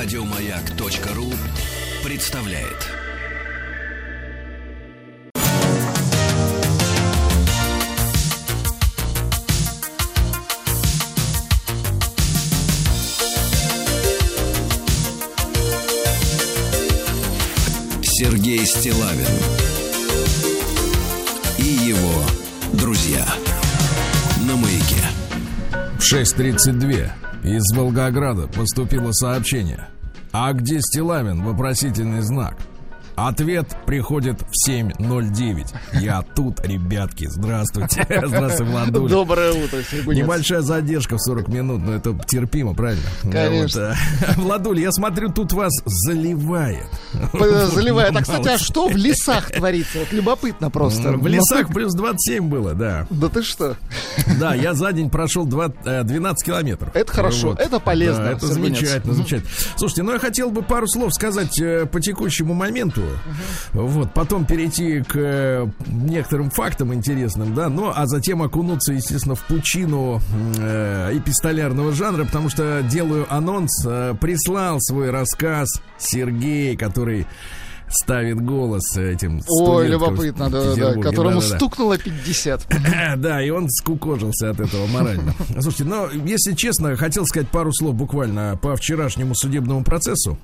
Радиомаяк.ру представляет. Сергей Стилавин и его друзья на маяке. 6.32. Из Волгограда поступило сообщение. А где Стилавин? Вопросительный знак. Ответ приходит в 7.09. Я тут, ребятки. Здравствуйте. Здравствуй, Владуля. Доброе утро, Сергунец. Небольшая задержка в 40 минут, но это терпимо, правильно? Конечно. Вот, а, Владуль, я смотрю, тут вас заливает. Заливает. А, кстати, а что в лесах творится? Вот любопытно просто. В лесах плюс 27 было, да. Да ты что? Да, я за день прошел 2, э, 12 километров. Это хорошо, Вот. это полезно. Да, это Сергунец. замечательно, замечательно. Слушайте, ну я хотел бы пару слов сказать э, по текущему моменту. Вот, потом перейти к э, некоторым фактам интересным, да, ну, а затем окунуться, естественно, в пучину э, эпистолярного жанра, потому что делаю анонс, э, прислал свой рассказ Сергей, который ставит голос этим Ой, любопытно, да, да, да. Которому Да-да-да. стукнуло 50. Да, и он скукожился от этого морально. Слушайте, но, если честно, хотел сказать пару слов буквально по вчерашнему судебному процессу.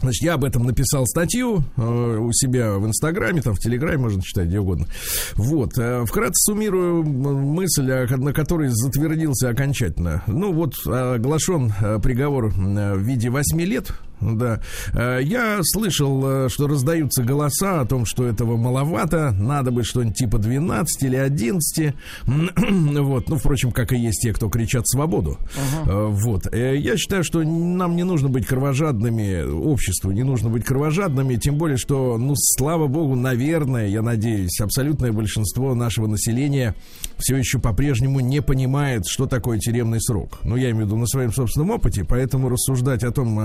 Значит, я об этом написал статью э, у себя в Инстаграме, там в Телеграме можно читать, где угодно. Вот, э, вкратце суммирую мысль, на которой затвердился окончательно. Ну вот, оглашен э, приговор э, в виде 8 лет да. Э, Я слышал, э, что раздаются голоса о том, что этого маловато, надо бы что-нибудь типа 12 или 11. Вот. Ну, впрочем, как и есть те, кто кричат свободу. Э, Вот. Я считаю, что нам не нужно быть кровожадными, обществу не нужно быть кровожадными, тем более, что, ну, слава богу, наверное, я надеюсь, абсолютное большинство нашего населения все еще по-прежнему не понимает, что такое тюремный срок. Ну, я имею в виду на своем собственном опыте, поэтому рассуждать о том,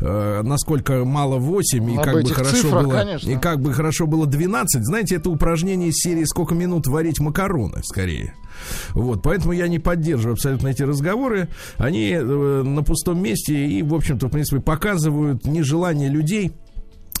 э, насколько мало 8 и Об как бы хорошо цифрах, было конечно. и как бы хорошо было 12, знаете, это упражнение из серии «Сколько минут варить макароны» скорее. Вот, поэтому я не поддерживаю абсолютно эти разговоры. Они э, на пустом месте и, в общем-то, в принципе, показывают нежелание людей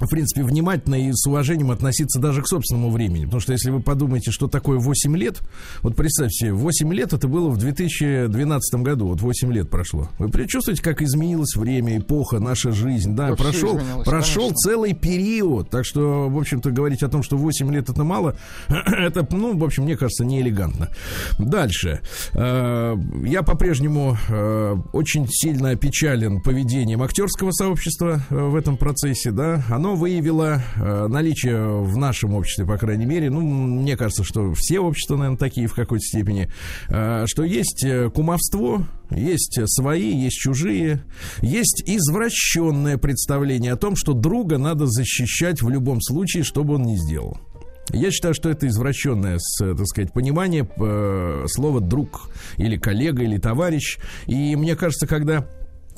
в принципе, внимательно и с уважением относиться даже к собственному времени. Потому что если вы подумаете, что такое 8 лет, вот представьте себе, 8 лет это было в 2012 году, вот 8 лет прошло. Вы предчувствуете, как изменилось время, эпоха, наша жизнь, да, Вообще прошел, прошел конечно. целый период. Так что, в общем-то, говорить о том, что 8 лет это мало, это, ну, в общем, мне кажется, неэлегантно. Дальше. Э, Я по-прежнему э, очень сильно опечален поведением актерского сообщества э, в этом процессе, да. Оно выявило э, наличие в нашем обществе, по крайней мере, ну, мне кажется, что все общества, наверное, такие в какой-то степени, э, что есть э, кумовство, есть свои, есть чужие, есть извращенное представление о том, что друга надо защищать в любом случае, что бы он ни сделал. Я считаю, что это извращенное, так сказать, понимание слова друг или коллега или товарищ. И мне кажется, когда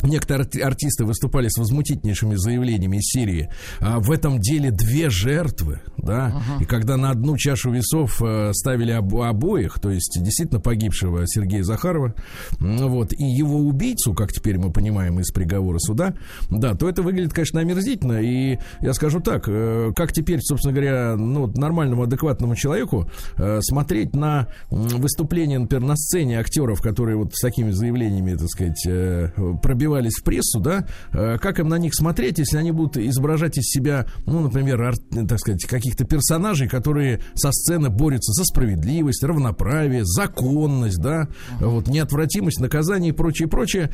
Некоторые арти- артисты выступали с возмутительнейшими заявлениями из серии. А в этом деле две жертвы, да. И когда на одну чашу весов э, ставили обо- обоих, то есть действительно погибшего Сергея Захарова, вот, и его убийцу, как теперь мы понимаем из приговора суда, да, то это выглядит, конечно, омерзительно. И я скажу так, э, как теперь, собственно говоря, ну, нормальному, адекватному человеку э, смотреть на выступление, например, на сцене актеров, которые вот с такими заявлениями, так сказать, э, пробивались в прессу, да, э, как им на них смотреть, если они будут изображать из себя, ну, например, ар- так сказать, каких-то персонажей, которые со сцены борются за справедливость, равноправие, законность, да, вот, неотвратимость наказания и прочее, прочее.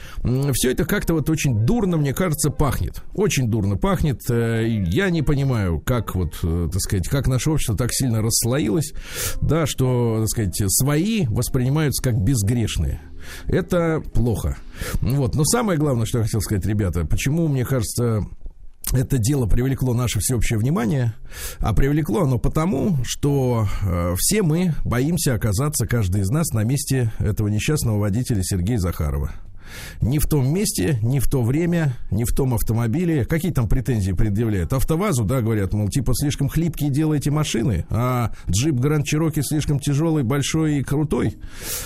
Все это как-то вот очень дурно, мне кажется, пахнет. Очень дурно пахнет. Э, Я не понимаю, как вот, э, так сказать, как наше общество так сильно расслоилось, да, что, так сказать, свои воспринимаются как безгрешные. Это плохо. Вот. Но самое главное, что я хотел сказать, ребята, почему, мне кажется, это дело привлекло наше всеобщее внимание, а привлекло оно потому, что э, все мы боимся оказаться, каждый из нас, на месте этого несчастного водителя Сергея Захарова. Не в том месте, не в то время, не в том автомобиле. Какие там претензии предъявляют? Автовазу, да, говорят, мол, типа слишком хлипкие делаете машины, а джип Гранд Чироки слишком тяжелый, большой и крутой.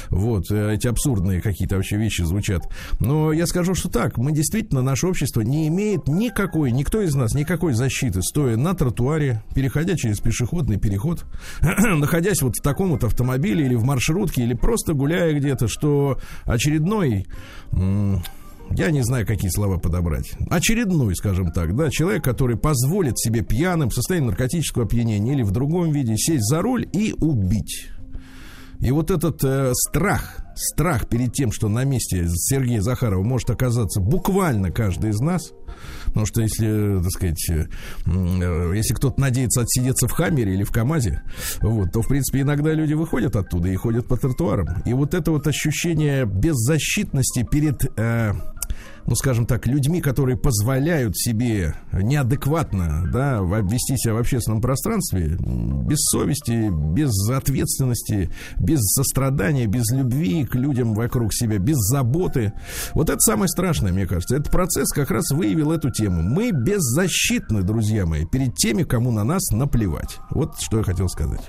Вот, э, эти абсурдные какие-то вообще вещи звучат. Но я скажу, что так, мы действительно, наше общество не имеет никакой, никто из нас никакой защиты, стоя на тротуаре, переходя через пешеходный переход, находясь вот в таком вот автомобиле или в маршрутке, или просто гуляя где-то, что очередной я не знаю, какие слова подобрать. Очередной, скажем так, да, человек, который позволит себе пьяным в состоянии наркотического опьянения или в другом виде сесть за руль и убить. И вот этот э, страх, страх перед тем, что на месте Сергея Захарова может оказаться буквально каждый из нас, потому что если, так сказать, э, э, если кто-то надеется отсидеться в Хаммере или в КАМАЗе, вот, то, в принципе, иногда люди выходят оттуда и ходят по тротуарам. И вот это вот ощущение беззащитности перед... Э, ну, скажем так, людьми, которые позволяют себе неадекватно, да, вести себя в общественном пространстве, без совести, без ответственности, без сострадания, без любви к людям вокруг себя, без заботы. Вот это самое страшное, мне кажется. Этот процесс как раз выявил эту тему. Мы беззащитны, друзья мои, перед теми, кому на нас наплевать. Вот что я хотел сказать.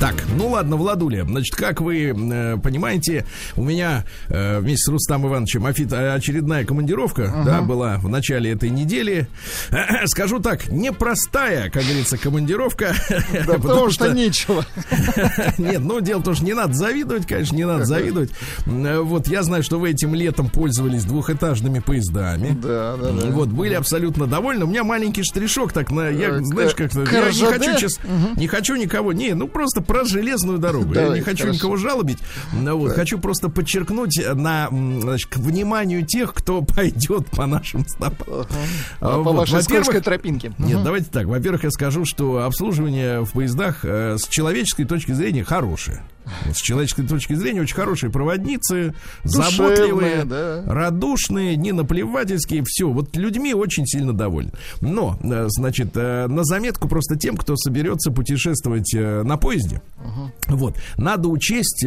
Так, ну ладно, Владуля, значит, как вы э, понимаете, у меня э, вместе с Рустам Ивановичем Афит, э, очередная командировка, uh-huh. да, была в начале этой недели. Скажу так, непростая, как говорится, командировка. Да потому что нечего. Нет, ну дело в том, что не надо завидовать, конечно, не надо завидовать. Вот я знаю, что вы этим летом пользовались двухэтажными поездами. Да, да, да. Вот, были абсолютно довольны. У меня маленький штришок, так, на, я, э, знаешь, как-то, я не хочу, сейчас, не хочу никого, не, ну просто про железную дорогу. Давай, Я не хочу хорошо. никого жалобить. Но вот. Хочу просто подчеркнуть на, значит, к вниманию тех, кто пойдет по нашим стопам. Ага. Вот. По вашей скользкой тропинке. Нет, угу. давайте так. Во-первых, я скажу, что обслуживание в поездах э, с человеческой точки зрения хорошее. С человеческой точки зрения очень хорошие проводницы, Душевные, заботливые, да. радушные, не наплевательские, все. Вот людьми очень сильно довольны. Но, э, значит, э, на заметку просто тем, кто соберется путешествовать э, на поезде, угу. вот, надо учесть,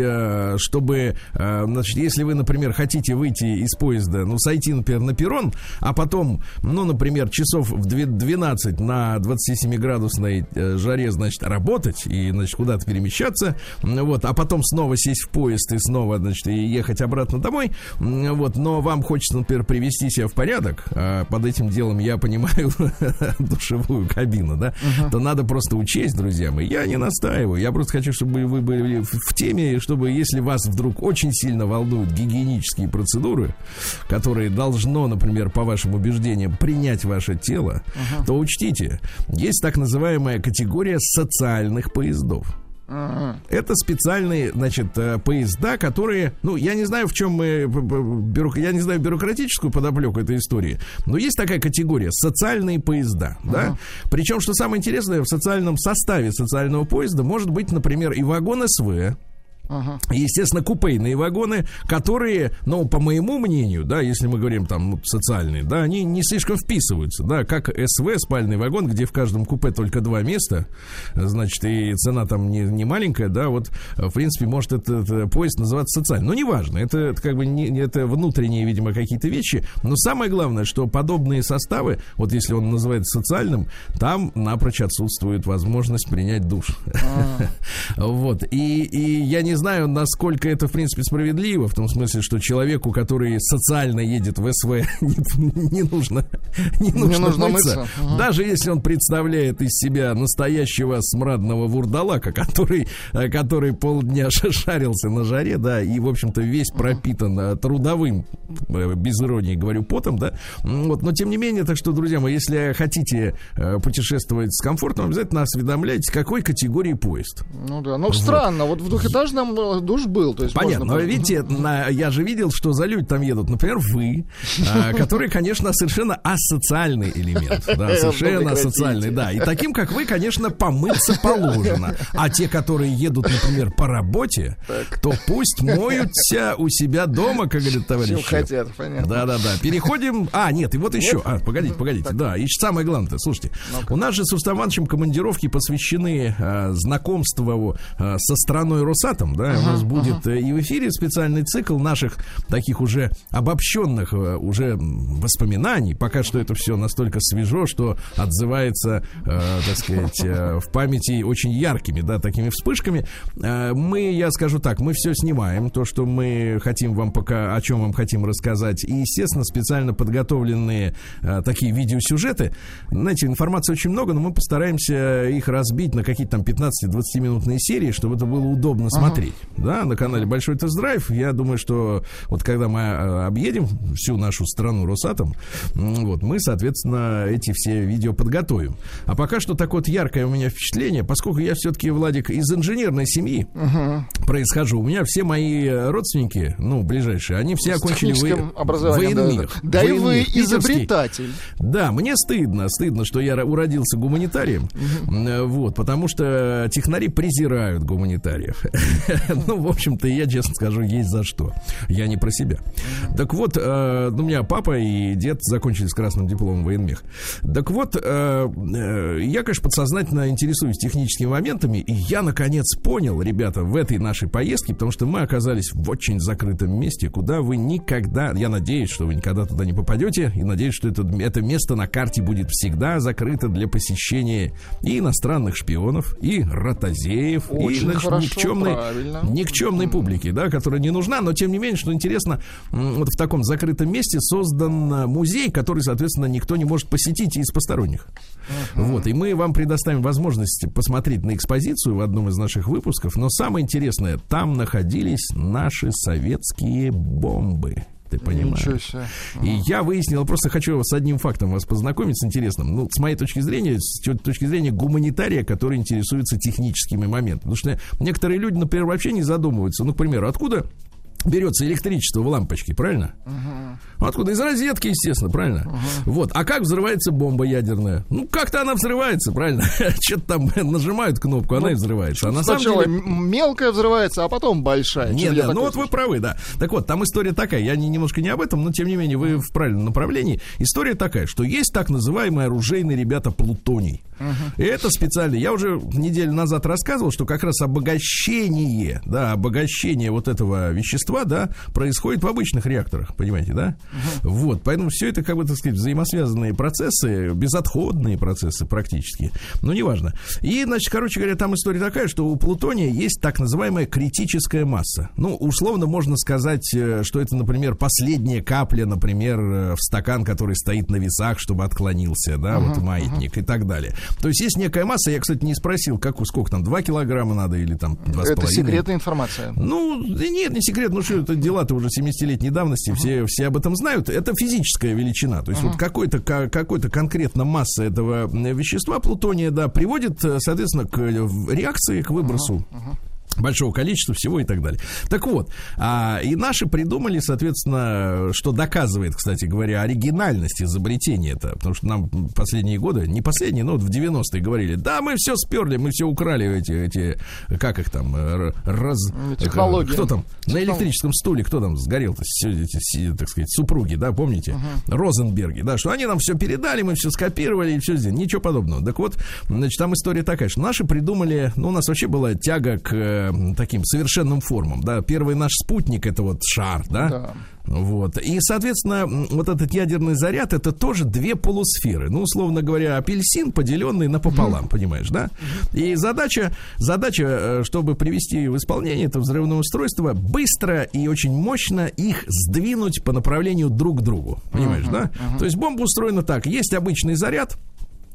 чтобы, значит, если вы, например, хотите выйти из поезда, ну, сойти, например, на перрон, а потом, ну, например, часов в 12 на 27-градусной жаре, значит, работать и, значит, куда-то перемещаться, вот, а потом снова сесть в поезд и снова, значит, и ехать обратно домой. Вот, но вам хочется, например, привести себя в порядок. А под этим делом я понимаю душевую кабину, да, uh-huh. то надо просто учесть, друзья мои. Я не настаиваю. Я просто хочу, чтобы вы были в теме, чтобы, если вас вдруг очень сильно волнуют гигиенические процедуры, которые должно, например, по вашим убеждениям, принять ваше тело, uh-huh. то учтите, есть так называемая категория социальных поездов. Это специальные, значит, э, поезда, которые, ну, я не знаю, в чем мы, бюрок, я не знаю бюрократическую подоплеку этой истории, но есть такая категория социальные поезда, uh-huh. да. Причем, что самое интересное, в социальном составе социального поезда может быть, например, и вагон СВ, Ага. Естественно, купейные вагоны, которые, ну, по моему мнению, да, если мы говорим там ну, социальные, да, они не слишком вписываются, да, как СВ, спальный вагон, где в каждом купе только два места, значит, и цена там не, не маленькая, да, вот, в принципе, может этот, этот поезд называться социальным. Но неважно, это, это как бы не, это внутренние, видимо, какие-то вещи, но самое главное, что подобные составы, вот если он называется социальным, там напрочь отсутствует возможность принять душ. А. Вот, и, и я не знаю, насколько это, в принципе, справедливо, в том смысле, что человеку, который социально едет в СВ, не, не нужно, не нужно, не нужно мыться. мыться. Угу. Даже если он представляет из себя настоящего смрадного вурдалака, который, э, который полдня шарился на жаре, да, и, в общем-то, весь пропитан э, трудовым, э, без иронии говорю, потом, да. Вот, но, тем не менее, так что, друзья мои, если хотите путешествовать с комфортом, обязательно осведомляйтесь, какой категории поезд. Ну да, ну вот. странно, вот в двухэтажном там э, душ был. То есть Понятно, можно... но видите, на, я же видел, что за люди там едут. Например, вы, а, который, конечно, совершенно асоциальный элемент. Да, совершенно асоциальный, да. И таким, как вы, конечно, помыться положено. А те, которые едут, например, по работе, то пусть моются у себя дома, как говорит товарищ. Чем хотят, понятно. Да-да-да. Переходим... А, нет, и вот еще. А, погодите, погодите. Да, и самое главное слушайте. У нас же с Устам Ивановичем командировки посвящены а, знакомству а, со страной Росатом, да, у нас будет э, и в эфире специальный цикл наших таких уже обобщенных э, уже воспоминаний. Пока что это все настолько свежо, что отзывается, э, так сказать, э, в памяти очень яркими, да, такими вспышками. Э, мы, я скажу так, мы все снимаем, то, что мы хотим вам пока, о чем вам хотим рассказать. И, естественно, специально подготовленные э, такие видеосюжеты. Знаете, информации очень много, но мы постараемся их разбить на какие-то там 15-20 минутные серии, чтобы это было удобно смотреть. Да, на канале Большой Тест-Драйв. Я думаю, что вот когда мы э, объедем всю нашу страну Росатом, вот, мы, соответственно, эти все видео подготовим. А пока что такое вот яркое у меня впечатление, поскольку я все-таки, Владик, из инженерной семьи происхожу. У меня все мои э, родственники, ну, ближайшие, они все С окончили техническим во- образованием, да, да. Да и вы изобретатель. Да, мне стыдно, стыдно, что я ро- уродился гуманитарием, Э, вот, потому что технари презирают гуманитариев. Ну, в общем-то, я честно скажу, есть за что. Я не про себя. Так вот, э, у меня папа и дед закончили с красным дипломом военмех. Так вот, э, э, я, конечно, подсознательно интересуюсь техническими моментами, и я, наконец, понял, ребята, в этой нашей поездке, потому что мы оказались в очень закрытом месте, куда вы никогда, я надеюсь, что вы никогда туда не попадете, и надеюсь, что это, это место на карте будет всегда закрыто для посещения и иностранных шпионов, и ротозеев, и Очень значит, хорошо, никчемной, правильно. никчемной публики, да, которая не нужна, но тем не менее, что интересно, вот в таком закрытом месте создан а, музей, который, соответственно, никто не может посетить из посторонних. Вот, и мы вам предоставим возможность посмотреть на экспозицию в одном из наших выпусков, но самое интересное, там находились наши советские бомбы. Ты понимаешь? И я выяснил, просто хочу с одним фактом вас познакомить с интересным. Ну, с моей точки зрения, с точки зрения гуманитария, который интересуется техническими моментами. Потому что некоторые люди, например, вообще не задумываются. Ну, к примеру, откуда берется электричество в лампочке, правильно? Откуда? Из розетки, естественно, правильно? Вот. А как взрывается бомба ядерная? Ну, как-то она взрывается, правильно? Что-то там нажимают кнопку, она и взрывается. А на самом Сначала деле... мелкая взрывается, а потом большая. Нет, да, ну вот вы правы, да. Так вот, там история такая, я не, немножко не об этом, но тем не менее вы в правильном направлении. История такая, что есть так называемый оружейный, ребята, плутоний. И это специально, я уже неделю назад рассказывал, что как раз обогащение, да, обогащение вот этого вещества, да, происходит в обычных реакторах, понимаете, да? Вот, поэтому все это, как бы, так сказать, взаимосвязанные процессы, безотходные процессы практически, но неважно. И, значит, короче говоря, там история такая, что у плутония есть так называемая критическая масса. Ну, условно можно сказать, э, что это, например, последняя капля, например, э, в стакан, который стоит на весах, чтобы отклонился, да, вот маятник и так далее. То есть есть некая масса, я, кстати, не спросил, как, сколько там, 2 килограмма надо или там 2,5? Это секретная информация. Ну, нет, не секрет, ну что это дела-то уже 70-летней давности, все, все об этом знают. Это физическая величина. То есть вот какой-то, ка- какой-то конкретно масса этого м, вещества, плутония, да, приводит, э, соответственно, к э, реакции, к выбросу большого количества всего и так далее. Так вот, а, и наши придумали, соответственно, что доказывает, кстати говоря, оригинальность изобретения это, потому что нам последние годы, не последние, но вот в 90-е говорили, да, мы все сперли, мы все украли эти, эти как их там, э, р- раз... Технологии. Кто там? На электрическом стуле, кто там сгорел-то, так сказать, супруги, да, помните? Розенберги, да, что они нам все передали, мы все скопировали и все сделали. Ничего подобного. Так вот, значит, там история такая, что наши придумали, ну, у нас вообще была тяга к э, таким совершенным формам, да. Первый наш спутник это вот шар, да. Да. Вот. И, соответственно, вот этот ядерный заряд это тоже две полусферы. Ну, условно говоря, апельсин, поделенный напополам, понимаешь, да? И задача, задача, э, чтобы привести в исполнение это взрывное устройство, быстро и очень мощно их сдвинуть по направлению друг к другу. Понимаешь, да? То есть бомба устроена так: есть обычный заряд,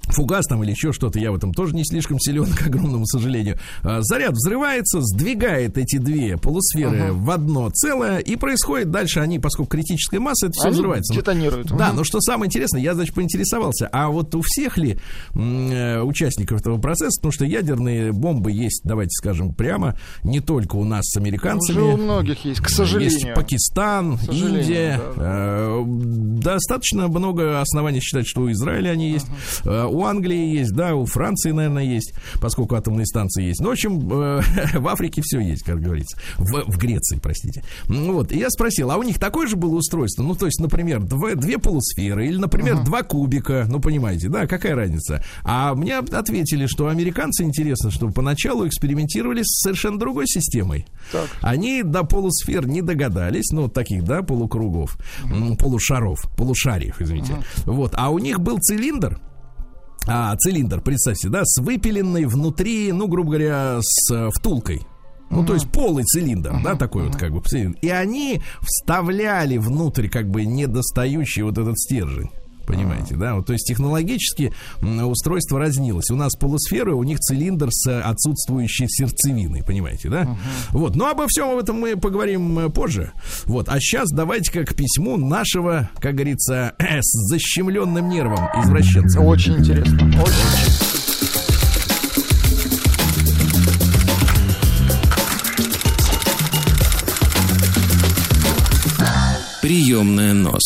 фугас там или еще что-то, я в этом тоже не слишком силен, к огромному сожалению. А, заряд взрывается, сдвигает эти две полусферы ага. в одно целое, и происходит дальше, они, поскольку критическая масса, это все они взрывается. Детонируют. Да, но что самое интересное, я, значит, поинтересовался, а вот у всех ли э, участников этого процесса, потому что ядерные бомбы есть, давайте скажем прямо, не только у нас с американцами. Уже у многих есть, к сожалению. Есть Пакистан, Индия. Да, да. Э, достаточно много оснований считать, что у Израиля они есть. Ага. У Англии есть, да, у Франции, наверное, есть, поскольку атомные станции есть. Ну, в общем, э, в Африке все есть, как говорится. В, в Греции, простите. Ну, вот, и я спросил, а у них такое же было устройство? Ну, то есть, например, две, две полусферы или, например, uh-huh. два кубика, ну, понимаете, да, какая разница? А мне ответили, что американцы, интересно, что поначалу экспериментировали с совершенно другой системой. Так. Они до полусфер не догадались, ну, таких, да, полукругов, uh-huh. полушаров, полушариев, извините. Uh-huh. Вот, а у них был цилиндр, а, цилиндр, представьте, да, с выпиленной внутри, ну, грубо говоря, с э, втулкой. Ну, то есть полый цилиндр, да, такой вот как бы цилиндр. И они вставляли внутрь как бы недостающий вот этот стержень. Понимаете, да? Вот, то есть технологически устройство разнилось. У нас полусферы, у них цилиндр с отсутствующей сердцевиной, понимаете, да? Uh-huh. Вот. Но обо всем об этом мы поговорим э, позже. Вот. А сейчас давайте как к письму нашего, как говорится, с защемленным нервом извращенца. Очень интересно. Очень. Приемная нос.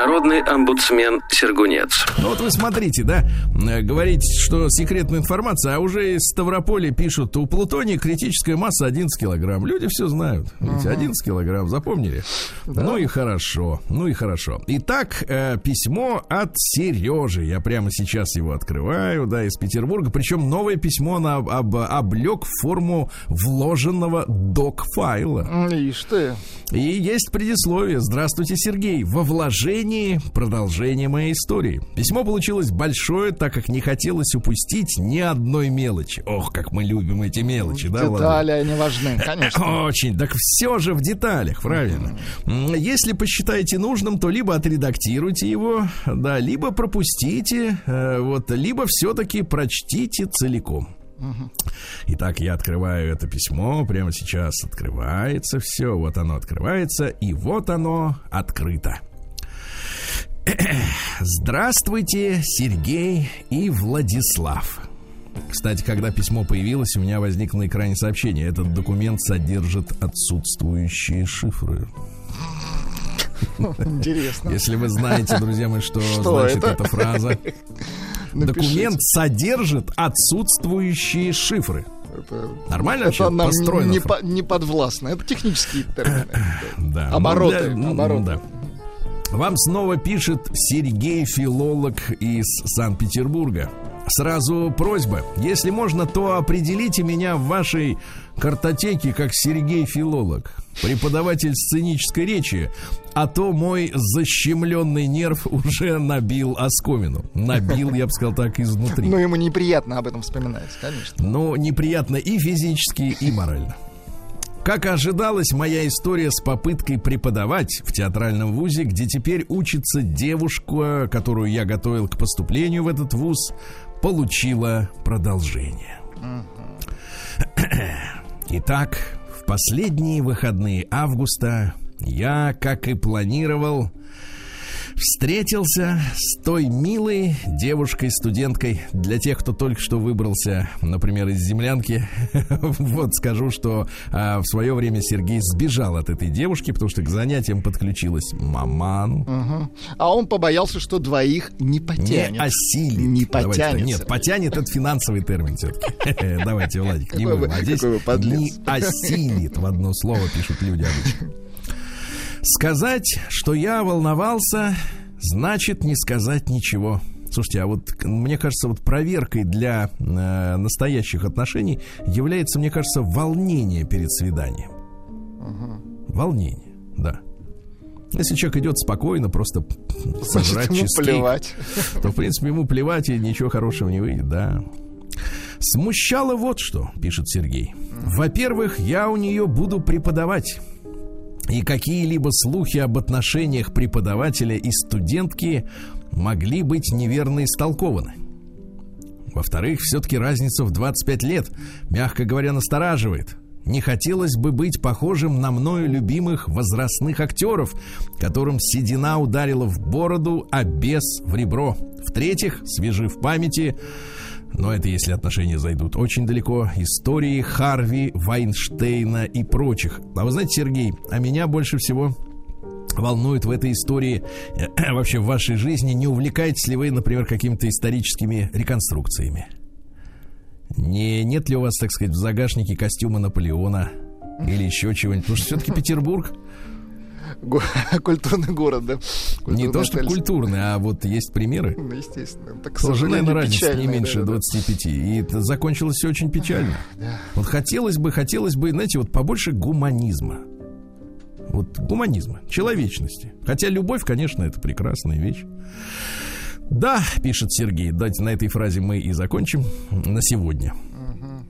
Народный омбудсмен Сергунец. Ну вот вы смотрите, да, э, говорите, что секретная информация, а уже из Ставрополя пишут, у плутония критическая масса 11 килограмм. Люди все знают. Видите, 11 килограмм, запомнили? Да. Ну и хорошо, ну и хорошо. Итак, э, письмо от Сережи. Я прямо сейчас его открываю, да, из Петербурга. Причем новое письмо на об, облег в форму вложенного док-файла. Ишь ты. И есть предисловие. Здравствуйте, Сергей. Во вложении продолжение моей истории. Письмо получилось большое, так как не хотелось упустить ни одной мелочи. Ох, как мы любим эти мелочи, да, Детали, они важны, конечно. Очень. Так все же в деталях, правильно. Если посчитаете нужным, то либо отредактируйте его, да, либо пропустите, э, вот, либо все-таки прочтите целиком. Итак, я открываю это письмо. Прямо сейчас открывается все. Вот оно открывается. И вот оно открыто. Здравствуйте, Сергей и Владислав. Кстати, когда письмо появилось, у меня возникло на экране сообщение. Этот документ содержит отсутствующие шифры. Интересно. Если вы знаете, друзья мои, что, что значит это? эта фраза. Документ содержит отсутствующие шифры. Это, Нормально это вообще нам построено? Не, по, не подвластно. Это технические термины. Да. Обороты. Ну, для, обороты. Да. Вам снова пишет Сергей, филолог из Санкт-Петербурга. Сразу просьба, если можно, то определите меня в вашей картотеке как Сергей Филолог, преподаватель сценической речи, а то мой защемленный нерв уже набил оскомину. Набил, я бы сказал так, изнутри. Ну, ему неприятно об этом вспоминать, конечно. Ну, неприятно и физически, и морально. Как ожидалось, моя история с попыткой преподавать в театральном вузе, где теперь учится девушка, которую я готовил к поступлению в этот вуз, получила продолжение. Итак, в последние выходные августа я, как и планировал, встретился с той милой девушкой-студенткой. Для тех, кто только что выбрался, например, из землянки, вот скажу, что а, в свое время Сергей сбежал от этой девушки, потому что к занятиям подключилась маман. Угу. А он побоялся, что двоих не потянет. Не осилит. Не потянет. Нет, потянет это финансовый термин все-таки. Давайте, Владик, не будем. А здесь не осилит в одно слово пишут люди обычно. Сказать, что я волновался, значит не сказать ничего. Слушайте, а вот мне кажется, вот проверкой для э, настоящих отношений является, мне кажется, волнение перед свиданием. Угу. Волнение, да. Если человек идет спокойно, просто сожрать ему плевать. то, в принципе, ему плевать, и ничего хорошего не выйдет, да. Смущало вот что, пишет Сергей. Во-первых, я у нее буду преподавать и какие-либо слухи об отношениях преподавателя и студентки могли быть неверно истолкованы. Во-вторых, все-таки разница в 25 лет, мягко говоря, настораживает. Не хотелось бы быть похожим на мною любимых возрастных актеров, которым седина ударила в бороду, а бес в ребро. В-третьих, свежи в памяти, но это если отношения зайдут очень далеко, истории Харви, Вайнштейна и прочих. А вы знаете, Сергей, а меня больше всего волнует в этой истории, вообще в вашей жизни, не увлекаетесь ли вы, например, какими-то историческими реконструкциями? Не, нет ли у вас, так сказать, в загашнике костюма Наполеона или еще чего-нибудь? Потому что все-таки Петербург Культурный город, да. Культурный не то, что культурный, а вот есть примеры. Ну, естественно. Так, Тоже, наверное, разница не меньше да, 25. Да. И это закончилось все очень печально. Да. Вот хотелось бы, хотелось бы, знаете, вот побольше гуманизма. Вот гуманизма, человечности. Хотя любовь, конечно, это прекрасная вещь. Да, пишет Сергей, давайте на этой фразе мы и закончим на сегодня.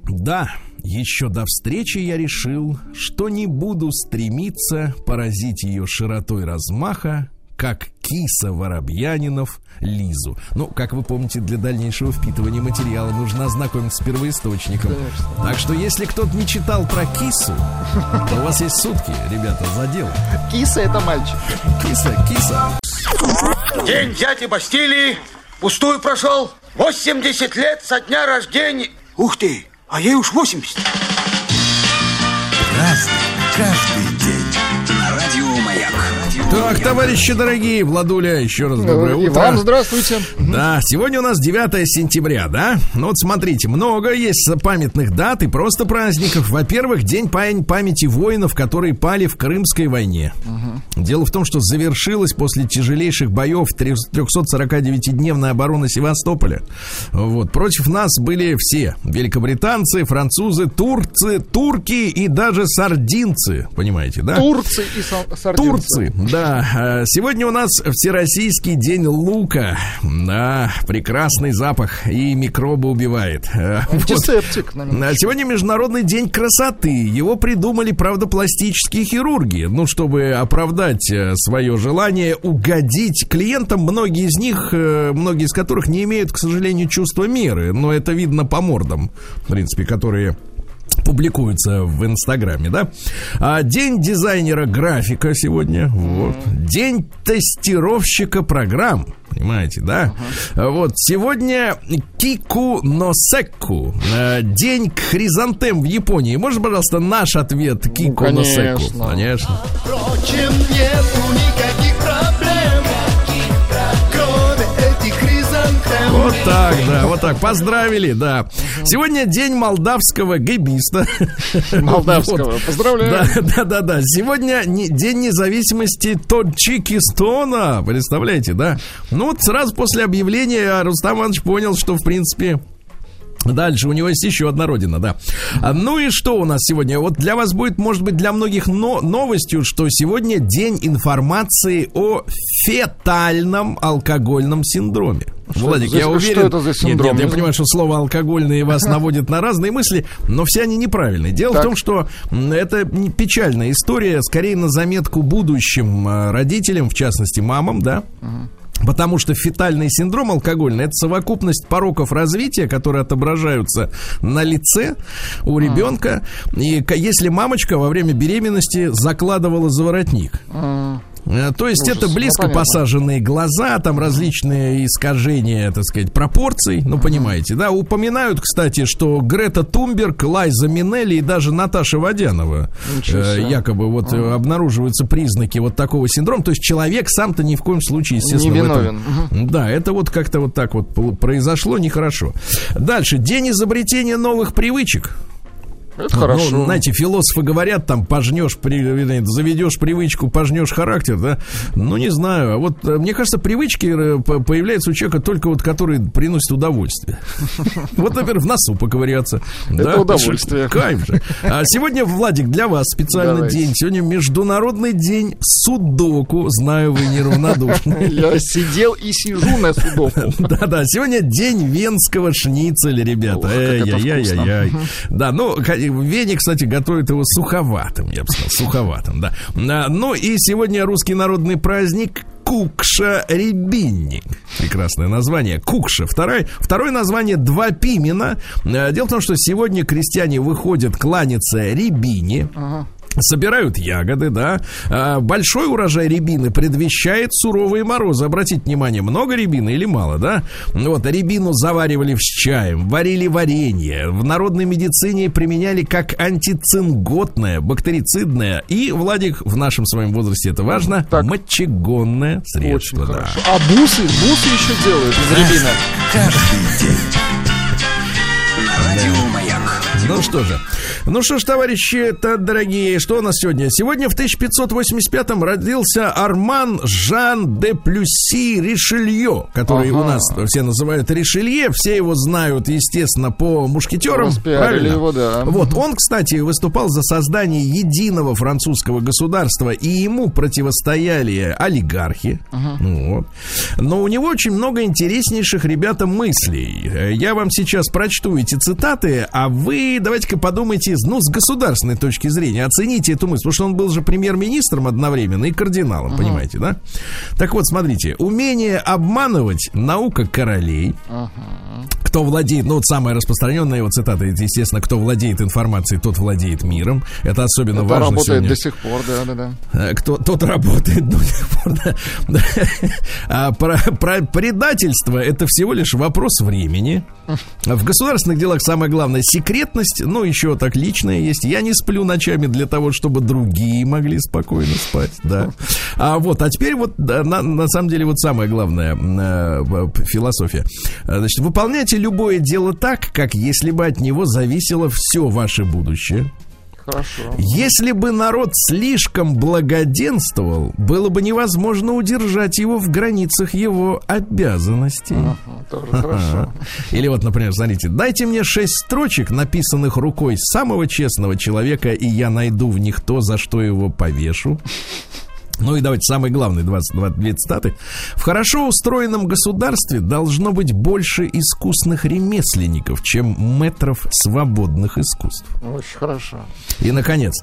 Да, еще до встречи я решил, что не буду стремиться поразить ее широтой размаха, как киса Воробьянинов Лизу. Ну, как вы помните, для дальнейшего впитывания материала нужно ознакомиться с первоисточником. Конечно. Так что, если кто-то не читал про кису, то у вас есть сутки, ребята, за дело. Киса это мальчик. Киса, киса. День дяди Бастилии пустую прошел. 80 лет со дня рождения. Ух ты, а ей уж 80. Так, товарищи дорогие, Владуля, еще раз доброе утро. И вам здравствуйте. Да, сегодня у нас 9 сентября, да? Ну вот смотрите, много есть памятных дат и просто праздников. Во-первых, День памяти воинов, которые пали в Крымской войне. Угу. Дело в том, что завершилась после тяжелейших боев 349-дневная оборона Севастополя. Вот, против нас были все. Великобританцы, французы, турцы, турки и даже сардинцы, понимаете, да? Турцы и сардинцы. Турцы, да. Да, э, сегодня у нас Всероссийский день лука. Да, прекрасный запах и микробы убивает. Э, Антисептик. Вот. Сегодня Международный день красоты. Его придумали, правда, пластические хирурги. Ну, чтобы оправдать э, свое желание угодить клиентам. Многие из них, многие из которых не имеют, к сожалению, чувства меры. Но это видно по мордам, в принципе, которые публикуется в Инстаграме, да? А, день дизайнера графика сегодня. Вот. День тестировщика программ. Понимаете, да? Uh-huh. Вот сегодня Кику Носеку. А, день хризантем в Японии. Можно, пожалуйста, наш ответ Кику ну, конечно. Конечно. Впрочем, нету никаких проблем. Вот так, да, вот так. Поздравили, да. Сегодня день молдавского гейбиста. Молдавского, вот. поздравляю. Да, да, да, да. Сегодня не, день независимости Тоджикистона. Представляете, да? Ну вот сразу после объявления Рустам Иванович понял, что, в принципе, Дальше у него есть еще одна родина, да. А, ну и что у нас сегодня? Вот для вас будет, может быть, для многих но новостью, что сегодня день информации о фетальном алкогольном синдроме. Что, Владик, за, я уверен... Что это за синдром? Нет, нет, я понимаю, что слово алкогольное вас наводит на разные мысли, но все они неправильные. Дело так. в том, что это печальная история, скорее на заметку будущим а, родителям, в частности мамам, да, угу Потому что фетальный синдром алкогольный это совокупность пороков развития, которые отображаются на лице у ребенка. И если мамочка во время беременности закладывала заворотник. Э, то есть Ужас. это близко ну, посаженные глаза, там различные искажения, так сказать, пропорций, ну, понимаете, да, упоминают, кстати, что Грета Тумберг, Лайза Минелли и даже Наташа Водянова э, якобы вот uh обнаруживаются признаки вот такого синдрома, то есть человек сам-то ни в коем случае, естественно, не виновен. Этом, да, это вот как-то вот так вот произошло, нехорошо. Дальше, день изобретения новых привычек. Это ну, хорошо. Ну, знаете, философы говорят, там, пожнешь, при, заведешь привычку, пожнешь характер, да? Ну, не знаю. А вот, э, мне кажется, привычки э, появляются у человека только вот, которые приносят удовольствие. Вот, например, в носу поковыряться. Это удовольствие. Кайф же. А сегодня, Владик, для вас специальный день. Сегодня Международный день судоку. Знаю, вы неравнодушны. Я сидел и сижу на судоку. Да-да, сегодня день венского шницеля, ребята. Эй-яй-яй-яй. Да, ну, Вене, кстати, готовят его суховатым, я бы сказал, суховатым, да. А, ну и сегодня русский народный праздник Кукша Рябинник. Прекрасное название. Кукша. Второе, второе название Два Пимена. Э, Дело в том, что сегодня крестьяне выходят кланяться Рябине. Собирают ягоды, да. А, Большой урожай рябины предвещает суровые морозы. Обратите внимание, много рябины или мало, да? Вот, рябину заваривали с чаем, варили варенье. В народной медицине применяли как антицинготное, бактерицидное и, Владик, в нашем своем возрасте это важно, Так. мочегонное средство. Очень да. хорошо. А бусы, бусы еще делают из рябины. Каждый день. Радио Маяк. Ну что же. Ну что ж, товарищи-то дорогие, что у нас сегодня? Сегодня в 1585-м родился Арман Жан де Плюси Ришелье, который Ага. у нас все называют Ришелье. Все его знают, естественно, по мушкетерам. Распиарили правильно? его, да. Вот, он, кстати, выступал за создание единого французского государства, и ему противостояли олигархи. Ну вот. Но у него очень много интереснейших, ребята, мыслей. Я вам сейчас прочту эти цитаты, а вы давайте-ка подумайте, ну, с государственной точки зрения, оцените эту мысль, потому что он был же премьер-министром одновременно и кардиналом, понимаете, да? Так вот, смотрите, умение обманывать наука королей, кто владеет, ну вот самая распространенная его цитата, это, естественно, кто владеет информацией, тот владеет миром. Это особенно Это важно работает сегодня. до сих пор, да, да, да. Э, Кто, тот работает до сих пор. Да. А про, про предательство это всего лишь вопрос времени. В государственных делах самое главное секретность, ну еще так личное есть. Я не сплю ночами для того, чтобы другие могли спокойно спать, да. А вот, а теперь вот да, на, на самом деле вот самое главное э, философия. Значит, выполняйте любое дело так, как если бы от него зависело все ваше будущее. Хорошо. Если бы народ слишком благоденствовал, было бы невозможно удержать его в границах его обязанностей. Ага, тоже хорошо. Или вот, например, смотрите, дайте мне шесть строчек, написанных рукой самого честного человека, и я найду в них то, за что его повешу. Ну и давайте самый главный, 22 две цитаты. В хорошо устроенном государстве должно быть больше искусных ремесленников, чем метров свободных искусств. Очень хорошо. И, наконец,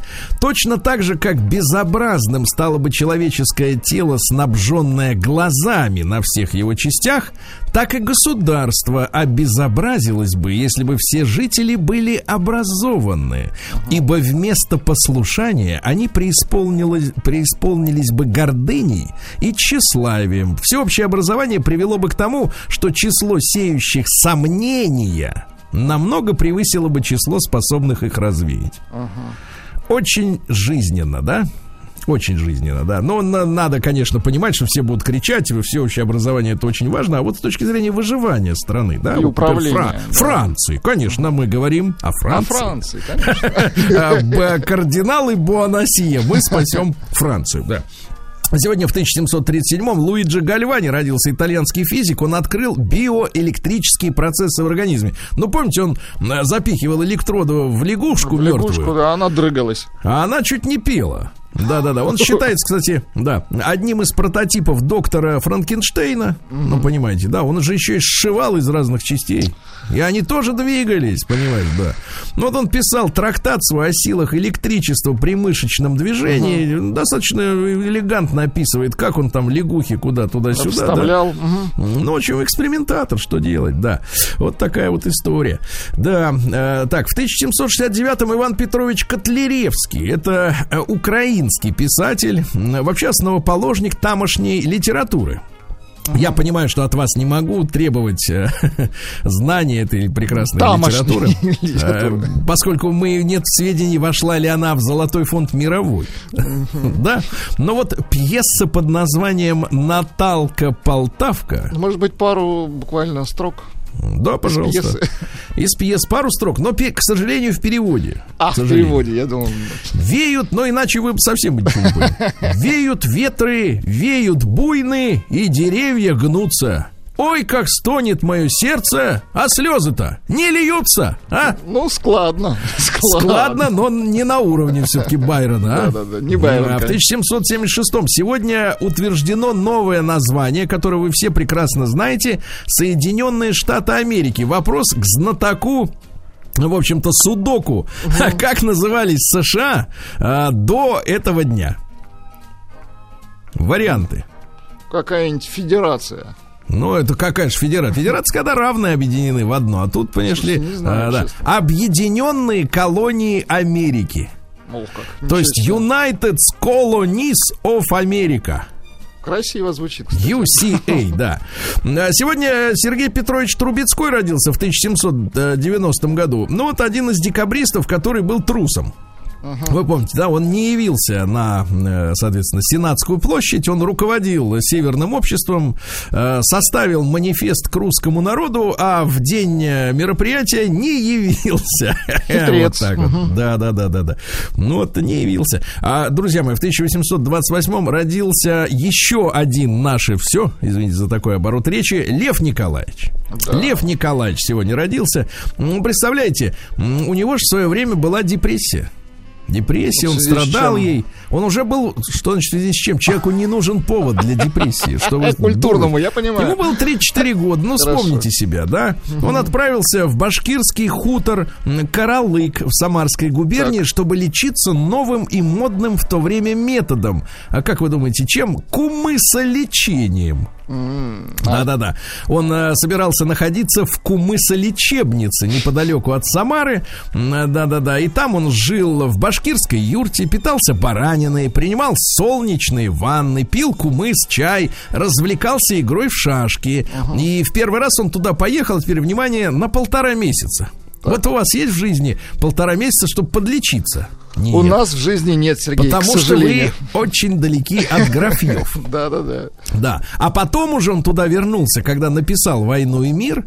точно так же, как безобразным стало бы человеческое тело, снабженное глазами на всех его частях, так и государство обезобразилось бы, если бы все жители были образованы. Ибо вместо послушания они преисполнилось, преисполнились бы гордыней и тщеславием. Всеобщее образование привело бы к тому, что число сеющих сомнения намного превысило бы число способных их развеять. Очень жизненно, да? Очень жизненно, да. Но на- надо, конечно, понимать, что все будут кричать, всеобщее образование это очень важно. А вот с точки зрения выживания страны, да, И вот, управления, да. Франции, конечно, мы говорим о Франции. Франции, конечно. Б- Кардиналы Буанасия. Мы спасем Францию, да. Сегодня в 1737-м Луиджи Гальвани родился итальянский физик. Он открыл биоэлектрические процессы в организме. Ну, помните, он э, запихивал электроды в лягушку, Лягушку, мертвую, да, она дрыгалась. а она чуть не пела. Да-да-да, он считается, кстати, да, одним из прототипов доктора Франкенштейна. Ну, понимаете, да, он же еще и сшивал из разных частей. И они тоже двигались, понимаешь, да. Ну, вот он писал трактат свой о силах электричества при мышечном движении. Достаточно элегантно описывает, как он там лягухи куда туда-сюда. да. Вставлял. Мгм. Ну, в общем, экспериментатор, что делать, да. Вот такая вот история. Да, э, так, в 1769-м Иван Петрович Котляревский, это э, украинский писатель, вообще основоположник тамошней литературы. Я понимаю, что от вас не могу требовать э, знания этой прекрасной Тамошней литературы, литературы. э, поскольку мы нет сведений, вошла ли она в золотой фонд мировой. Да, но вот пьеса под названием «Наталка Полтавка» Может быть, пару буквально строк. Да, пожалуйста. пьесы. Из пьес пару строк, но, к сожалению, в переводе. А, в переводе, я думал. Веют, но иначе вы бы совсем ничего не поняли. Веют ветры, веют буйны, и деревья гнутся. Ой, как стонет мое сердце, а слезы-то не льются, а? Ну, складно. Складно, но не на уровне все-таки Байрона, а? Да-да-да, не Байрон, А В конечно. 1776 сегодня утверждено новое название, которое вы все прекрасно знаете, Соединенные Штаты Америки. Вопрос к знатоку в общем-то, судоку. А как назывались США а, до этого дня? Варианты. Какая-нибудь федерация. Ну, это какая же федерация? Федерация, когда равные объединены в одно. А тут, понимаешь ли, знаю, а, да, честно. объединенные колонии Америки. Мол, как. То есть. United Colonies of America. Красиво звучит. кстати. UCA, да. А Сегодня Сергей Петрович Трубецкой родился в 1790 году. Ну, вот один из декабристов, который был трусом. Вы помните, да, он не явился на, э, соответственно, Сенатскую площадь, он руководил Северным обществом, э, составил манифест к русскому народу, а в день э, мероприятия не явился. Хитрец. Вот так вот. Да, да, да, да, да. Ну вот не явился. А, друзья мои, в 1828 родился еще один наше все, извините за такой оборот речи, Лев Николаевич. Лев Николаевич сегодня родился. Ну, Представляете, у него же в свое время была депрессия. Депрессия, В он страдал ей. Он уже был, что значит в связи с чем? Человеку не нужен повод для депрессии. Что вы Культурному, думаете? я понимаю. Ему было 3-4 года, ну Хорошо. вспомните себя, да? Он отправился в башкирский хутор Каралык в Самарской губернии, чтобы лечиться новым и модным в то время методом. А как вы думаете, чем? Кумысолечением. Да-да-да. Он э, собирался находиться в Кумысолечебнице, неподалеку от Самары. Да-да-да. И там он жил в башкирской юрте, питался бараниной, принимал солнечные ванны, пил кумыс, чай, развлекался игрой в шашки. И в первый раз он туда поехал, теперь, внимание, на полтора месяца. Вот у вас есть в жизни полтора месяца, чтобы подлечиться? У Нет. нас в жизни нет, Сергей, Потому к что вы сожалению. очень далеки от графьев. Да-да-да. Да. А потом уже он туда вернулся, когда написал «Войну и мир».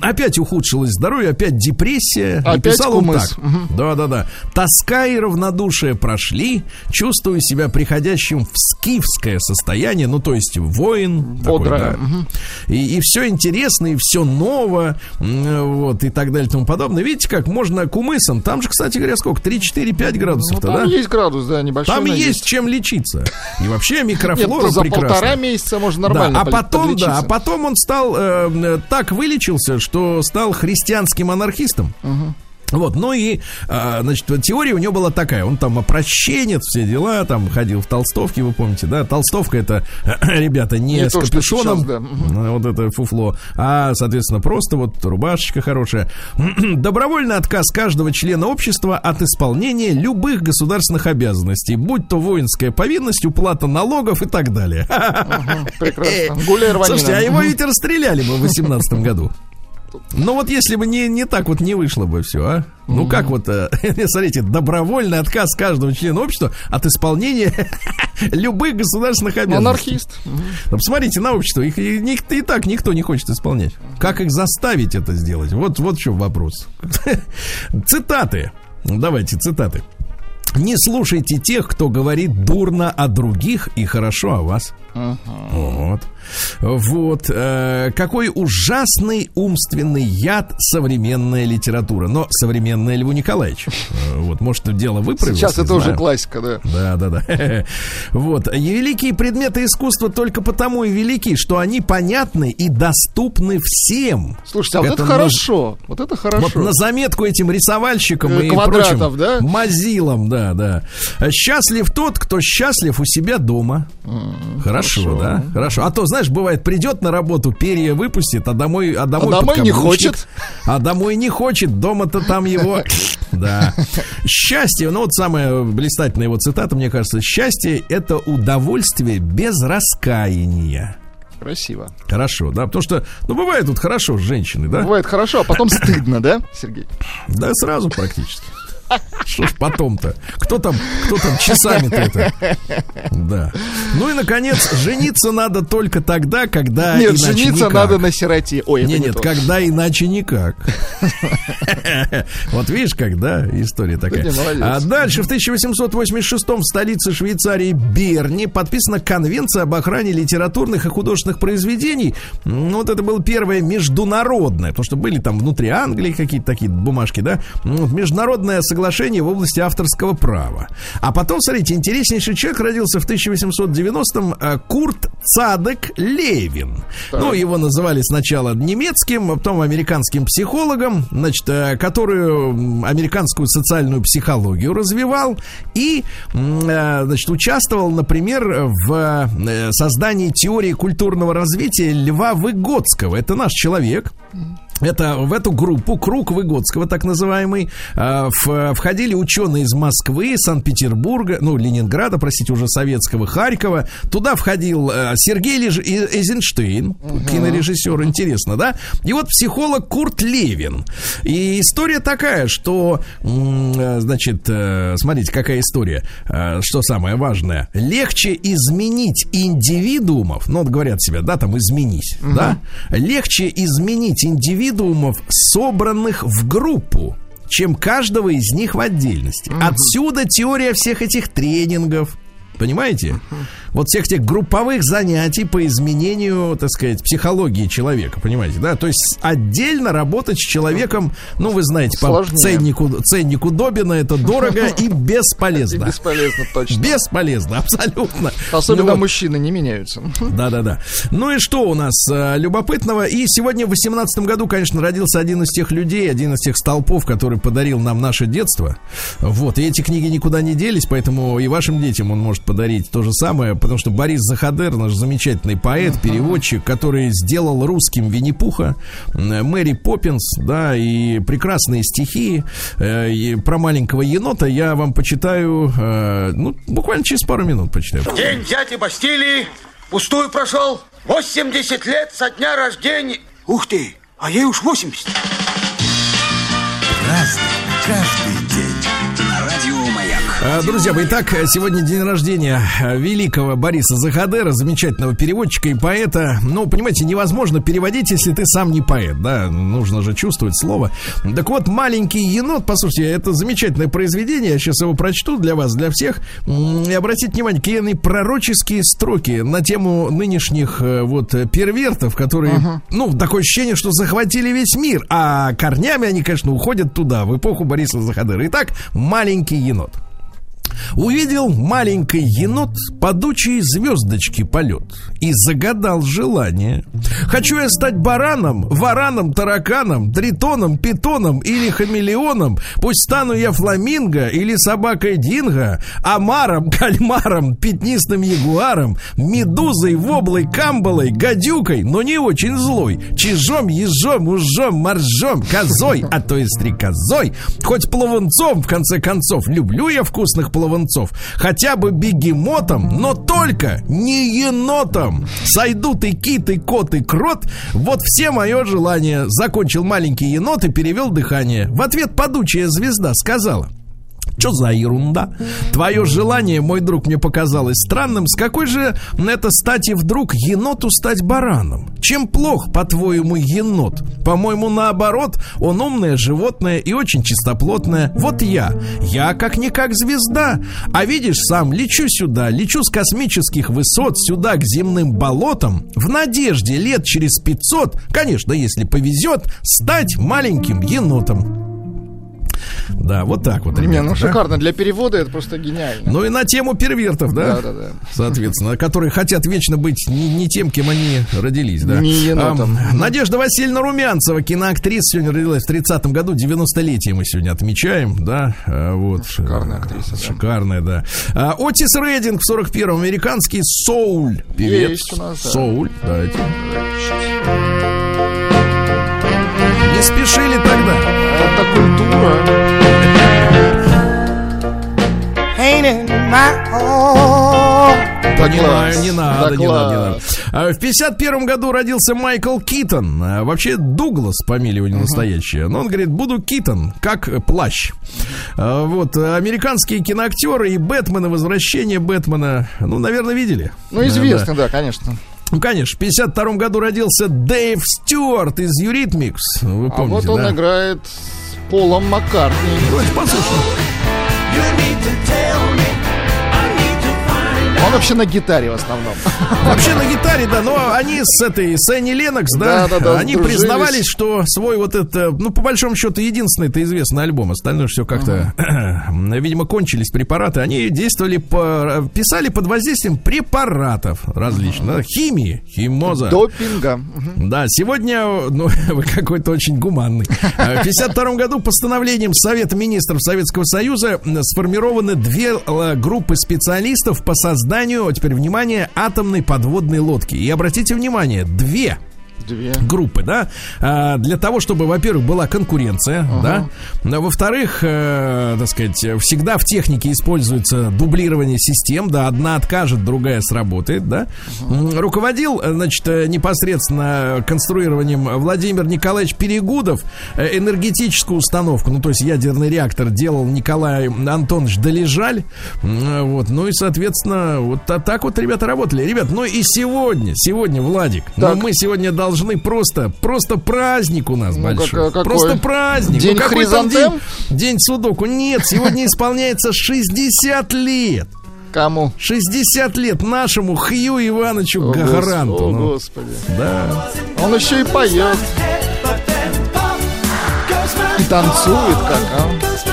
Опять ухудшилось здоровье, опять депрессия. Опять написал он кумыс. так. Да-да-да. Тоска и равнодушие прошли. Чувствую себя приходящим в скифское состояние. Ну, то есть воин. Бодрое. да. И, все интересно, и все ново. Вот, и так далее, и тому подобное. Видите, как можно кумысом. Там же, кстати говоря, сколько? 3, 4, 5 Ну, там да? есть градус, да, небольшой. Там но есть чем лечиться. И вообще Нет, микрофлора за прекрасна. полтора месяца можно нормально да, а потом, да, а потом он стал э, э, так вылечился, что стал христианским анархистом. Вот, ну и, а, значит, теория у него была такая, он там опрощенец, все дела, там ходил в толстовке, вы помните, да, толстовка это, ребята, не, Не с то, капюшоном, сейчас, да. А, вот это фуфло, а, соответственно, просто вот рубашечка хорошая. Добровольный отказ каждого члена общества от исполнения любых государственных обязанностей, будь то воинская повинность, уплата налогов и так далее. Мгм, Прекрасно. Гуляй. Слушайте, а его ведь расстреляли бы в 18 году. Ну вот если бы не, не так вот не вышло бы все, а? Ну как вот, э, смотрите, добровольный отказ каждого члена общества от исполнения любых государственных обязанностей. Анархист. Мгм. Ну, посмотрите на общество, их и, ник- и так никто не хочет исполнять. Как их заставить это сделать? Вот, вот в чем вопрос. Цитаты. Давайте, цитаты. Не слушайте тех, кто говорит дурно о других и хорошо о вас. Вот. Вот. э, какой ужасный умственный яд современная литература. Но современная Льву Николаевич. Э, Вот, может, дело выправилось. Сейчас это уже классика, да. Да, да, да. Вот. И великие предметы искусства только потому и велики, что они понятны и доступны всем. Слушайте, а вот это, на- хорошо. Вот это хорошо. Вот на заметку этим рисовальщикам Э, и прочим да? мазилам, да, да. Счастлив тот, кто счастлив у себя дома. Хорошо, да? Хорошо. А то, знаешь, бывает, придет на работу, перья выпустит, а домой, а домой, А домой не хочет. А домой не хочет, дома-то там его... Да. Счастье, ну вот самая блистательная его цитата, мне кажется, счастье – это удовольствие без раскаяния. Красиво. Хорошо, да, потому что, ну, бывает тут хорошо с женщиной, да? Бывает хорошо, а потом стыдно, да, Сергей? Да, сразу практически. Что ж потом-то? Кто там, кто там часами-то это? Да. Ну и, наконец, жениться надо только тогда, когда Нет, жениться никак. надо на сироте. Ой, это Не, не нет, то. когда иначе никак. Вот видишь, когда история такая. А дальше в 1886 в столице Швейцарии Берни подписана конвенция об охране литературных и художественных произведений. Ну, Вот это было первое международное, потому что были там внутри Англии какие-то такие бумажки, да? Ну, Международное соглашение соглашения в области авторского права. А потом, смотрите, интереснейший человек родился в 1890-м э, Курт Цадек Левин. Ну, его называли сначала немецким, а потом американским психологом, значит, э, которую м, американскую социальную психологию развивал и, э, значит, участвовал, например, в создании теории культурного развития Льва Выгодского. Это наш человек. Это в эту группу, круг Выгодского, так называемый, э, в- входили ученые из Москвы, Санкт-Петербурга, ну, Ленинграда, простите, уже советского, Харькова. Туда входил э, Сергей Леж- Эйзенштейн, кинорежиссер, интересно, да? И вот психолог Курт Левин. И история такая, что, э, значит, смотрите, какая история, что самое важное. Легче изменить индивидуумов, ну, вот говорят себе, да, там, изменись, да? Легче изменить индивидуумов, собранных в группу, чем каждого из них в отдельности. Отсюда теория всех этих тренингов. Понимаете? Вот всех тех групповых занятий по изменению, так сказать, психологии человека, понимаете, да? То есть отдельно работать с человеком, ну, вы знаете, по Сложнее. ценнику, ценнику Добина это дорого и И бесполезно. бесполезно, точно. Бесполезно, абсолютно. Особенно Ну вот. мужчины не меняются. Да-да-да. Ну и что у нас э, любопытного? И сегодня в 18 году, конечно, родился один из тех людей, один из тех столпов, который подарил нам наше детство. Вот. И эти книги никуда не делись, поэтому и вашим детям он может подарить то же самое, потому что Борис Захадер, наш замечательный поэт, переводчик, который сделал русским Винни-Пуха, э, Мэри Поппинс, да, и прекрасные стихи э, и про маленького енота я вам почитаю, э, ну, буквально через пару минут почитаю. День дяди Бастилии пустую прошел. 80 лет со дня рождения. Ух ты, а ей уж 80. Разный, каждый Друзья мои, итак, сегодня день рождения а, великого Бориса Захадера, замечательного переводчика и поэта. Ну, понимаете, невозможно переводить, если ты сам не поэт, да, нужно же чувствовать слово. Так вот, «Маленький енот», послушайте, это замечательное произведение, я сейчас его прочту для вас, для всех. И обратите внимание, какие пророческие строки на тему нынешних э, вот э, первертов, которые, ну, такое ощущение, что захватили весь мир, а корнями они, конечно, уходят туда, в эпоху Бориса Захадера. Итак, «Маленький енот». Увидел маленький енот падучие звездочки полет и загадал желание. Хочу я стать бараном, вараном, тараканом, тритоном, питоном или хамелеоном. Пусть стану я фламинго или собакой динго, омаром, кальмаром, пятнистым ягуаром, медузой, воблой, камбалой, гадюкой, но не очень злой, чижом, ежом, ужом, моржом, козой, а то и стрекозой, хоть плавунцом, в конце концов, люблю я вкусных плавунцов, хотя бы бегемотом, но только не енотом. Сойдут и кит, и кот, и крот, вот все мое желание. Закончил маленький енот и перевел дыхание. В ответ падучая звезда сказала — что за ерунда? Твое желание, мой друг, мне показалось странным. С какой же это стати вдруг еноту стать бараном? Чем плох, по-твоему, енот? По-моему, наоборот, он умное животное и очень чистоплотное. Вот я. Я как-никак звезда. А видишь, сам лечу сюда, лечу с космических высот сюда к земным болотам в надежде лет через 500, конечно, если повезет, стать маленьким енотом. Да, вот так вот. Не, ребята, ну да? шикарно. Для перевода это просто гениально. Ну и на тему первертов, да? Да, да, да. Соответственно, которые хотят вечно быть не, не тем, кем они родились, да? Не енотом. Ам, Надежда Васильевна Румянцева, киноактриса, сегодня родилась в 30-м году, 90-летие мы сегодня отмечаем, да? А, Вот. Шикарная актриса, да. Шикарная, да. А, Отис Рейдинг в 41-м, американский соуль. Певец. Есть у нас, да. Соуль, давайте. Не спешили тогда. Это культура. Понимаю, не надо, не надо, не надо. класс. А В 51 году родился Майкл Китон. А, Вообще Дуглас, фамилия у него настоящая. Но он говорит, буду Китон, как плащ. А, Вот, американские киноактеры и Бэтмен, и возвращение Бэтмена, ну, наверное, видели. Ну, Да, известно, да, конечно. Ну, конечно, в 52 году родился Дэйв Стюарт из Eurythmics. Вы А помните, вот он да? играет с Полом Маккартни. Давайте послушаем. Он вообще на гитаре в основном. Вообще на гитаре, да, но они с этой, с Энни Ленокс, да, Да, да, да, они сдружились. признавались, что свой вот это, ну, по большому счету, единственный это известный альбом, остальное все как-то, видимо, кончились препараты, они действовали по, писали под воздействием препаратов различных, да, химии, химоза. Допинга. Да, сегодня, ну, вы какой-то очень гуманный. Э, В 52 году постановлением Совета министров Советского Союза сформированы две э, группы специалистов по созданию, а теперь внимание, атомной подводной лодки. И обратите внимание, две Две. группы, да, а, для того, чтобы, во-первых, была конкуренция, да, а во-вторых, э, так сказать, всегда в технике используется дублирование систем, да, одна откажет, другая сработает, да. М, Руководил, э, значит, э, непосредственно конструированием Владимир Николаевич Перегудов энергетическую установку, ну, то есть ядерный реактор делал Николай Антонович Долежаль, вот, ну и, соответственно, вот та- так вот ребята работали. Ребят, ну и сегодня, сегодня, Владик, ну Так. мы сегодня должны просто, просто праздник у нас Ну, большой. как-? Просто праздник. День ну, какой там день? хризантем? День судоку. Нет, сегодня исполняется 60 лет. Кому? 60 лет нашему Хью Ивановичу О, гос- Гранту. О, Ну, господи. да. Он еще и поет. И танцует как, а?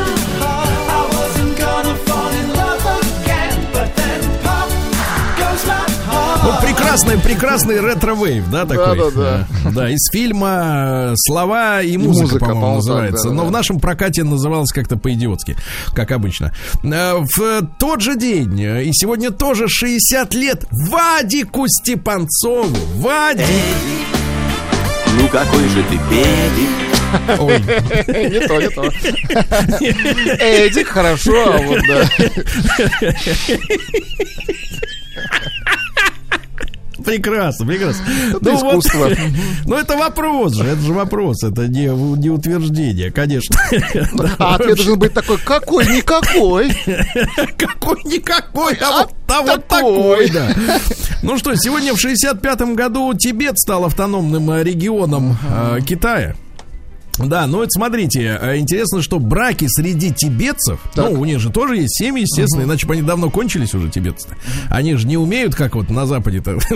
Прекрасный, прекрасный retrowave, да, такой? Да-да-да. Э, Да, из фильма э, «Слова и музыка», музыка, по-моему, называется. да-да-да. Но в нашем прокате называлось как-то по-идиотски, как обычно. Э, В тот же день, э, и сегодня тоже 60 лет, Вадику Степанцову. Вадик! Ну какой же ты педик. Ой, Не то, не то. Эдик, хорошо, а вот да. прекрасно, прекрасно. Это искусство. ну, это вопрос же, это же вопрос, это не, не утверждение, конечно. А ответ должен быть такой, какой, никакой. Какой-никакой, а вот, а вот такой. такой, да. Ну что, сегодня в 65-м году Тибет стал автономным э, регионом э, Китая. Да, ну это смотрите, э, интересно, что браки среди тибетцев, Так. ну у них же тоже есть семьи, естественно, иначе бы они давно кончились уже тибетцы. Они же не умеют, как вот на Западе-то.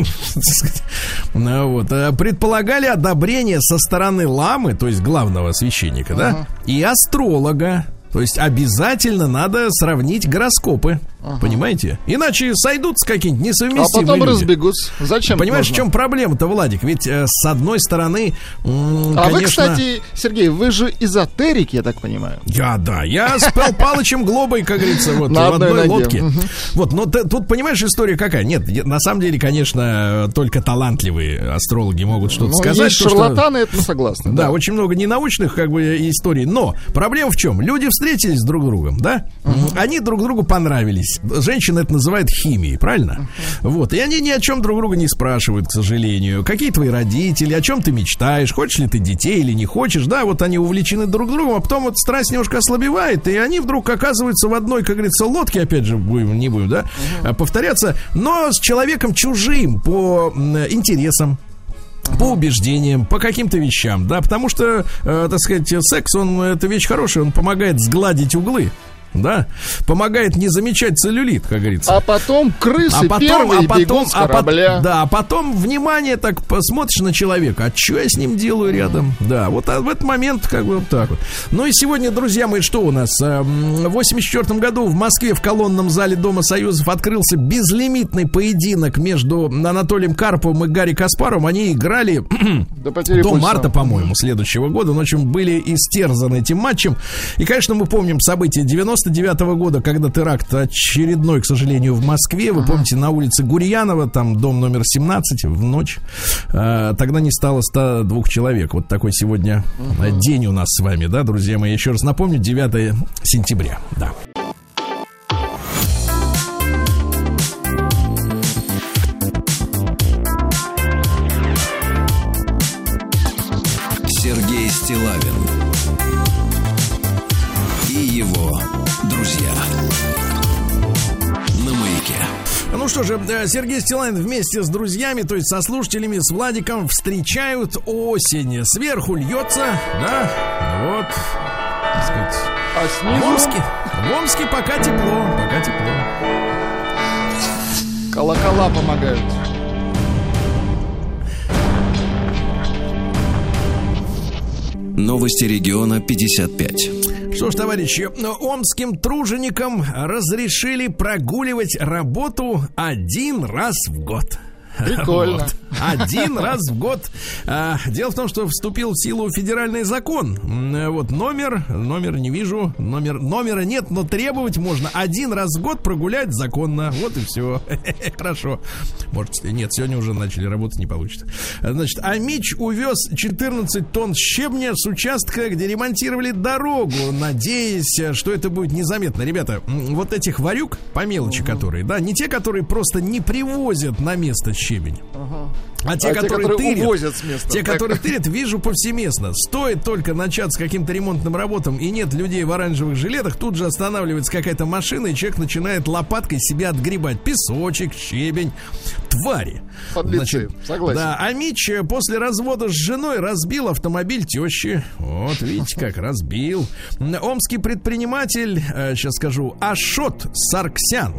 Ну, вот, э, предполагали одобрение со стороны ламы, то есть главного священника, да, и астролога. То есть обязательно надо сравнить гороскопы, понимаете? Иначе сойдутся какие-нибудь А несовместимые потом люди. разбегутся. Зачем? Понимаешь, в нужно? чем проблема-то, Владик? Ведь э, с одной стороны, м, А вы, конечно... кстати, Сергей, вы же эзотерик, я так понимаю. Я, да, я с Палычем Глобой, как говорится, вот в одной лодке. Вот, но тут понимаешь история какая? Нет, на самом деле, конечно, только талантливые астрологи могут что-то Ну, сказать. есть шарлатаны, это согласны. Да, очень много ненаучных как бы историй. Но проблема в чем? Люди встретились друг с другом, да? Они друг другу понравились. Женщина это называет химией, правильно? Вот. И они ни о чем друг друга не спрашивают, к сожалению. Какие твои родители, о чем ты мечтаешь, хочешь ли ты детей или не хочешь, да? Вот они увлечены друг другом, а потом вот страсть немножко ослабевает, и они вдруг оказываются в одной, как говорится, лодке, опять же, будем, не будем, да, а, повторяться, но с человеком чужим по м, по убеждениям, по каким-то вещам, да, потому что, э, так сказать, секс, он, это вещь хорошая, он помогает сгладить углы, да, помогает не замечать целлюлит, как говорится. А потом крысы первые бегут с а корабля. да, а потом внимание так посмотришь на человека, а что я с ним делаю рядом? Да, вот а в этот момент как бы вот так вот. Ну и сегодня, друзья мои, что у нас? Эм, В 84 году в Москве в колонном зале Дома Союзов открылся безлимитный поединок между Анатолием Карповым и Гарри Каспаровым. Они играли До до марта, по-моему, следующего года. Ну, в общем, были истерзаны этим матчем. И, конечно, мы помним события 99 года, когда теракт очередной, к сожалению, в Москве. Вы помните, на улице Гурьянова, там дом номер 17 в ночь. А, тогда не стало 102 человек. Вот такой сегодня а, день у нас с вами, да, друзья мои. Еще раз напомню, 9 сентября. Да. Сергей Стилавин что же, э, Сергей Стилайн вместе с друзьями, то есть со слушателями, с Владиком встречают осень. Сверху льется, да, вот, так сказать, А в снизу... Омске, в Омске пока тепло, пока тепло. Колокола помогают. Новости региона 55. Что ж, товарищи, омским труженикам разрешили прогуливать работу один раз в год. Прикольно. Вот. Один раз в год. А, дело в том, что вступил в силу федеральный закон. Вот номер, номер не вижу, номер, номера нет, но требовать можно один раз в год прогулять законно. Вот и все. Хорошо. Может, нет, сегодня уже начали работать, не получится. Значит, Амич увез 14 тонн щебня с участка, где ремонтировали дорогу, надеясь, что это будет незаметно. Ребята, вот этих варюк, по мелочи которые, да, не те, которые просто не привозят на место щебень. А те, А те, которые, которые тырят, с места. те, Так. которые тырят, вижу повсеместно. Стоит только начаться с каким-то ремонтным работам, и нет людей в оранжевых жилетах, тут же останавливается какая-то машина, и человек начинает лопаткой себя отгребать. Песочек, щебень, твари. Подлецы, согласен. Да, а Мич э, после развода с женой разбил автомобиль тещи. Вот, видите, как разбил. Омский предприниматель, сейчас скажу, Ашот Сарксян.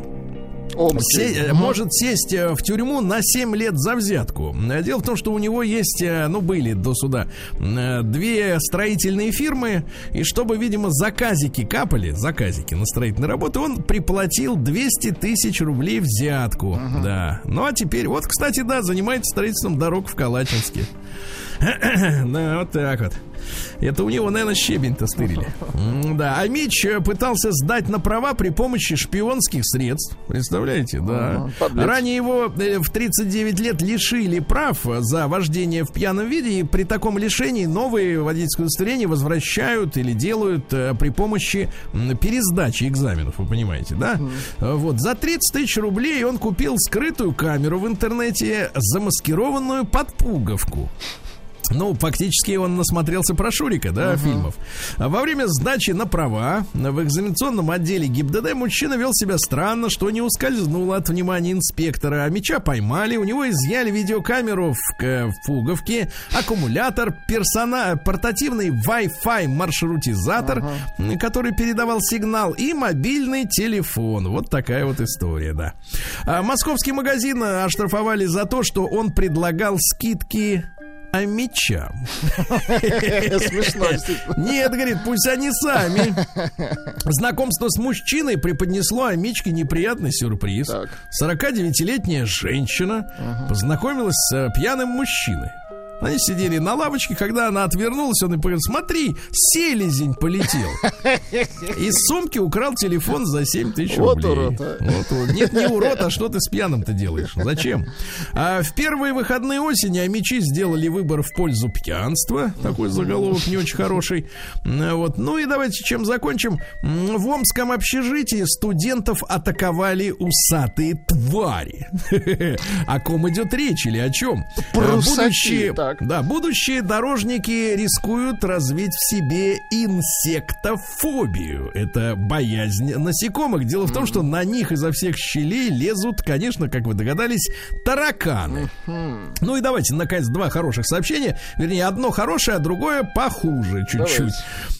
Омский. Се- э, может сесть э, в тюрьму на 7 лет за взятку. Дело в том, что у него есть, э, ну, были до суда, две строительные фирмы, и чтобы, видимо, заказики капали, заказики на строительные работы, он приплатил 200 тысяч рублей взятку. Да. Ну, а теперь, вот, кстати, да, занимается строительством дорог в Калачинске. Да, вот так вот. Это у него, наверное, щебень-то стырили. Да, а Мич э, пытался сдать на права при помощи шпионских средств. Представляете, да. Подлец. Ранее его э, в 39 лет лишили прав за вождение в пьяном виде, и при таком лишении новые водительские удостоверения возвращают или делают э, при помощи пересдачи экзаменов, вы понимаете, да? Вот, за 30 тысяч рублей он купил скрытую камеру в интернете, замаскированную под пуговку. Ну, фактически он насмотрелся про Шурика, да, фильмов. А Во время сдачи на права в экзаменационном отделе ГИБДД мужчина вел себя странно, что не ускользнул от внимания инспектора. А меча поймали, у него изъяли видеокамеру в, в пуговке, аккумулятор, персона, портативный Wi-Fi маршрутизатор, м, который передавал сигнал, и мобильный телефон. Вот такая вот история, да. А московский магазин оштрафовали за то, что он предлагал скидки а мечам. Смешно. Нет, говорит, пусть они сами. Знакомство с мужчиной преподнесло Амичке неприятный сюрприз. Так. 49-летняя женщина познакомилась с э, пьяным мужчиной. Они сидели на лавочке, когда она отвернулась, он и говорит, смотри, селезень полетел. Из сумки украл телефон за 7 тысяч Вот рублей. урод, а. Вот урод. Нет, не урод, а что ты с пьяным-то делаешь? Зачем? А в первые выходные осени амичи сделали выбор в пользу пьянства. Такой заголовок не очень хороший. Вот. Ну и давайте чем закончим. В Омском общежитии студентов атаковали усатые твари. О ком идет речь или о чем? Прусаки, Будущие, так. да, будущие дорожники рискуют развить в себе инсектофобию. Это боязнь насекомых. Дело в том, что на них изо всех щелей лезут, конечно, как вы догадались, тараканы. Ну и давайте, наконец, два хороших сообщения. Вернее, одно хорошее, а другое похуже чуть-чуть.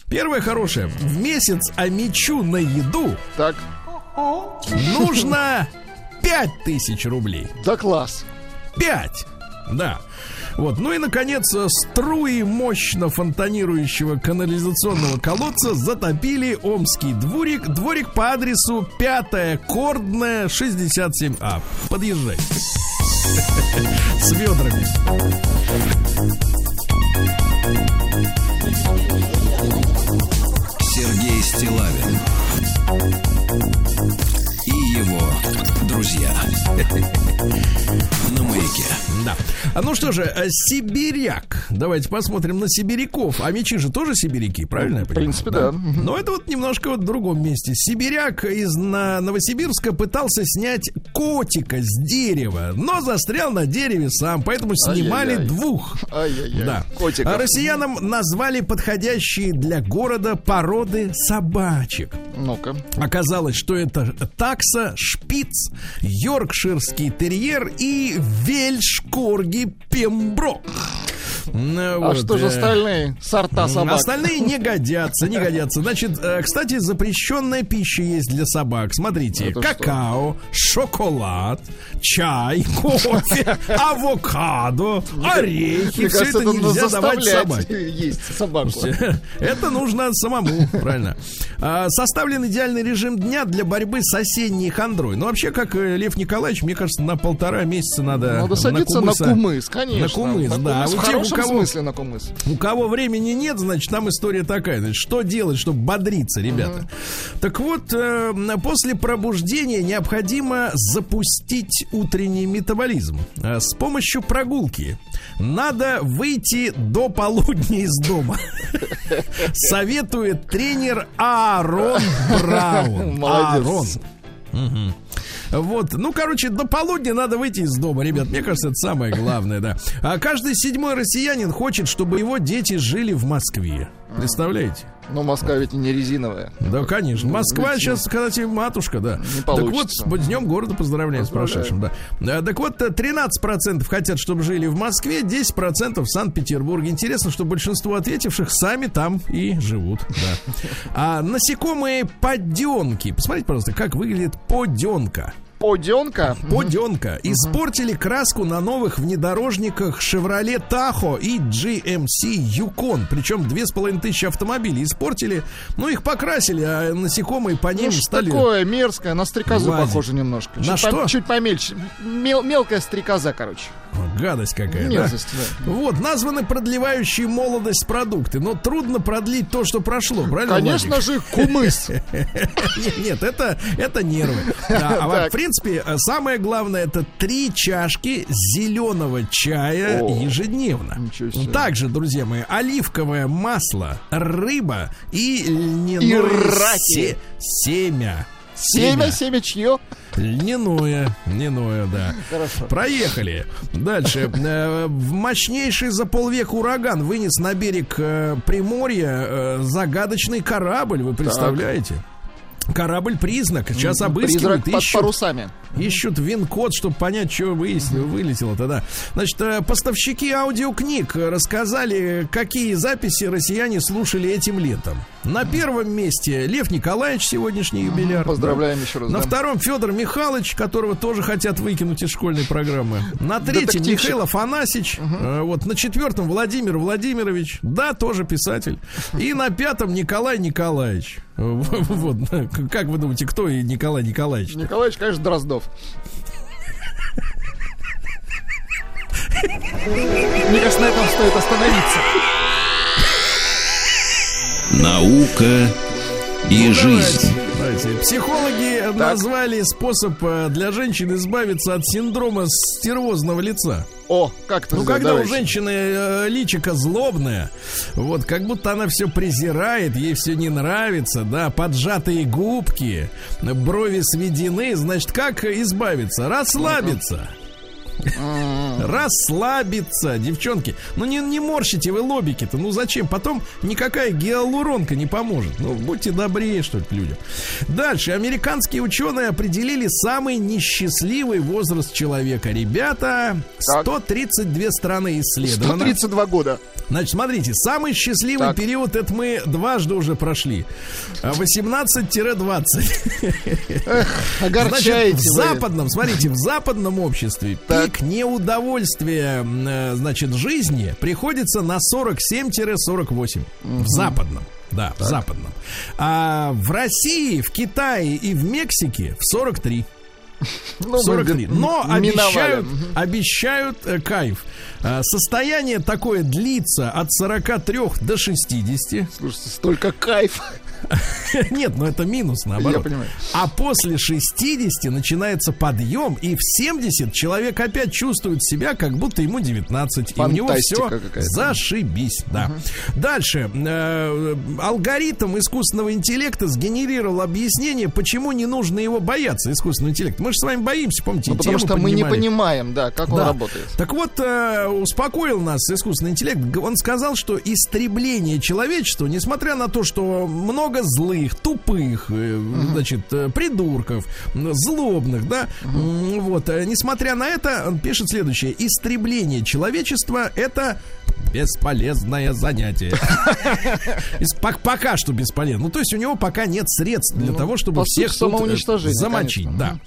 Первое хорошее. В месяц амичу на еду Так, нужно 5000 рублей. да класс. 5. Да. Вот. Ну и, наконец, струи мощно фонтанирующего канализационного колодца затопили Омский дворик, дворик по адресу 5 Кордная, 67А. Подъезжайте. С ведрами. Сергей Стилавин и его друзья на маяке. Да. А ну что же, э, сибиряк. Давайте посмотрим на сибиряков. А мечи же тоже сибиряки, правильно я В понимаю? принципе, да. Но это вот немножко вот в другом месте. Сибиряк из Новосибирска пытался снять котика с дерева, но застрял на дереве сам, поэтому снимали Ай-яй-яй. двух. Ай-яй-яй. Да. Котиков. А россиянам назвали подходящие для города породы собачек. Ну-ка. Оказалось, что это такса, шпиц, йоркширский терьер и вельшкорги пемброк. Ну, А вот, что же э, остальные сорта собак? Остальные не годятся, не годятся. Значит, э, кстати, запрещенная пища есть для собак. Смотрите, Это какао, шоколад, чай, кофе, авокадо, орехи. Все это нельзя давать собаке. есть собаку. Это нужно самому, правильно. А, Составлен идеальный режим дня для борьбы с осенней хандрой. Ну, вообще, как э, Лев Николаевич, мне кажется, на полтора месяца надо... Надо садиться на кумыс, конечно. На кумыс, да. У хорошем кого- смысле на кумыс. у кого времени нет, значит, там история такая. Значит, что делать, чтобы бодриться, ребята? Так вот, э, после пробуждения необходимо запустить утренний метаболизм э, с помощью прогулки. Надо выйти до полудня из дома. Советует тренер Аарон Браун. Молодец. Аарон. Мгм. Вот, ну, короче, до полудня надо выйти из дома, ребят. Мне кажется, это самое главное, да. А каждый седьмой россиянин хочет, чтобы его дети жили в Москве. Представляете? Но Москва ведь не резиновая. Да, конечно. Москва сейчас, кстати, матушка, да. Не так вот, получится. с днем города поздравляем с прошедшим, да. А, Так вот, э, 13% хотят, чтобы жили в Москве, 10% в Санкт-Петербурге. Интересно, что большинство ответивших сами там и живут, да. А насекомые поденки. Посмотрите, пожалуйста, как выглядит поденка. Поденка. Поденка. Испортили краску на новых внедорожниках Chevrolet Tahoe и GMC Yukon. Причем две с половиной тысячи автомобилей испортили. Ну, их покрасили, а насекомые по ним Ну, стали... такое мерзкое, на стрекозу лазить. похоже немножко. На чуть, что? По, чуть помельче. Мел- мелкая стрекоза, короче. Гадость какая, да? Мерзость, да. Вот, названы продлевающие молодость продукты. Но трудно продлить то, что прошло, правильно, Конечно Владик? же, кумыс. Нет, это, это нервы. Да, а в принципе, э, самое главное это три чашки зеленого чая О, ежедневно. Также, друзья мои, оливковое масло, рыба и льняное се- семя. Семя, семя чье? Льняное, льняное, да. Хорошо. Проехали. Дальше. Э, Мощнейший за полвека ураган вынес на берег э, Приморья загадочный корабль. Вы представляете? Корабль признак. Сейчас обыскивают, Призрак под ищут, парусами. ищут вин-код, чтобы понять, что выяснило, вылетело тогда. Значит, э, поставщики аудиокниг рассказали, какие записи россияне слушали этим летом. На первом месте Лев Николаевич, сегодняшний юбиляр. Поздравляем еще раз. На да. втором Федор Михайлович, которого тоже хотят выкинуть из школьной программы. На третьем. Михаил Афанасьич. Э, Вот на четвертом Владимир Владимирович. Да, тоже писатель. И на пятом Николай Николаевич. Э, Вот, как вы думаете, кто и Николай Николаевич? Николаевич, конечно, Дроздов. Мне кажется, на этом стоит остановиться. Наука и жизнь. Давайте. Психологи назвали способ э, для женщин избавиться от синдрома стервозного лица. О, как ты Ну, когда у давайте. женщины э, личико злобное, вот, как будто она все презирает, ей все не нравится, да, поджатые губки, брови сведены, значит, как избавиться? Расслабиться. Расслабиться, девчонки. Ну не, не морщите вы лобики-то. Ну зачем? Потом никакая гиалуронка не поможет. Ну будьте добрее, что ли, людям. Дальше. Американские ученые определили самый несчастливый возраст человека. Ребята, Так. 132 страны исследовано. 132 года. Значит, смотрите, самый счастливый Так. период это мы дважды уже прошли. А 18-20. Огорчаете Значит, в вы. западном, смотрите, в западном обществе Так. пик неудовольствия, м, э, значит, жизни приходится на 47-48. В западном. Да, в западном. А в России, в Китае и в Мексике в 43. Ну, 43. вы Но обещают, обещают э, кайф. А, Состояние такое длится от 43 до 60. Слушайте, столько кайфа. Нет, ну это минус, наоборот. Я понимаю. А после 60 начинается подъем, и в 70 человек опять чувствует себя, как будто ему 19. и у него Фантастика все зашибись, да. Дальше. Э, алгоритм искусственного интеллекта сгенерировал объяснение, почему не нужно его бояться, искусственного интеллекта. Мы же с вами боимся, помните, Ну, потому что мы не поднимали. понимаем, да, как он Да. работает. Так вот, э, успокоил нас искусственный интеллект. Он сказал, что истребление человечества, несмотря на то, что много злых, тупых, э, значит, э, придурков, злобных, да, м, вот, э, несмотря на это, он пишет следующее: истребление человечества это бесполезное занятие. Пока что бесполезно. Ну, то есть у него пока нет средств для Ну, того, чтобы всех тут, самоуничтожение, замочить. Да.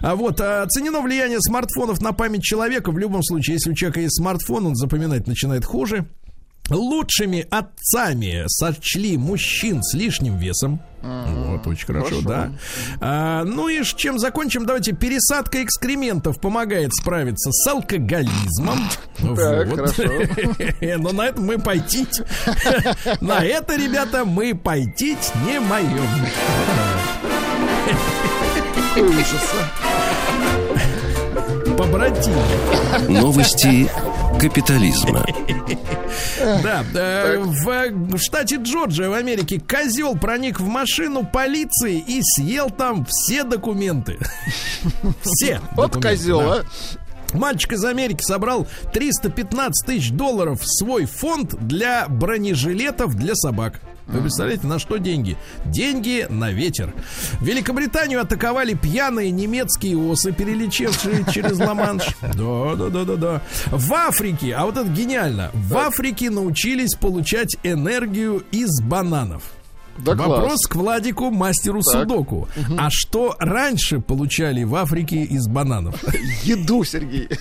А вот оценено влияние смартфонов на память человека. В любом случае, если у человека есть смартфон, он запоминать начинает хуже. Лучшими отцами сочли мужчин с лишним весом. Вот, очень хорошо, да. А, ну и ж чем закончим? Давайте пересадка экскрементов помогает справиться с алкоголизмом. Так, хорошо. Но на это мы пойтить. На это, ребята, мы пойтить не моем. Ужас. Побратим. Новости капитализма. Да, э, в, в штате Джорджия в Америке козел проник в машину полиции и съел там все документы. Все. Вот козел, а. Мальчик из Америки собрал 315 тысяч долларов в свой фонд для бронежилетов для собак. Вы представляете, на что деньги? Деньги на ветер. Великобританию атаковали пьяные немецкие осы, перелечившие через Ла-Манш. Да, да, да, да, да. В Африке, а вот это гениально, в Африке научились получать энергию из бананов. Да класс. Вопрос к Владику, мастеру Так. судоку. А что раньше получали в Африке из бананов? Еду, Сергей.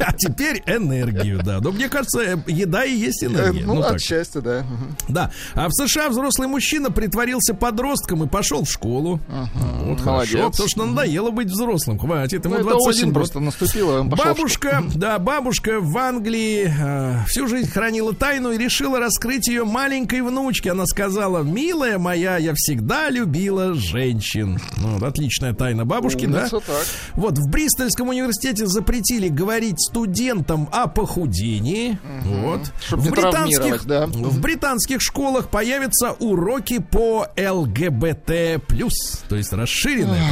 А теперь энергию, да. Но мне кажется, э, еда и есть энергия. Ну, Ну, от счастья, да. Да. А в США взрослый мужчина притворился подростком и пошел в школу. Вот Молодец. хорошо, потому что надоело быть взрослым. Хватит, ему Ну, это 21 осень год. просто наступила. Бабушка, да, бабушка в Англии э, всю жизнь хранила тайну и решила раскрыть ее маленькой внучке. Она сказала, милая моя, я всегда любила женщин. Ну, вот отличная тайна бабушки, да? Умница, так. Вот, в Бристольском университете запретили говорить студентам о похудении. Вот. Чтоб в, британских, да. в британских школах появятся уроки по ЛГБТ+. То есть расширенная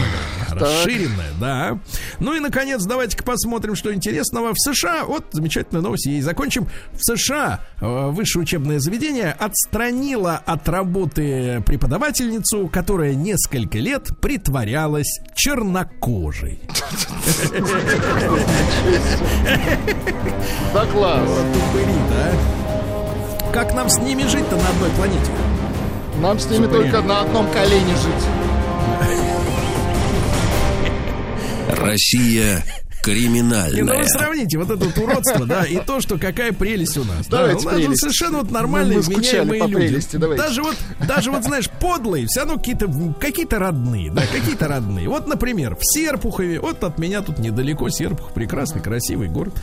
программа. Расширенная, да. Ну и, наконец, давайте-ка посмотрим, что интересного. В США, вот замечательная новость, и закончим. В США э, высшее учебное заведение отстранило от работы преподавательницу, которая несколько лет притворялась чернокожей. Да класс. Как нам с ними жить-то на одной планете? Нам с ними только на одном колене жить. Россия Не, ну вы сравните вот это вот уродство, да, и то, что какая прелесть у нас. Да, Давайте у нас же прелесть. совершенно вот нормальные, скучали вменяемые люди. прелести, давайте. Даже вот, даже вот, знаешь, подлые, все равно какие-то, какие-то родные, да, какие-то родные. Вот, например, в Серпухове, вот от меня тут недалеко Серпухов, прекрасный, красивый город.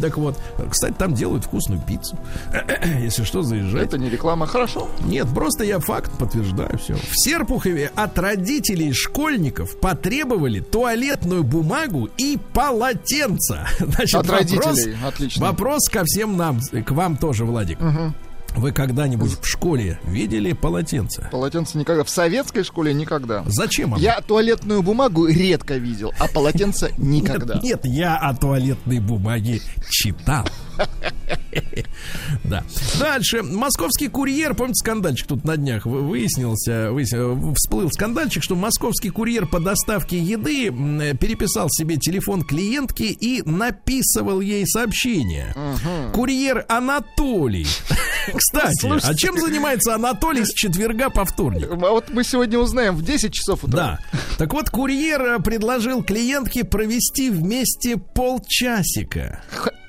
Так вот, кстати, там делают вкусную пиццу. Если что, заезжайте. Это не реклама, хорошо. Нет, просто я факт подтверждаю все. В Серпухове от родителей школьников потребовали туалетную бумагу и полотенца. Значит, От вопрос, родителей, отлично. Вопрос ко всем нам, к вам тоже, Владик. Вы когда-нибудь в школе видели полотенце? Полотенце никогда. В советской школе никогда. Зачем оно? Я туалетную бумагу редко видел, а полотенце никогда. Нет, нет, я о туалетной бумаге читал. Да. Дальше. Московский курьер, помните скандальчик тут на днях вы- выяснился, выяс- всплыл скандальчик, что московский курьер по доставке еды э, переписал себе телефон клиентки и написывал ей сообщение. Курьер Анатолий. Кстати, а чем занимается Анатолий с четверга по вторник? А вот мы сегодня узнаем в 10 часов утра. Да. Так вот, курьер э, предложил клиентке провести вместе полчасика.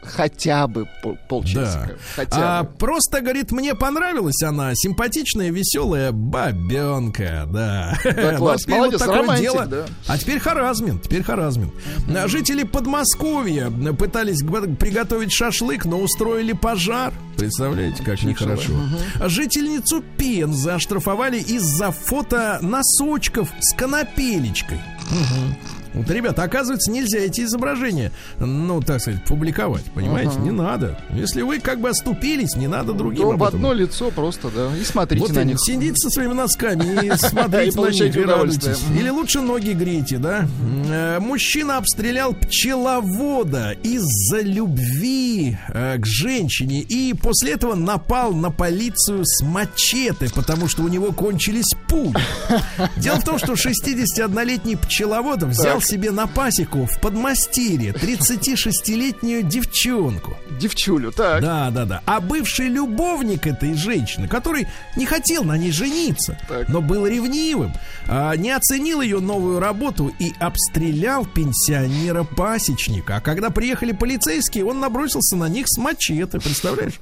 Хотя бы пол- Да. полчасика. Хотя А, бы. просто, говорит, мне понравилась она. Симпатичная, веселая бабенка, да. Да, Ну, класс. Молодец, такое романтик, дело. да. А теперь харазмин, теперь харазмин. А, Жители Подмосковья пытались приготовить шашлык, но устроили пожар. Представляете, как нехорошо. А Жительницу Пензы оштрафовали из-за фото носочков с конопелечкой. Мгм. Вот, ребята, оказывается, нельзя эти изображения, ну, так сказать, публиковать, понимаете? Не надо. Если вы как бы оступились, не надо другим То об этом. одно лицо просто, да. И смотрите Вот на них. сидите со своими носками и смотрите на них и радуйтесь. Или лучше ноги грейте, да? Э, Мужчина обстрелял пчеловода из-за любви э, к женщине и после этого напал на полицию с мачете, потому что у него кончились пули. Дело в том, что 61-летний пчеловод взял взял себе на пасеку в подмастерье 36-летнюю девчонку. Девчулю, так. Да, да, да. А бывший любовник этой женщины, который не хотел на ней жениться, Так. но был ревнивым, а, не оценил ее новую работу и обстрелял пенсионера-пасечника. А когда приехали полицейские, он набросился на них с мачете, представляешь?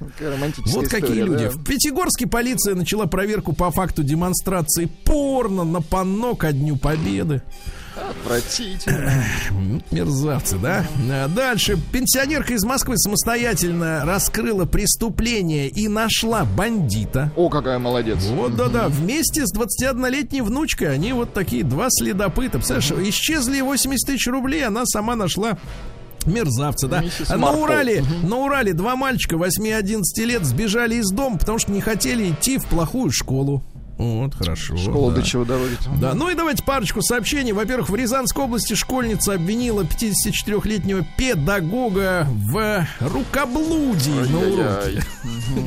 Вот какие история, люди. да. В Пятигорске полиция начала проверку по факту демонстрации порно на панно ко Дню Победы. Отвратительно. М, Мерзавцы, да? А Дальше. Пенсионерка из Москвы самостоятельно раскрыла преступление и нашла бандита. О, какая молодец. Вот, да-да, вместе с 21-летней внучкой они вот такие два следопыта. Представляешь, исчезли 80 тысяч рублей, она сама нашла Мерзавцы, да. Миссис На. Урале, на Урале два мальчика 8-11 лет сбежали из дома, потому что не хотели идти в плохую школу. Вот, хорошо. Школа да. до чего доводит. Да, ну и давайте парочку сообщений. Во-первых, в Рязанской области школьница обвинила 54-летнего педагога в рукоблудии на уроке.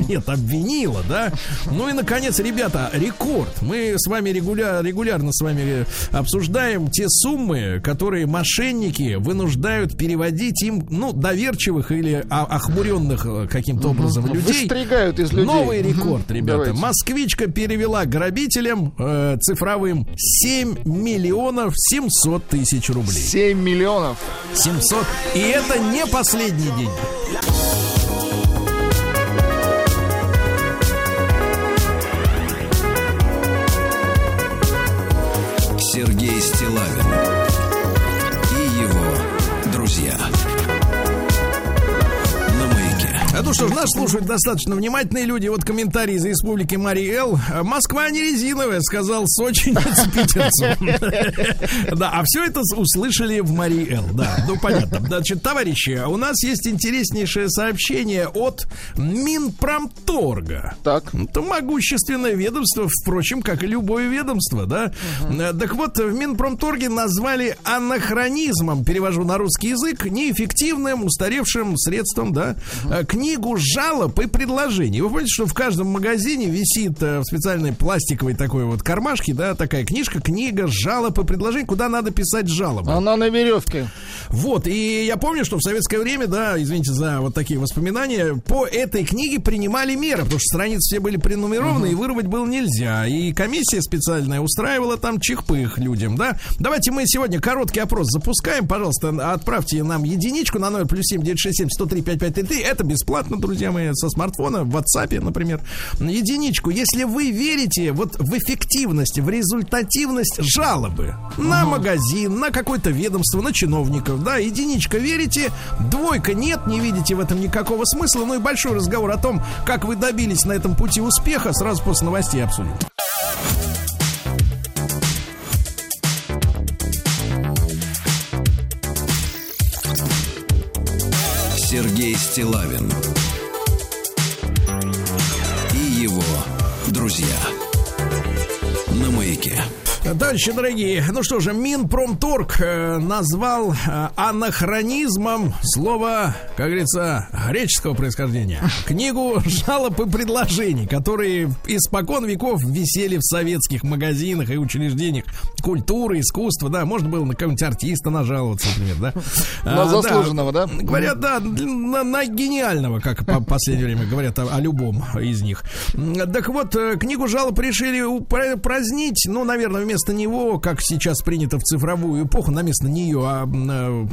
Нет, обвинила, да. Ну и, наконец, ребята, рекорд. Мы с вами регуля- регулярно с вами обсуждаем те суммы, которые мошенники вынуждают переводить им, ну, доверчивых или а- охмуренных каким-то образом людей. Выстригают из людей. Новый рекорд, ребята. Давайте. Москвичка перевела грабителям э, цифровым 7 миллионов 700 тысяч рублей. 7 миллионов. 700. И это не последний день. Сергей Стилавин что ж, нас слушают достаточно внимательные люди. Вот комментарий из республики Марий Эл. Москва не резиновая, сказал сочинец питерцу. Да, а все это услышали в Марий Эл. Да, ну понятно. Значит, товарищи, у нас есть интереснейшее сообщение от Минпромторга. Так. Это могущественное ведомство, впрочем, как и любое ведомство, да? Э, Так вот, в Минпромторге назвали анахронизмом, перевожу на русский язык, неэффективным, устаревшим средством, да, э, книгу жалоб и предложений. Вы помните, что в каждом магазине висит э, в специальной пластиковой такой вот кармашке, да, такая книжка, книга жалоб и предложений, куда надо писать жалобы. Она на веревке. Вот, и я помню, что в советское время, да, извините за вот такие воспоминания, по этой книге принимали меры, потому что страницы все были пrenумерованы, и вырвать было нельзя. И комиссия специальная устраивала там чих-пых людям, да. Давайте мы сегодня короткий опрос запускаем, пожалуйста, отправьте нам единичку на номер плюс 7967 103 5533. Это бесплатно, друзья мои, со смартфона, в WhatsApp, например. Единичку. Если вы верите вот в эффективность, в результативность жалобы на магазин, на какое-то ведомство, на чиновников, да, единичка верите, двойка нет, не видите в этом никакого смысла, ну и большой разговор о том, как вы добились на этом пути успеха, сразу после новостей обсудим. Сергей Стилавин его друзья. На маяке. Товарищи дорогие, ну что же, Минпромторг э, назвал э, анахронизмом слово, как говорится, греческого происхождения. Книгу жалоб и предложений, которые испокон веков висели в советских магазинах и учреждениях культуры, искусства, да, можно было на какого-нибудь артиста нажаловаться, например, да. На А, заслуженного, да? Говорят, да, на, на гениального, как по последнее время говорят о, о любом из них. Так вот, э, книгу жалоб решили упра- празднить, ну, наверное, вместо него, как сейчас принято в цифровую эпоху, на место нее а, э,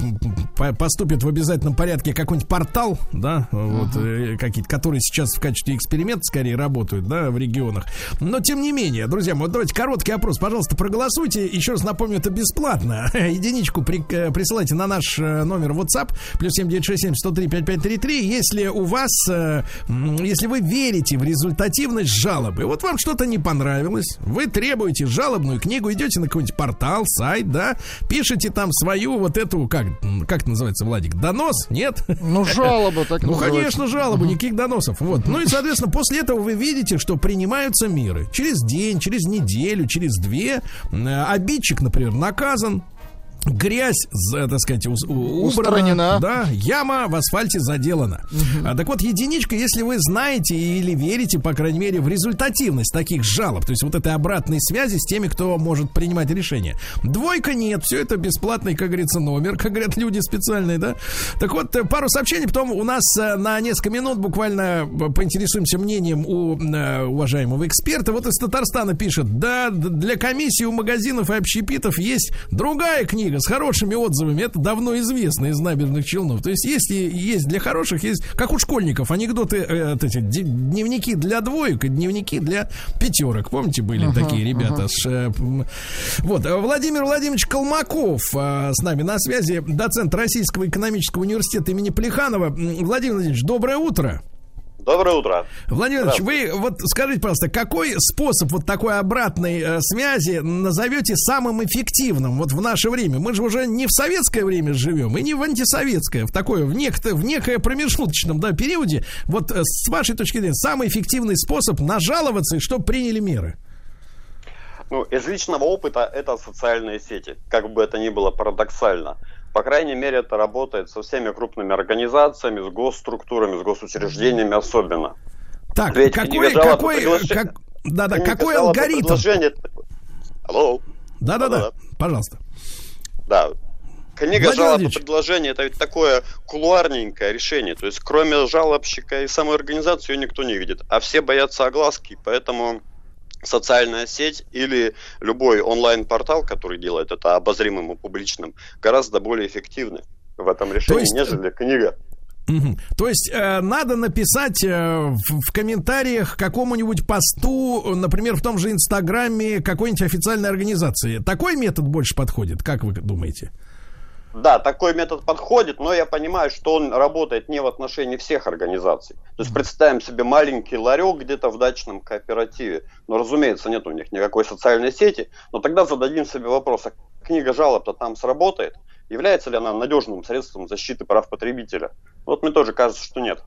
по- поступит в обязательном порядке какой-нибудь портал, да, вот, э, какие-то, которые сейчас в качестве эксперимента скорее работают, да, в регионах. Но, тем не менее, друзья вот давайте короткий опрос, пожалуйста, проголосуйте. Еще раз напомню, это бесплатно. Единичку при- э, присылайте на наш номер WhatsApp, плюс 7967 103 5533, если у вас, если вы верите в результативность жалобы, вот вам что-то не понравилось, вы требуете жалобную книгу, идете на какой-нибудь портал, сайт, да, пишете там свою вот эту, как, как это называется, Владик, донос, нет? Ну, жалоба так Ну, называется. конечно, жалобы, никаких доносов. Вот. Ну и, соответственно, после этого вы видите, что принимаются меры. Через день, через неделю, через две. Обидчик, например, наказан. Грязь, за, так сказать, убрана, Устранена. да, яма в асфальте заделана. А, так вот, единичка, если вы знаете или верите, по крайней мере, в результативность таких жалоб, то есть вот этой обратной связи с теми, кто может принимать решения. Двойка нет, все это бесплатный, как говорится, номер, как говорят люди специальные, да. Так вот, э, пару сообщений, потом у нас э, на несколько минут буквально э, поинтересуемся мнением у э, уважаемого эксперта. Вот из Татарстана пишет, да, для комиссии у магазинов и общепитов есть другая книга с хорошими отзывами. Это давно известно из набережных Челнов. То есть, если есть для хороших, есть, как у школьников, анекдоты, э, эти, дневники для двоек и дневники для пятерок. Помните, были такие ребята? с, э, вот, э, Владимир Владимирович Колмаков э, с нами на связи, доцент Российского экономического университета имени Плеханова. Владимир Владимирович, доброе утро. Доброе утро. Владимир Ильич, вы вот скажите, пожалуйста, какой способ вот такой обратной э, связи назовете самым эффективным вот в наше время? Мы же уже не в советское время живем и не в антисоветское, в такое, в, некто, в некое промежуточном да, периоде. Вот э, с вашей точки зрения, самый эффективный способ нажаловаться и чтобы приняли меры? Ну, из личного опыта это социальные сети, как бы это ни было парадоксально. По крайней мере, это работает со всеми крупными организациями, с госструктурами, с госучреждениями особенно. Так, Ведь какой, какой, и приглаш- как, да, да, какой и алгоритм? предложений- Алло. Да, да, да, пожалуйста. Да. Книга Владимир жалоб и Владимирович. предложений это ведь такое кулуарненькое решение. То есть кроме жалобщика и самой организации ее никто не видит. А все боятся огласки, поэтому социальная сеть или любой онлайн-портал, который делает это обозримым и публичным, гораздо более эффективны в этом решении, есть, нежели книга. Мгм. То есть э, надо написать э, в, в комментариях какому-нибудь посту, например, в том же Инстаграме какой-нибудь официальной организации. Такой метод больше подходит, как вы думаете? Да, такой метод подходит, но я понимаю, что он работает не в отношении всех организаций. То есть представим себе маленький ларек где-то в дачном кооперативе. Но, разумеется, нет у них никакой социальной сети. Но тогда зададим себе вопрос, а книга жалоб-то там сработает? Является ли она надежным средством защиты прав потребителя? Вот мне тоже кажется, что нет.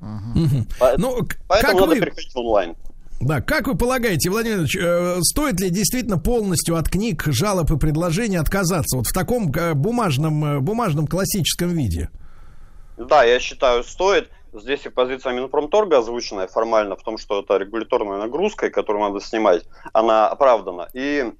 Мгм. Поэтому, Ну, поэтому как надо вы, переходить в онлайн. Да, как вы полагаете, Владимир Ильич, э, стоит ли действительно полностью от книг, жалоб и предложений отказаться вот в таком э, бумажном, э, бумажном классическом виде? Да, я считаю, стоит. Здесь и позиция Минпромторга, озвученная формально в том, что это регуляторная нагрузка, которую надо снимать, она оправдана. И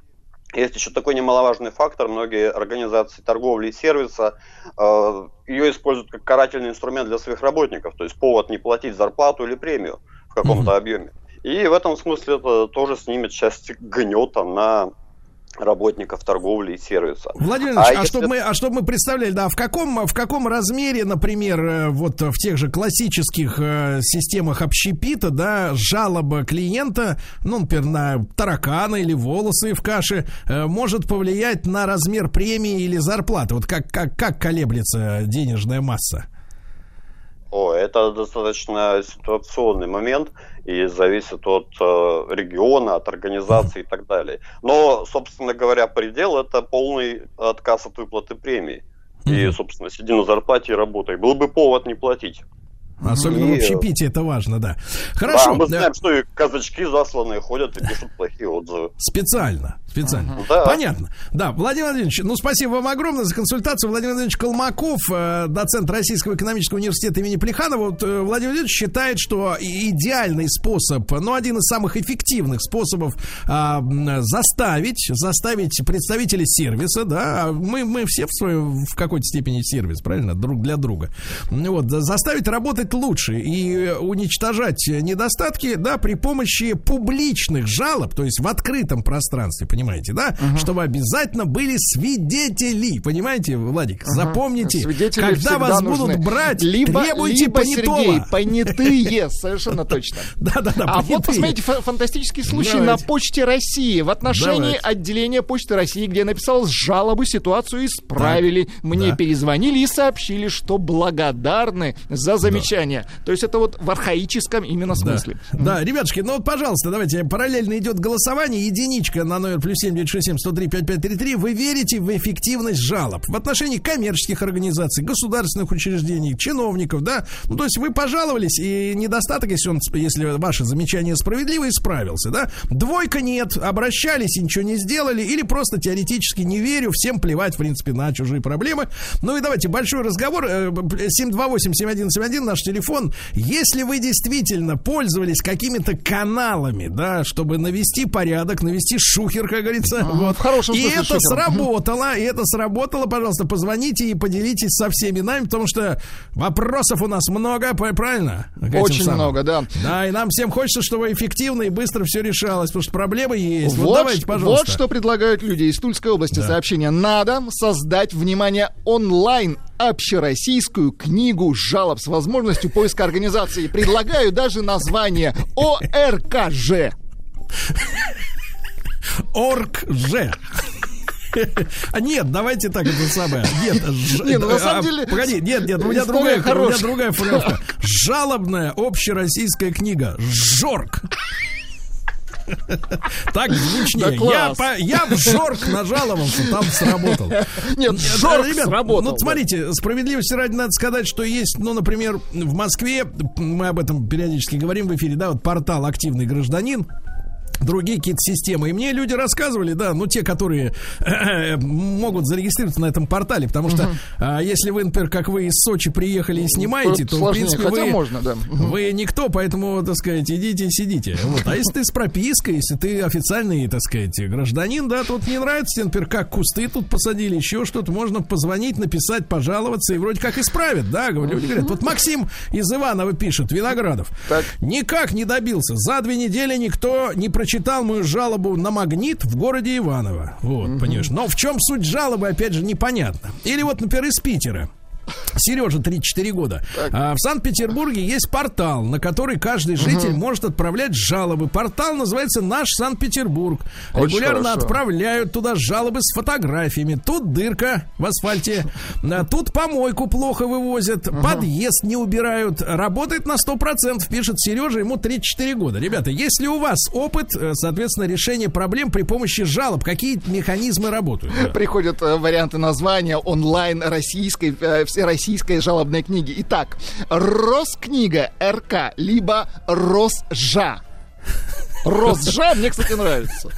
есть еще такой немаловажный фактор. Многие организации торговли и сервиса э, ее используют как карательный инструмент для своих работников, то есть повод не платить зарплату или премию в каком-то объеме. И в этом смысле это тоже снимет часть гнета на работников торговли и сервиса. Владимир Ильич, а, если- чтобы мы, а чтобы мы представляли, да, в каком, в каком размере, например, э, вот в тех же классических э, системах общепита, да, жалоба клиента, ну, например, на таракана или волосы в каше, э, может повлиять на размер премии или зарплаты? Вот как, как, как колеблется денежная масса? О, это достаточно ситуационный момент и зависит от э, региона, от организации и так далее. Но, собственно говоря, предел это полный отказ от выплаты премии. И, собственно, сиди на зарплате и работай. Был бы повод не платить. Особенно И, в э, общепите это важно, да. Хорошо. да, мы да. знаем, что и казачки засланные ходят и пишут плохие отзывы. Специально, специально. Да. Понятно. Да, Владимир Владимирович, ну спасибо вам огромное за консультацию. Владимир Владимирович Колмаков, э, доцент Российского экономического университета имени Плеханова. Вот, э, Владимир Владимирович считает, что идеальный способ, ну, один из самых эффективных способов а, заставить, заставить представителей сервиса, да, мы, мы все в своем, в какой-то степени сервис, правильно, друг для друга. Вот, за- заставить работать лучше и уничтожать недостатки, да, при помощи публичных жалоб, то есть в открытом пространстве, понимаете, да, чтобы обязательно были свидетели, понимаете, Владик, запомните, Свидетели когда вас нужны. будут брать, либо, требуйте либо, понятого. Сергей, понятые, совершенно точно. Да-да-да, А вот посмотрите фа- фантастический случай на Почте России. В отношении отделения Почты России, где написал жалобы, ситуацию исправили. Мне перезвонили и сообщили, что благодарны за замечание. То есть это вот в архаическом именно смысле. Да, да ребятушки, ну вот, пожалуйста, давайте, параллельно идет голосование, единичка на номер плюс семь девять шесть семь сто три пять пять три три. Вы верите в эффективность жалоб в отношении коммерческих организаций, государственных учреждений, чиновников, да? Ну, то есть вы пожаловались, и недостаток, если он, если ваше замечание справедливо, исправился, да? Двойка нет, обращались и ничего не сделали, или просто теоретически не верю, всем плевать, в принципе, на чужие проблемы. Ну и давайте большой разговор. 728-7171 наш телефон. Если вы действительно пользовались какими-то каналами, да, чтобы навести порядок, навести шухер, как говорится, Ага, вот. в хорошем и это шухер. сработало, и это сработало, пожалуйста, позвоните и поделитесь со всеми нами, потому что вопросов у нас много, правильно? Очень самым. много, да. Да, и нам всем хочется, чтобы эффективно и быстро все решалось, потому что проблемы есть. Вот, Вот, давайте, пожалуйста. вот что предлагают люди из Тульской области. Сообщение. Надо создать, внимание, онлайн общероссийскую книгу жалоб с возможностью поиска организации. Предлагаю даже название ОРКЖ. Орг Ж. А нет, давайте так это самое. Нет, ж- Не, ну, на самом а, деле, Погоди, нет, нет, у меня другая, у меня хорошая. другая формулировка. Жалобная общероссийская книга. Жорк. Так звучнее. Да я, по- я в Жорк нажаловался, там сработал. Нет, Нет, Жорк ребят, сработал, Ну, да. смотрите, справедливости ради надо сказать, что есть, ну, например, в Москве, мы об этом периодически говорим в эфире, да, вот портал «Активный гражданин», другие какие-то системы. И мне люди рассказывали, да, ну, те, которые могут зарегистрироваться на этом портале, потому что а, если вы, например, как вы из Сочи приехали и снимаете, то, в Сложнее, принципе, хотя вы, можно, да. вы никто, поэтому, так сказать, идите и сидите. Вот. А если ты с пропиской, если ты официальный, так сказать, гражданин, да, тут не нравится например, как кусты тут посадили, еще что-то, можно позвонить, написать, пожаловаться, и вроде как исправят, да, люди говорят. Вот Максим из Иванова пишет, Виноградов, Так. никак не добился. За две недели никто не прочитал мою жалобу на магнит в городе Иваново. Вот, понимаешь. Но в чем суть жалобы, опять же, непонятно. Или вот, например, из Питера. Сережа, 34 года. А, в Санкт-Петербурге есть портал, на который каждый житель может отправлять жалобы. Портал называется «Наш Санкт-Петербург». Регулярно хорошо. отправляют туда жалобы с фотографиями. Тут дырка в асфальте, а, тут помойку плохо вывозят, подъезд не убирают. Работает на 100%, пишет Сережа, ему 34 года. Ребята, если у вас опыт, э, соответственно, решения проблем при помощи жалоб, какие механизмы работают? Да. Приходят э, варианты названия онлайн российской, э, всероссийской жалобной книги. Итак, Роскнига РК, либо Росжа. Росжа мне, кстати, нравится.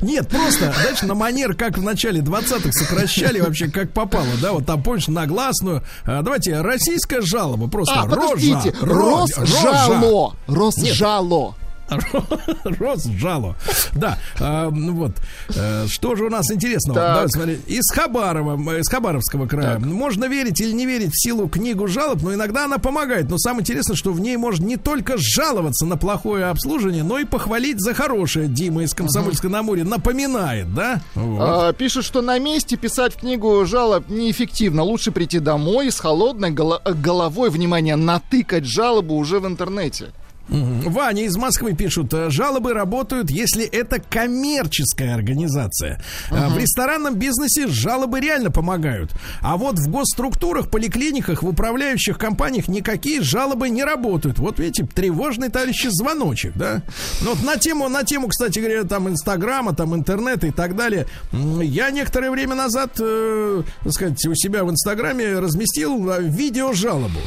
Нет, просто, знаешь, на манер, как в начале 20-х сокращали вообще как попало, да, вот там, помнишь, нагласную. А, давайте, российская жалоба, просто А, рожа, подождите, ро- Росжало. Росжало. Росжало. Да, а, ну вот. Э, Что же у нас интересного? Так. Давай смотри. Из Хабарова, м, из Хабаровского края. Можно верить или не верить в силу книгу жалоб, но иногда она помогает. Но самое интересное, что в ней можно не только жаловаться на плохое обслуживание, но и похвалить за хорошее. Дима из Комсомольска на море напоминает, да? Вот. А, пишут, что на месте писать в книгу жалоб неэффективно. Лучше прийти домой с холодной голо- головой, внимание, натыкать жалобу уже в интернете. Ваня из Москвы пишут, э, жалобы работают, если это коммерческая организация. Э, В ресторанном бизнесе жалобы реально помогают. А вот в госструктурах, поликлиниках, в управляющих компаниях никакие жалобы не работают. Вот видите, тревожный, товарищи, звоночек, да? Ну, вот на тему, на тему, кстати говоря, там Инстаграма, там интернета и так далее. Я некоторое время назад, э, так сказать, у себя в Инстаграме разместил э, видео-жалобу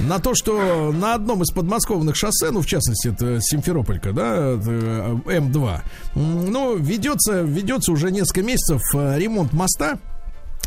на то, что на одном из подмосковных шоссе, ну, в частности, это Симферополька, да, э, М2, м, ну, ведется, ведется уже несколько месяцев э, ремонт моста,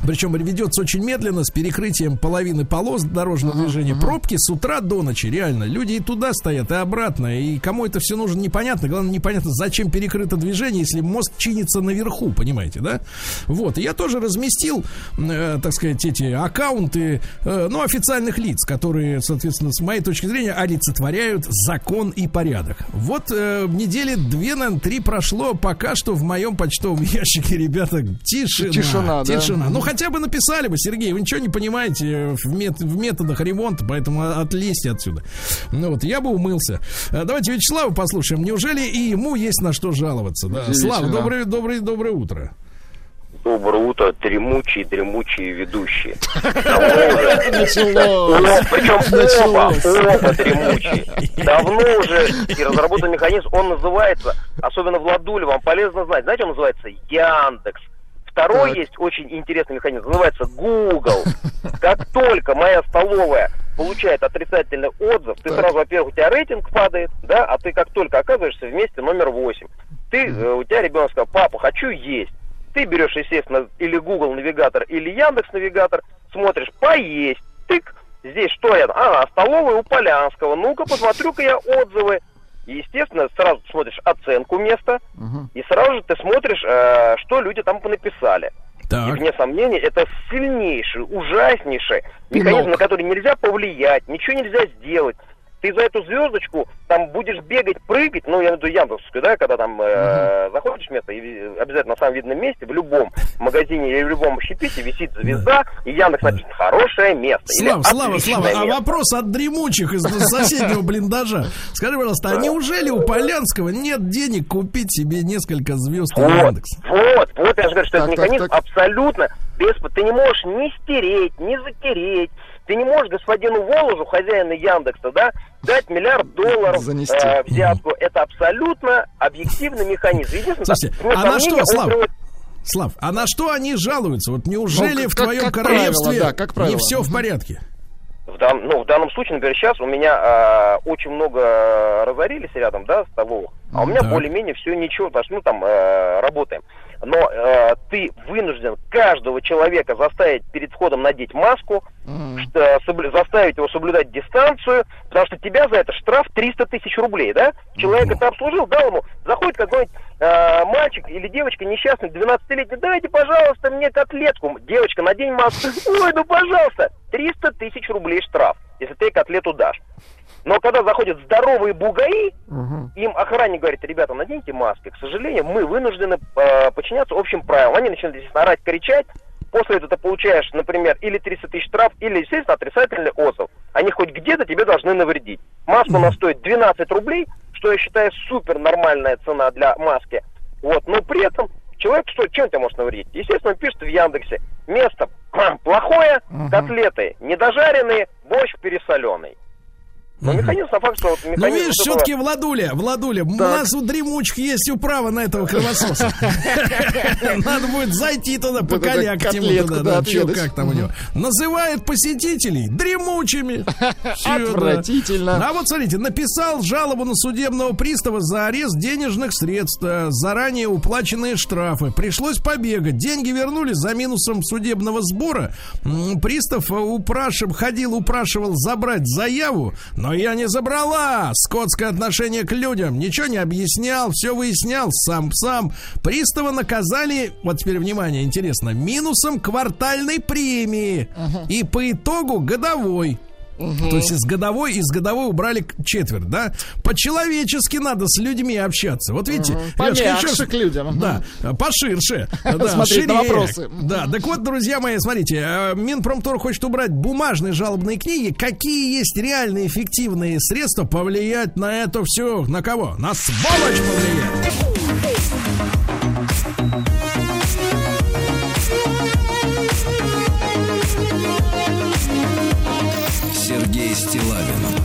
причем ведется очень медленно, с перекрытием половины полос дорожного движения. Пробки с утра до ночи, реально. Люди и туда стоят, и обратно. И кому это все нужно, непонятно. Главное, непонятно, зачем перекрыто движение, если мост чинится наверху, понимаете, да? Вот. И я тоже разместил, э, так сказать, эти аккаунты, э, ну, официальных лиц, которые, соответственно, с моей точки зрения, олицетворяют закон и порядок. Вот э, недели две, наверное, три прошло, пока что в моем почтовом ящике, ребята, тишина. Тишина, да. Тишина. Ну, хотя бы написали бы, Сергей, вы ничего не понимаете в, мет- в методах ремонта, поэтому отлезьте отсюда. Ну вот, я бы умылся. А, Давайте Вячеслава послушаем. Неужели и ему есть на что жаловаться? Да? Слава, доброе, доброе, доброе утро. Обрута, дремучие, дремучие ведущие. Причем оба, оба дремучие. Давно уже и разработан механизм, он называется, особенно Владуле, вам полезно знать, знаете, он называется Яндекс. Второй Так. есть очень интересный механизм, называется Google. Как только моя столовая получает отрицательный отзыв, ты Так. сразу, во-первых, у тебя рейтинг падает, да, а ты как только оказываешься вместе номер 8, ты, э, у тебя ребенок сказал, папа, хочу есть. Ты берешь, естественно, или Google навигатор, или Яндекс навигатор, смотришь, поесть, тык, здесь что я, ага, столовая у Полянского, ну-ка посмотрю-ка я отзывы. И, естественно, сразу смотришь оценку места, и сразу же ты смотришь, э, что люди там понаписали. И, Так. вне сомнения, это сильнейший, ужаснейший механизм, Пинок. на который нельзя повлиять, ничего нельзя сделать. Ты за эту звездочку там будешь бегать, прыгать, ну, я имею в виду Яндексовскую, да, когда там э, заходишь в место, и обязательно на самом видном месте, в любом магазине или в любом общепите висит звезда, и Яндекс написано «хорошее место». или Слава, Слава, «отличное Слава, а место». вопрос от дремучих из соседнего блиндажа. Скажи, пожалуйста, а неужели у Полянского нет денег купить себе несколько звезд в Вот, Яндекс? вот, вот, я же говорю, что Так, этот так, механизм так. абсолютно беспо... Ты не можешь ни стереть, ни затереть. Ты не можешь господину Воложу, хозяину Яндекса, да, дать миллиард долларов Занести. э, взятку. Это абсолютно объективный механизм. Единственное, Слушайте, а на что, Слав? приводит- Слав, а на что они жалуются? Вот неужели Ну, в как- твоем как королевстве правило, да, как правило. не все в порядке? В, дан- ну, в данном случае, например, сейчас у меня э, очень много разорились рядом, да, столовых, а у меня Так. более-менее все ничего, потому что, ну, там, э, работаем. Но э, ты вынужден каждого человека заставить перед входом надеть маску, что, соблю- заставить его соблюдать дистанцию, потому что тебя за это штраф 300 тысяч рублей, да? Человека ты обслужил, дал ему, заходит какой-нибудь э, мальчик или девочка несчастный, 12-летний, дайте, пожалуйста, мне котлетку. Девочка, надень маску. Ой, ну, пожалуйста, 300 тысяч рублей штраф, если ты котлету дашь. Но когда заходят здоровые бугаи, им охранник говорит, ребята, наденьте маски. К сожалению, мы вынуждены э, подчиняться общим правилам. Они начинают здесь орать, кричать. После этого ты получаешь, например, или 300 тысяч штраф, или, естественно, отрицательный отзыв. Они хоть где-то тебе должны навредить. Маска у нас стоит 12 рублей, что я считаю супер нормальная цена для маски. Вот, но при этом человек что, чем тебе может навредить? Естественно, он пишет в Яндексе. Место плохое, котлеты недожаренные, борщ пересоленый. Но механизм на факт, что вот Ну, механизм... видишь, вот этого- все-таки, Владуля, Владуля, у нас у дремучих есть управа на этого кровососа. Надо будет зайти туда, покалякать ему туда, да, как там у него. Называет посетителей дремучими. Отвратительно. А вот смотрите, написал жалобу на судебного пристава за арест денежных средств, э, заранее уплаченные штрафы. Пришлось побегать. Деньги вернули за минусом судебного сбора. Пристав э, упрашив, ходил, упрашивал забрать заяву, но я не забрала. Скотское отношение к людям. Ничего не объяснял, все выяснял сам-сам. Пристава наказали, вот теперь внимание, интересно, минусом квартальной премии. И по итогу годовой. То есть из годовой, из годовой убрали четверть, да? По-человечески надо с людьми общаться. Вот видите, Лёшка, Помягче ещё- к людям. Да, поширше. Да, шире. вопросы. Да, так вот, друзья мои, смотрите, э, Минпромтор хочет убрать бумажные жалобные книги. Какие есть реальные эффективные средства повлиять на это все? На кого? На сволочь повлиять. Стилавин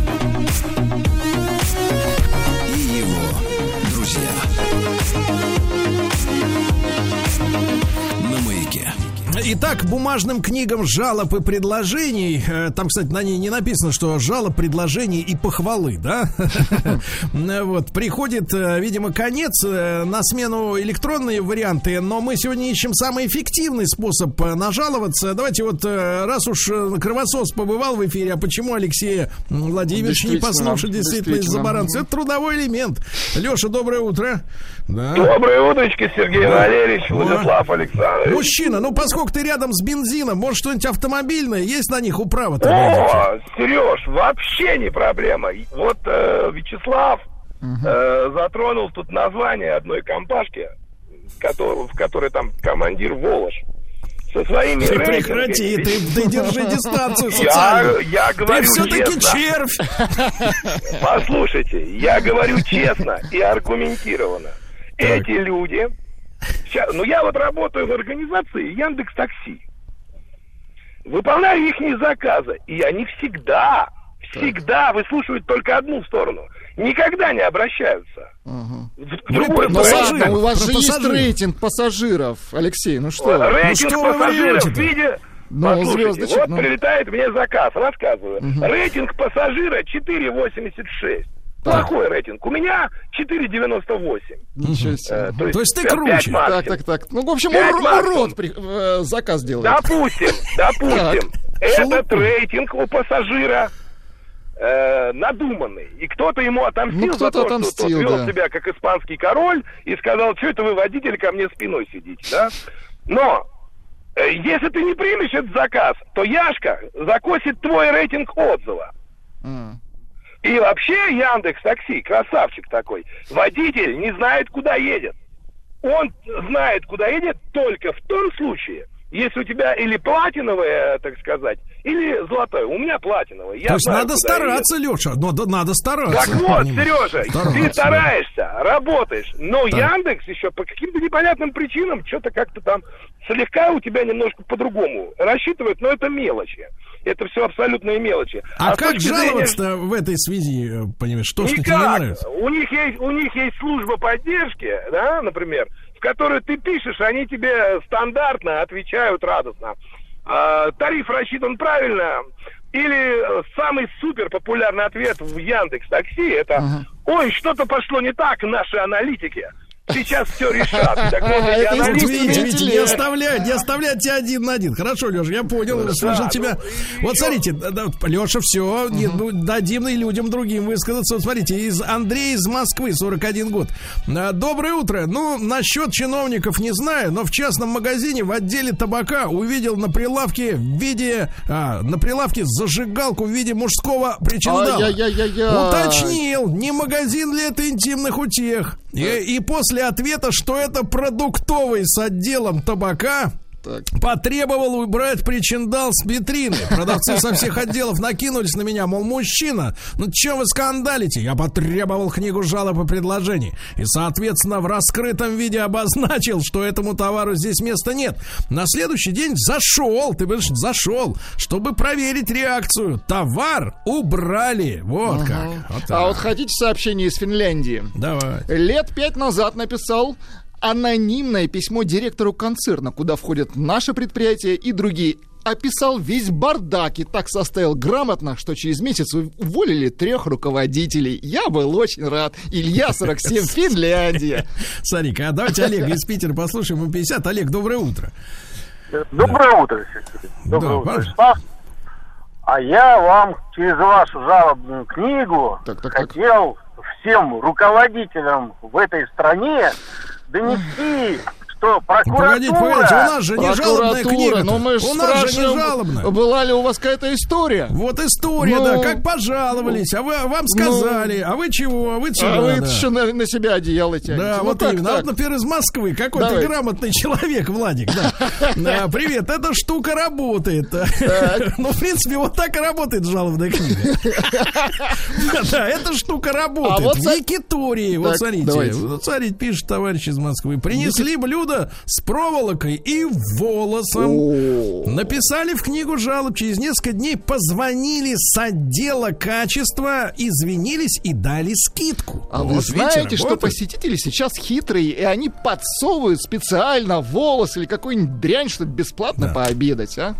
Итак, бумажным книгам жалоб и предложений. э, Там, кстати, на ней не написано, что жалоб, предложений и похвалы, да? Вот, приходит, э, видимо, конец э, на смену электронные варианты, но мы сегодня ищем самый эффективный способ э, нажаловаться. Давайте вот, э, раз уж э, Кровосос побывал в эфире, а почему Алексея Владимировича не послушать действительно из-за баранца? Это трудовой элемент. Леша, доброе утро. Доброе утречко, Сергей. Валерьевич. Владислав Александрович. Мужчина, ну поскольку ты рядом с бензином, может что-нибудь автомобильное, есть на них управа-то? блядь? О, Сереж, вообще не проблема. Вот э, Вячеслав э, затронул тут название одной компашки, котор- в которой там командир Волош. Со своими Ты рейтингами. прекрати, ты, ты держи дистанцию Я, социальную. я Ты говорю все-таки честно. червь. Послушайте, я говорю честно и аргументированно. Эти люди Ща- ну, я вот работаю в организации Яндекс Такси. Выполняю их заказы, и они всегда, всегда выслушивают только одну сторону. Никогда не обращаются. Ага. В- Ну стороне. пассажиров. ладно, у вас же есть пассажиров. рейтинг пассажиров, Алексей, ну что? вы? Рейтинг Ну, что вы пассажиров в виде... Ну, Послушайте, звездочек, вот ну. прилетает мне заказ, рассказываю. Рейтинг пассажира 4,86. Плохой рейтинг. У меня 4,98. Ничего себе. Э, То есть ты пять круче. максимум. Так, так, так. Ну, в общем, ур- урод при- э, заказ делает. Допустим, допустим, этот рейтинг у пассажира э, надуманный. И кто-то ему отомстил Ну, за кто-то то, что отомстил, тот вел да. себя как испанский король и сказал, что это вы, водитель, ко мне спиной сидите, да? Но э, если ты не примешь этот заказ, то Яшка закосит твой рейтинг отзыва. М. И вообще Яндекс Такси, красавчик такой, водитель не знает, куда едет. Он знает, куда едет только в том случае, если у тебя или платиновое, так сказать, или золотое. У меня платиновое. Я То есть знаю, надо стараться, Леша. Но да, надо стараться. так вот? Сережа, Стараться, ты да. стараешься, работаешь, но Так. Яндекс еще по каким-то непонятным причинам что-то как-то там слегка у тебя немножко по-другому рассчитывает, но это мелочи. Это все абсолютные мелочи. А, с как точки зрения- в этой связи, э, понимаешь? Что ж тебе не Никак. нравится? У них есть, у них есть служба поддержки, да, например, которую ты пишешь, они тебе стандартно отвечают радостно. А, тариф рассчитан правильно. Или самый супер популярный ответ в Яндекс Такси это Ой, что-то пошло не так, наши аналитики. Сейчас все решат. Так вот, Вот аналитики- искусственный видите, видите, не оставлять, не оставлять тебя один на один. Хорошо, Леша, я понял, услышал ну, тебя. и Вот еще- смотрите, Леша, все, дадим и людям другим высказаться. Вот смотрите, из Андрей из Москвы, 41 год. А, Доброе утро. Ну, насчет чиновников не знаю, но в частном магазине в отделе табака увидел на прилавке в виде, а, на прилавке зажигалку в виде мужского причиндала. Уточнил, не магазин ли это интимных утех. И, и после ответа, что это продуктовый с отделом табака, Так. потребовал убрать причиндал с витрины. Продавцы со всех отделов накинулись на меня, мол, мужчина, ну чем вы скандалите? Я потребовал книгу жалоб и предложений. И, соответственно, в раскрытом виде обозначил, что этому товару здесь места нет. На следующий день зашел, ты понимаешь, зашел, чтобы проверить реакцию. Товар убрали. Вот как. Вот так. А вот хотите сообщение из Финляндии? Давай. Лет пять назад написал анонимное письмо директору концерна, куда входят наши предприятия и другие. Описал весь бардак и так составил грамотно, что через месяц уволили трех руководителей. Я был очень рад. Илья 47, Финляндия. Сарик, а давайте Олега из Питера послушаем. Ему 50. Олег, доброе утро. Доброе утро. Доброе Да, утро. А я вам через вашу жалобную книгу Так, так, так. хотел всем руководителям в этой стране донести, Что прокуратура... Погодите, погодите, у нас же не жалобная книга. но мы же у нас же не жалобная. была ли у вас какая-то история? Вот история, Ну, да, как пожаловались, а вы, вам сказали, а вы чего, а вы чего, а вы да. еще на, на себя одеяло тянете. Да, Ну, вот так, именно. А так. Вот, например, из Москвы какой-то Давай. грамотный человек, Владик, да. Да, Привет, эта штука работает. Ну, в принципе, вот так и работает жалобная книга. Да, эта штука А работает. вот В Якитории, вот смотрите, вот смотрите, пишет товарищ из Москвы. Принесли блюдо с проволокой и волосом. Написали в книгу жалоб, через несколько дней позвонили с отдела качества, извинились и дали скидку. А вы Вот, видите, знаете, что посетители сейчас хитрые, и они подсовывают специально волос или какую-нибудь дрянь, чтобы бесплатно пообедать, а?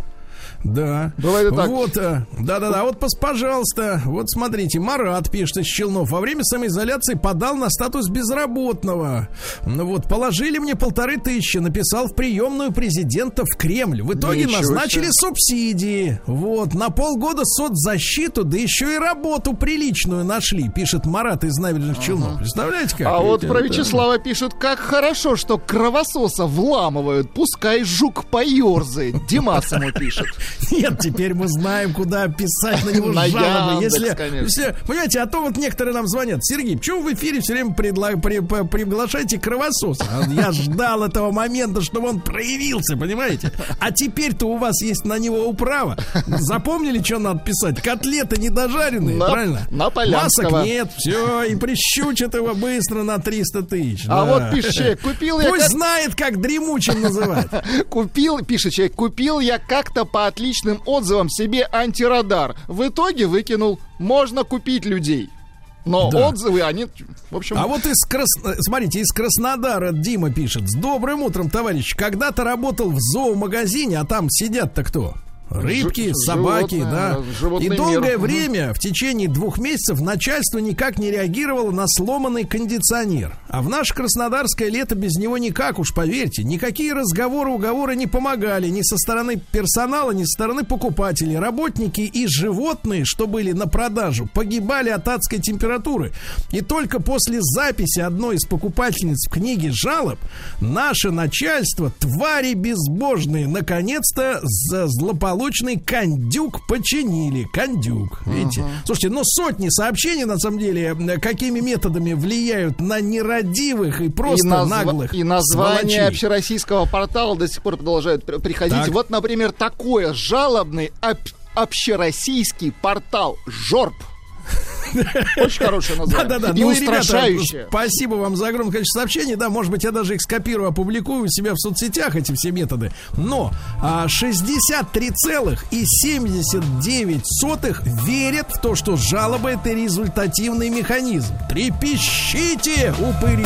Да. Бывает и так. Вот, э, да-да-да, вот, пожалуйста, вот смотрите, Марат пишет из Челнов. Во время самоизоляции подал на статус безработного. Ну вот, положили мне полторы тысячи, написал в приемную президента в Кремль. В итоге Ничего назначили себе. субсидии. Вот, на полгода соцзащиту, да еще и работу приличную нашли, пишет Марат из набережных Челнов. Представляете как? А вот про это- Вячеслава пишут, как хорошо, что кровососа вламывают, пускай жук поерзает. Димас ему пишет. Нет, теперь мы знаем, куда писать на него На жалобы. Яндекс, Если, конечно. если- понимаете, а то вот некоторые нам звонят. Сергей, почему в эфире все время предла- при- приглашаете кровососа? А Я ждал этого момента, чтобы он проявился, понимаете? А теперь-то у вас есть на него управа. Запомнили, что надо писать? Котлеты недожаренные, На- правильно? на Полянского. Масок нет, все, и прищучат его быстро на 300 тысяч. А да. вот пишет человек, купил я... Пусть знает, как дремучим называть. Купил, пишет человек, купил я как-то по отличным отзывам себе антирадар. В итоге выкинул. Можно купить людей. Но Да. отзывы, они, в общем... А вот из Крас... э, смотрите, из Краснодара Дима пишет. С добрым утром, товарищ. Когда-то работал в зоомагазине, а там сидят-то кто? Рыбки, Жи- собаки, животное, да. И мир. долгое Мгм. время, в течение двух месяцев, начальство никак не реагировало на сломанный кондиционер. А в наше краснодарское лето без него никак, уж поверьте. Никакие разговоры, уговоры не помогали ни со стороны персонала, ни со стороны покупателей. Работники и животные, что были на продажу, погибали от адской температуры. И только после записи одной из покупательниц в книге жалоб наше начальство, твари безбожные, наконец-то за злополучный кондюк починили. Кондюк, видите? Слушайте, ну сотни сообщений, на самом деле, какими методами влияют на нерадивых и просто и, назва- наглых и название сволочей. общероссийского портала до сих пор продолжают при- приходить. Так. Вот, например, такое жалобный об- общероссийский портал ЖОРП. Очень хорошее название. Да-да-да. Ну ребята, устрашающее. спасибо вам за огромное количество сообщений. Да, может быть, я даже их скопирую, опубликую у себя в соцсетях, эти все методы. Но а, 63,79 верят в то, что жалоба это результативный механизм. Трепещите, упыри!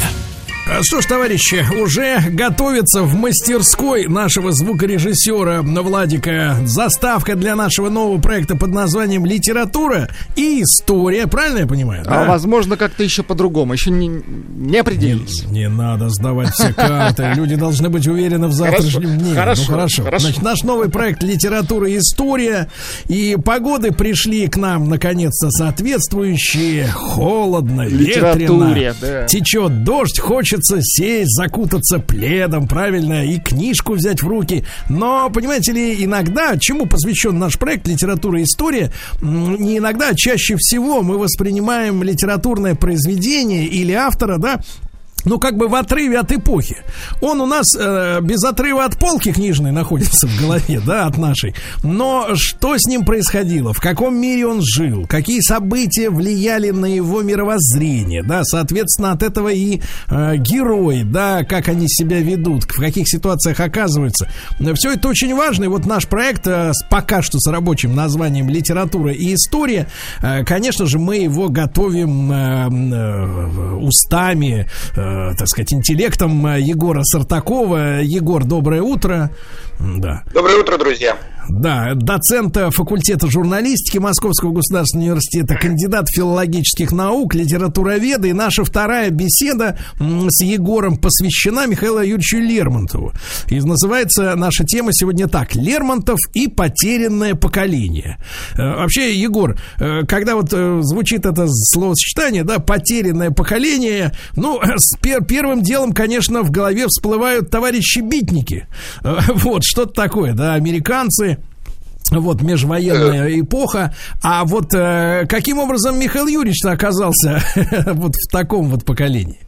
Что ж, товарищи, уже готовится в мастерской нашего звукорежиссера Владика заставка для нашего нового проекта под названием «Литература и история». Правильно я понимаю? А да? возможно, как-то еще по-другому. Еще не, не определились. Не надо сдавать все карты. Люди должны быть уверены в завтрашнем дне. хорошо, ну, хорошо. хорошо. Значит, наш новый проект «Литература и история». И погоды пришли к нам, наконец-то, соответствующие. Холодно, ветрено. да. Течет дождь, хочется сесть, закутаться пледом, правильно, и книжку взять в руки. Но, понимаете ли, иногда, чему посвящен наш проект «Литература и история», не иногда, а чаще всего мы воспринимаем литературное произведение или автора, да, ну, как бы в отрыве от эпохи. Он у нас э, без отрыва от полки книжной находится в голове, да, от нашей. Но что с ним происходило? В каком мире он жил? Какие события влияли на его мировоззрение? Да, соответственно, от этого и э, герои, да, как они себя ведут, в каких ситуациях оказываются. Все это очень важно. И вот наш проект э, пока что с рабочим названием «Литература и история», э, конечно же, мы его готовим э, э, устами, э, так сказать, интеллектом э, Егора Сартакова. Егор, доброе утро. Да. Доброе утро, друзья. Да, доцента факультета журналистики Московского государственного университета, кандидат филологических наук, литературоведа. И наша вторая беседа с Егором посвящена Михаилу Юрьевичу Лермонтову. И называется наша тема сегодня так. Лермонтов и потерянное поколение. Э, Вообще, Егор, э, когда вот э, звучит это словосочетание, да, потерянное поколение, ну, с пер- первым делом, конечно, в голове всплывают товарищи-битники. Вот, что-то такое, да, американцы, вот межвоенная эпоха. А вот э, каким образом Михаил Юрьевич оказался вот в таком вот поколении?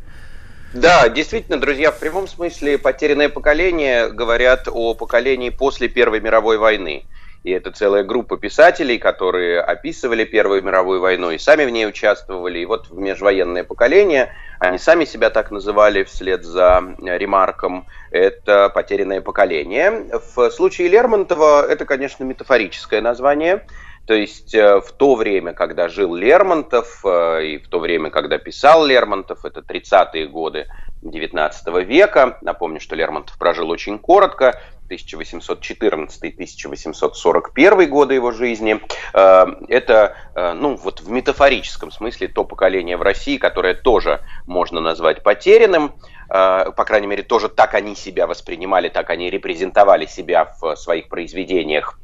Да, действительно, друзья, в прямом смысле потерянное поколение говорят о поколении после Первой мировой войны. И это целая группа писателей, которые описывали Первую мировую войну и сами в ней участвовали. И вот в межвоенное поколение, они сами себя так называли вслед за э, ремарком, это потерянное поколение. В случае Лермонтова это, конечно, метафорическое название. То есть э, в то время, когда жил Лермонтов, э, и в то время, когда писал Лермонтов, это 30-е годы 19 века, напомню, что Лермонтов прожил очень коротко, 1814-1841 годы его жизни, э, это, э, ну, вот в метафорическом смысле то поколение в России, которое тоже можно назвать потерянным. э, по крайней мере, тоже так они себя воспринимали, так они репрезентовали себя в своих произведениях.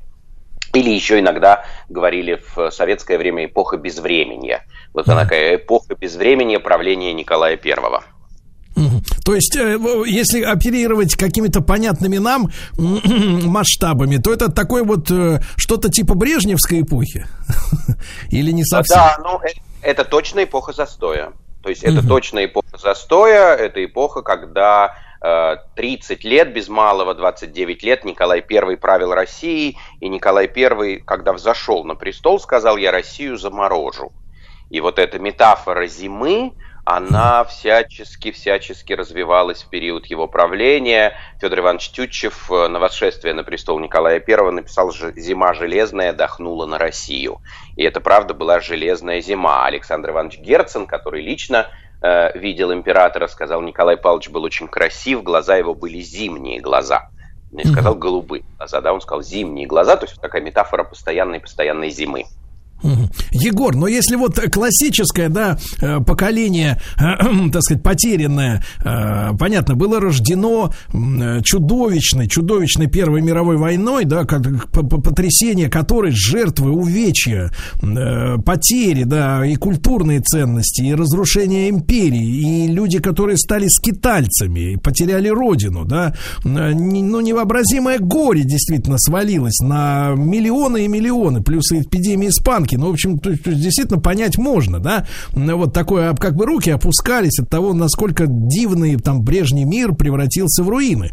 Или еще иногда говорили в советское время эпоха безвременья. Вот она такая эпоха безвременья правления Николая Первого. То есть, э, если оперировать какими-то понятными нам масштабами, то это такое вот э, что-то типа Брежневской эпохи? Или не совсем? Да, ну, э, это точно эпоха застоя. То есть, это точно эпоха застоя, это эпоха, когда 30 лет, без малого 29 лет Николай I правил Россией, и Николай I, когда взошел на престол, сказал, я Россию заморожу. И вот эта метафора зимы, она всячески-всячески развивалась в период его правления. Федор Иванович Тютчев э, на восшествие на престол Николая I написал «Зима железная дохнула на Россию». И это, правда, была железная зима. Александр Иванович Герцен, который лично э, видел императора, сказал, Николай Павлович был очень красив, глаза его были зимние глаза. Не сказал голубые глаза, да, он сказал зимние глаза, то есть такая метафора постоянной-постоянной зимы. Егор, но если вот классическое, да, э, поколение, э, так сказать, потерянное, э, понятно, было рождено чудовищной, чудовищной Первой мировой войной, да, потрясение которой, жертвы, увечья, потери, да, и культурные ценности, и разрушение империи, и люди, которые стали скитальцами, потеряли родину, да, ну, невообразимое горе действительно свалилось на миллионы и миллионы, плюс и эпидемия испанки, рамки. Ну, в общем, то, то, действительно понять можно, да. Вот такое, как бы руки опускались от того, насколько дивный там прежний мир превратился в руины.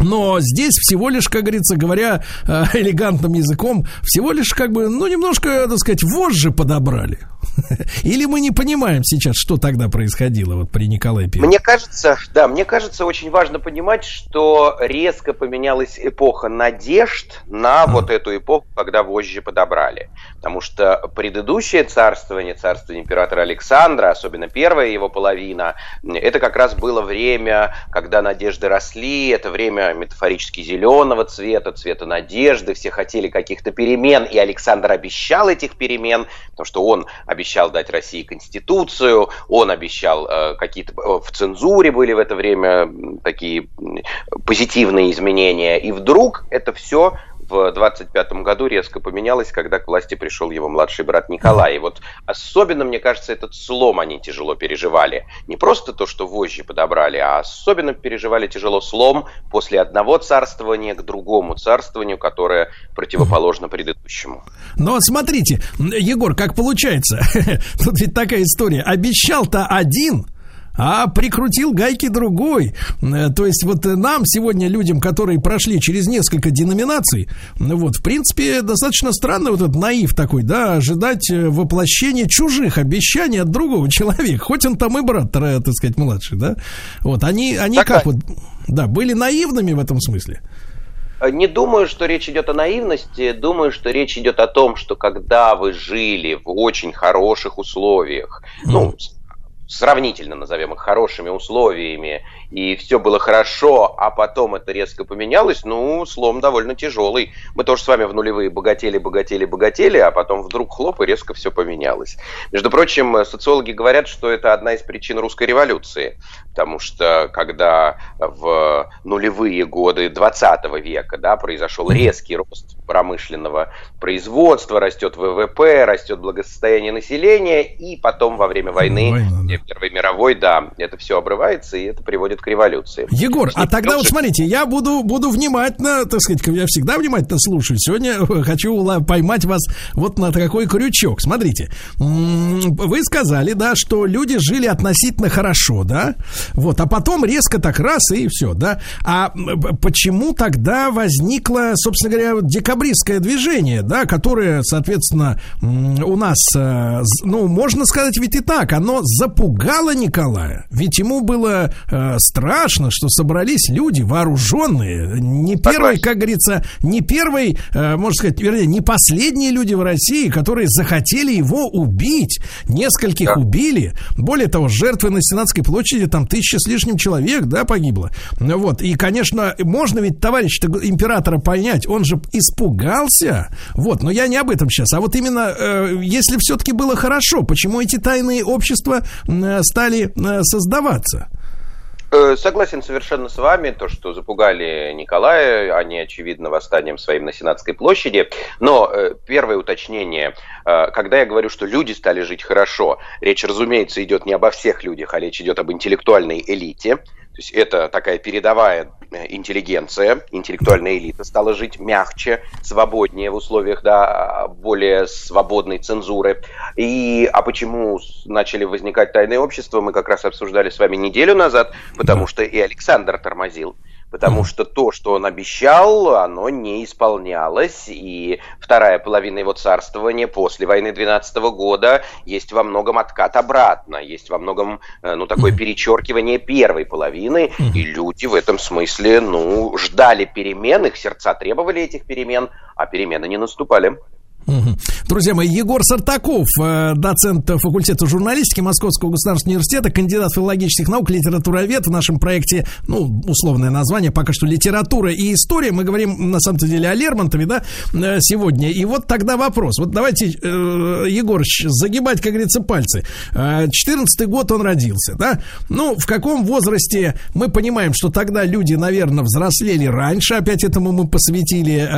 Но здесь всего лишь, как говорится, говоря э, элегантным языком, всего лишь как бы, ну, немножко, так сказать, вожжи подобрали. Или мы не понимаем сейчас, что тогда происходило вот при Николае Первом? Мне кажется, да, мне кажется, очень важно понимать, что резко поменялась эпоха надежд на а. вот эту эпоху, когда вожжи подобрали. Потому что предыдущее царствование, царствование императора Александра, особенно первая его половина, это как раз было время, когда надежды росли, это время метафорически зеленого цвета, цвета надежды, все хотели каких-то перемен, и Александр обещал этих перемен, потому что он обещал дать России конституцию, он обещал э, какие-то... Э, в цензуре были в это время такие позитивные изменения. И вдруг это все в 25 году резко поменялось, когда к власти пришел его младший брат Николай. И вот особенно, мне кажется, этот слом они тяжело переживали. Не просто то, что вожжи подобрали, а особенно переживали тяжело слом после одного царствования к другому царствованию, которое противоположно предыдущему. Но смотрите, Егор, как получается? Тут ведь такая история. Обещал-то один, а прикрутил гайки другой. Э, то есть вот нам сегодня, людям, которые прошли через несколько деноминаций, вот, в принципе, достаточно странно вот этот наив такой, да, ожидать э, воплощения чужих обещаний от другого человека, хоть он там и брат, так сказать, младший, да. Вот, они, они так, как вот, да, были наивными в этом смысле. Не думаю, что речь идет о наивности, думаю, что речь идет о том, что когда вы жили в очень хороших условиях, ну, сравнительно, назовем их, хорошими условиями, и все было хорошо, а потом это резко поменялось, ну, слом довольно тяжелый. Мы тоже с вами в нулевые богатели, богатели, богатели, а потом вдруг хлоп, и резко все поменялось. Между прочим, социологи говорят, что это одна из причин русской революции, потому что когда в нулевые годы 20 века да, произошел резкий рост промышленного производства, растет ВВП, растет благосостояние населения, и потом во время войны, Война, да. Первой мировой, да, это все обрывается, и это приводит к революции. Егор, а тогда вот смотрите, я буду, буду внимательно, так сказать, я всегда внимательно слушаю. Сегодня хочу поймать вас вот на такой крючок. Смотрите, вы сказали, да, что люди жили относительно хорошо, да, вот, а потом резко так раз и все, да. А почему тогда возникло, собственно говоря, декабристское движение, да, которое, соответственно, у нас, э, ну, можно сказать ведь и так, оно запугало Николая, ведь ему было э, страшно, что собрались люди вооруженные, не первый, как говорится, не первый, э, можно сказать, вернее, не последние люди в России, которые захотели его убить. Нескольких да. убили. Более того, жертвы на Сенатской площади там тысяча с лишним человек, да, погибло. Вот. И, конечно, можно ведь товарища императора понять, он же испугался. Вот, но я не об этом сейчас. А вот именно, э, если все-таки было хорошо, почему эти тайные общества э, стали э, создаваться? Э, согласен совершенно с вами, то, что запугали Николая, они, очевидно, восстанием своим на Сенатской площади. Но э, первое уточнение, э, когда я говорю, что люди стали жить хорошо, речь, разумеется, идет не обо всех людях, а речь идет об интеллектуальной элите. То есть это такая передовая интеллигенция, интеллектуальная элита стала жить мягче, свободнее в условиях да, более свободной цензуры. И, а почему начали возникать тайные общества, мы как раз обсуждали с вами неделю назад, потому что и Александр тормозил потому что то, что он обещал, оно не исполнялось, и вторая половина его царствования после войны 12 года есть во многом откат обратно, есть во многом, э, ну, такое перечеркивание первой половины, и люди в этом смысле, ну, ждали перемен, их сердца требовали этих перемен, а перемены не наступали. Друзья мои, Егор Сартаков, э, доцент факультета журналистики Московского государственного университета, кандидат филологических наук, литературовед в нашем проекте, ну, условное название, пока что литература и история. Мы говорим, на самом деле, о Лермонтове, да, э, сегодня. И вот тогда вопрос. Вот давайте, э, Егорыч, загибать, как говорится, пальцы. 14 год он родился, да? Ну, в каком возрасте мы понимаем, что тогда люди, наверное, взрослели раньше. Опять этому мы посвятили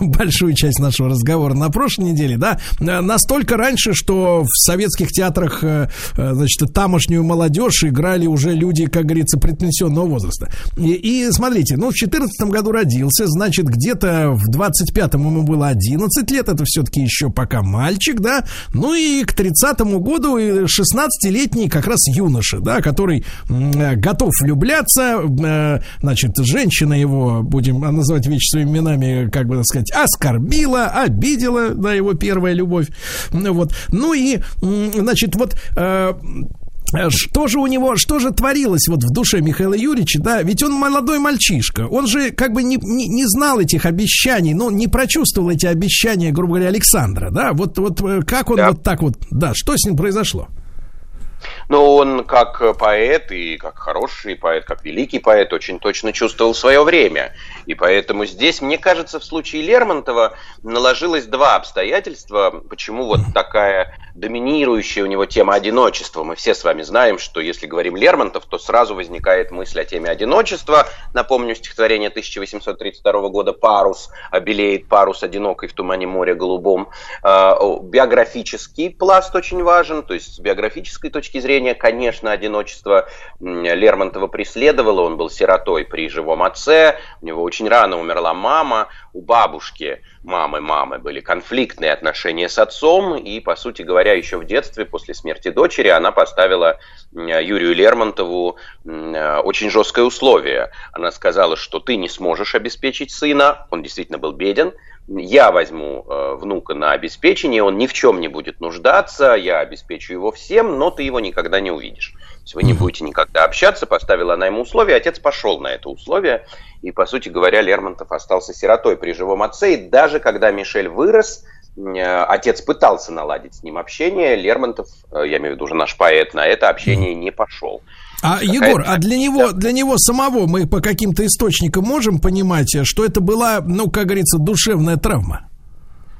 большую часть нашего разговора на прошлой неделе, да, э, настолько раньше, что в советских театрах, э, э, значит, тамошнюю молодежь играли уже люди, как говорится, предпенсионного возраста. И, и смотрите, ну, в 14 году родился, значит, где-то в 25-м ему было 11 лет, это все-таки еще пока мальчик, да, ну и к 30-му году 16-летний как раз юноша, да, который готов влюбляться, значит, женщина его, будем называть вещи своими именами, как бы так сказать, оскорбила, обидела, да, его первая любовь. Вот. Ну и, значит, вот э, что же у него, что же творилось вот в душе Михаила Юрьевича, да, ведь он молодой мальчишка, он же как бы не, не, не знал этих обещаний, ну, не прочувствовал эти обещания, грубо говоря, Александра, да, вот, вот э, как он да. вот так вот, да, что с ним произошло? Но он как поэт и как хороший поэт, как великий поэт очень точно чувствовал свое время. И поэтому здесь, мне кажется, в случае Лермонтова наложилось два обстоятельства, почему вот такая доминирующая у него тема одиночества. Мы все с вами знаем, что если говорим Лермонтов, то сразу возникает мысль о теме одиночества. Напомню стихотворение 1832 года «Парус», «Обелеет парус одинокой в тумане моря голубом». А, биографический пласт очень важен, то есть с биографической точки зрения, конечно, одиночество Лермонтова преследовало. Он был сиротой при живом отце, у него очень рано умерла мама, у бабушки мамы мамы были конфликтные отношения с отцом, и, по сути говоря, еще в детстве, после смерти дочери, она поставила Юрию Лермонтову очень жесткое условие. Она сказала, что ты не сможешь обеспечить сына, он действительно был беден, я возьму э, внука на обеспечение, он ни в чем не будет нуждаться, я обеспечу его всем, но ты его никогда не увидишь. То есть вы не будете никогда общаться, поставила она ему условие, отец пошел на это условие, и, по сути говоря, Лермонтов остался сиротой при живом отце, и даже когда Мишель вырос, э, отец пытался наладить с ним общение, Лермонтов, э, я имею в виду уже наш поэт, на это общение не пошел. А, Егор, а для него, для него самого мы по каким-то источникам можем понимать, что это была, ну, как говорится, душевная травма?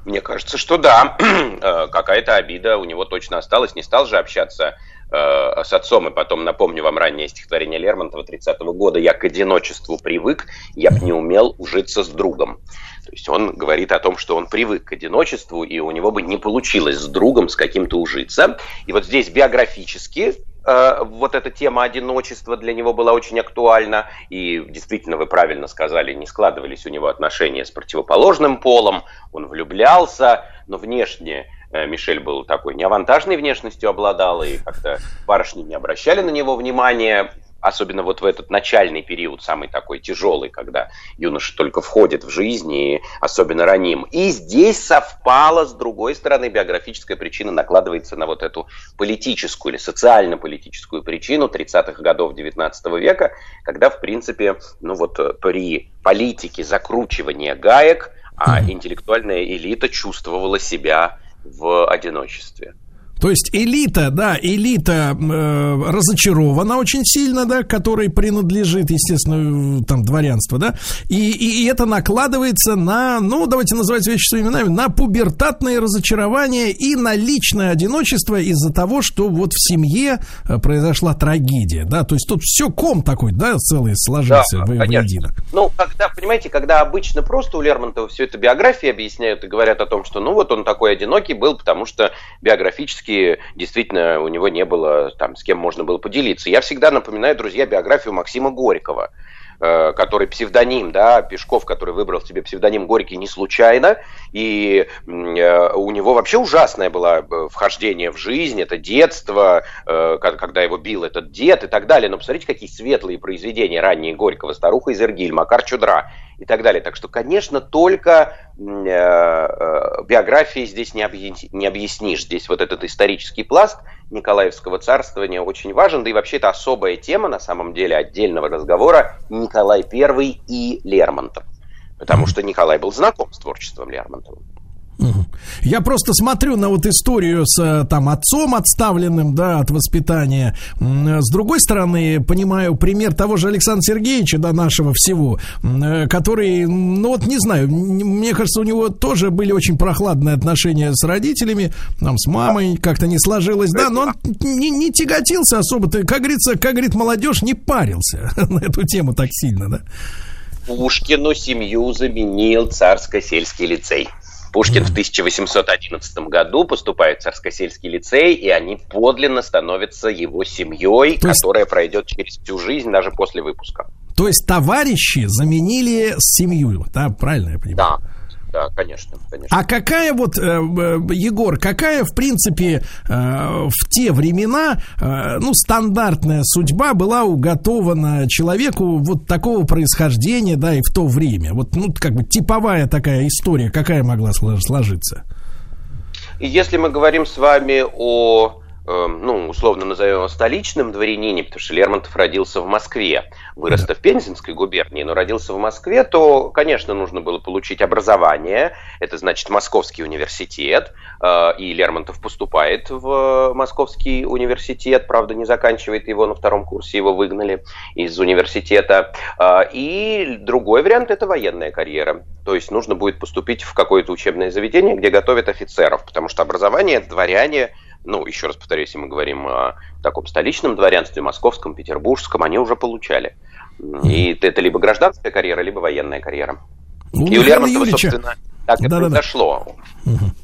Мне кажется, что да. Э, какая-то обида у него точно осталась. Не стал же общаться э, с отцом. И потом напомню вам раннее стихотворение Лермонтова 30-го года. «Я к одиночеству привык, я б не умел ужиться с другом». То есть он говорит о том, что он привык к одиночеству, и у него бы не получилось с другом с каким-то ужиться. И вот здесь биографически вот эта тема одиночества для него была очень актуальна, и действительно, вы правильно сказали, не складывались у него отношения с противоположным полом, он влюблялся, но внешне э, Мишель был такой неавантажной внешностью обладал, и как-то барышни не обращали на него внимания, особенно вот в этот начальный период, самый такой тяжелый, когда юноша только входит в жизнь, и особенно раним. И здесь совпало, с другой стороны, биографическая причина накладывается на вот эту политическую или социально-политическую причину 30-х годов 19 века, когда, в принципе, ну вот при политике закручивания гаек, а интеллектуальная элита чувствовала себя в одиночестве. То есть элита, да, элита э, разочарована очень сильно, да, которой принадлежит, естественно, там дворянство, да, и, и, и это накладывается на, ну, давайте называть вещи своими именами, на пубертатное разочарование и на личное одиночество из-за того, что вот в семье э, произошла трагедия, да, то есть тут все ком такой, да, целый сложился Да, в- воедино. Ну, когда, понимаете, когда обычно просто у Лермонтова все это биографии объясняют и говорят о том, что ну вот он такой одинокий был, потому что биографически действительно у него не было там с кем можно было поделиться. Я всегда напоминаю, друзья, биографию Максима Горького э, который псевдоним, да, Пешков, который выбрал себе псевдоним Горький не случайно, и э, у него вообще ужасное было э, вхождение в жизнь, это детство, когда его бил этот дед и так далее. Но посмотрите, какие светлые произведения ранние Горького, «Старуха из Иргиль», «Макар Чудра» и так далее. Так что, конечно, только э, э, биографией здесь не объяснишь. Здесь вот этот исторический пласт Николаевского царствования очень важен, да и вообще это особая тема, на самом деле, отдельного разговора Николай I и Лермонтов. Потому что Николай был знаком с творчеством Лермонтова. Я просто смотрю на вот историю с э, там отцом отставленным, да, от воспитания. М, С другой стороны, понимаю пример того же Александра Сергеевича, да, нашего всего, э, который, ну вот не знаю, мне кажется, у него тоже были очень прохладные отношения с родителями, там, с мамой как-то не сложилось, да, но он не, не тяготился особо, ты, как говорится, как говорит молодежь, не парился на эту тему так сильно, да. Пушкину семью заменил царско-сельский лицей. Пушкин в 1811 году поступает в царско-сельский лицей, и они подлинно становятся его семьей, То есть- которая пройдет через всю жизнь даже после выпуска. То есть товарищи заменили семью, да, правильно я понимаю? Да, да, конечно, конечно. А какая вот, э, э, Егор, какая, в принципе, э, в те времена, ну, стандартная судьба была уготована человеку вот такого происхождения, да, и в то время? Вот, ну, как бы типовая такая история, какая могла слож- сложиться? Если мы говорим с вами о, ну, условно назовем его столичном дворянине, потому что Лермонтов родился в Москве, вырос в Пензенской губернии, но родился в Москве, то, конечно, нужно было получить образование, это значит Московский университет, э, и Лермонтов поступает в Московский университет, правда, не заканчивает его на втором курсе, его выгнали из университета. Э, И другой вариант – это военная карьера. То есть нужно будет поступить в какое-то учебное заведение, где готовят офицеров, потому что образование дворяне, ну, еще раз повторюсь, если мы говорим о таком столичном дворянстве, московском, петербургском, они уже получали. И это либо гражданская карьера, либо военная карьера. У И у Лермонтова, Юрьевича- собственно, так и Да-да-да. произошло.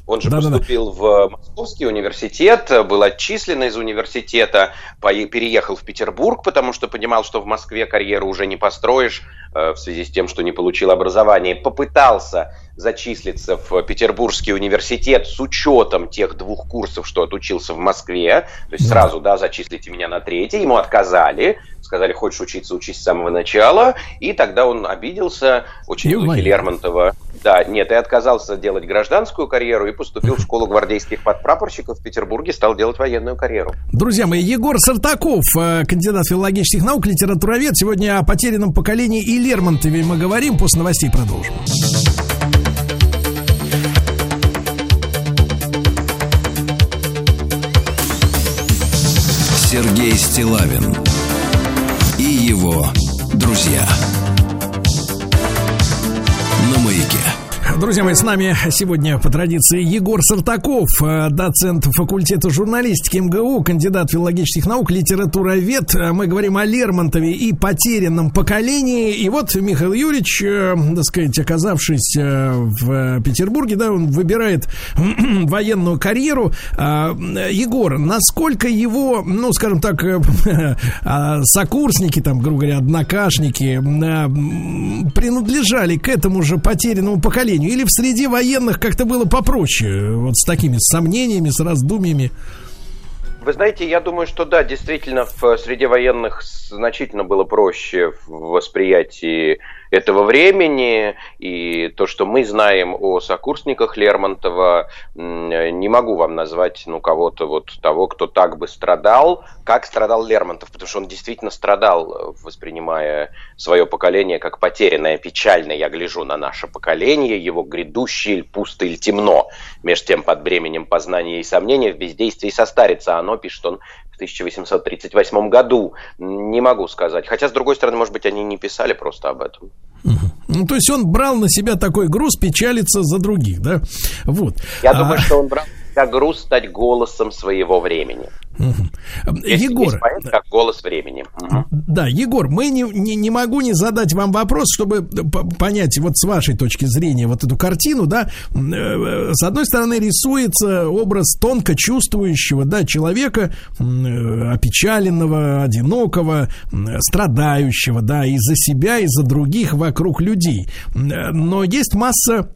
Он же Да-да-да. поступил в Московский университет, был отчислен из университета, переехал в Петербург, потому что понимал, что в Москве карьеру уже не построишь э, в связи с тем, что не получил образование. Попытался зачислиться в Петербургский университет с учетом тех двух курсов, что отучился в Москве. То есть сразу, да, зачислите меня на третий. Ему отказали. Сказали, хочешь учиться, учись с самого начала. И тогда он обиделся, очень И. Лермонтова. Да, нет, и отказался делать гражданскую карьеру и поступил в школу гвардейских подпрапорщиков в Петербурге, стал делать военную карьеру. Друзья мои, Егор Сартаков, э, кандидат филологических наук, литературовед. Сегодня о потерянном поколении и Лермонтове мы говорим. После новостей продолжим. Сергей Стилавин и его друзья. Друзья мои, с нами сегодня по традиции Егор Сартаков, э, доцент факультета журналистики МГУ, кандидат филологических наук, литературовед. Э, Мы говорим о Лермонтове и потерянном поколении. И вот Михаил Юрьевич, э, так сказать, оказавшись в Петербурге, да, он выбирает военную карьеру. Егор, насколько его, ну, скажем так, а, сокурсники, там, грубо говоря, однокашники, принадлежали к этому же потерянному поколению? Или в среде военных как-то было попроще, вот с такими сомнениями, с раздумьями? Вы знаете, я думаю, что да, действительно, в среде военных значительно было проще в восприятии этого времени, и то, что мы знаем о сокурсниках Лермонтова, не могу вам назвать ну, кого-то вот того, кто так бы страдал, как страдал Лермонтов, потому что он действительно страдал, воспринимая свое поколение как потерянное, печальное. Я гляжу на наше поколение, его грядущее, или пусто, или темно. Между тем, под бременем познания и сомнения в бездействии состарится. А оно, пишет он, 1838 году. Не могу сказать. Хотя, с другой стороны, может быть, они не писали просто об этом. Ну, то есть он брал на себя такой груз печалиться за других, да? Вот. Я а... думаю, что он брал как груз стать голосом своего времени. Угу. Егор, поэт, как голос времени. Угу. Да, Егор, мы не, не, не могу не задать вам вопрос, чтобы понять вот с вашей точки зрения вот эту картину, да, э, с одной стороны рисуется образ тонко чувствующего, да, человека, э, опечаленного, одинокого, страдающего, да, и за себя, и за других вокруг людей. Но есть масса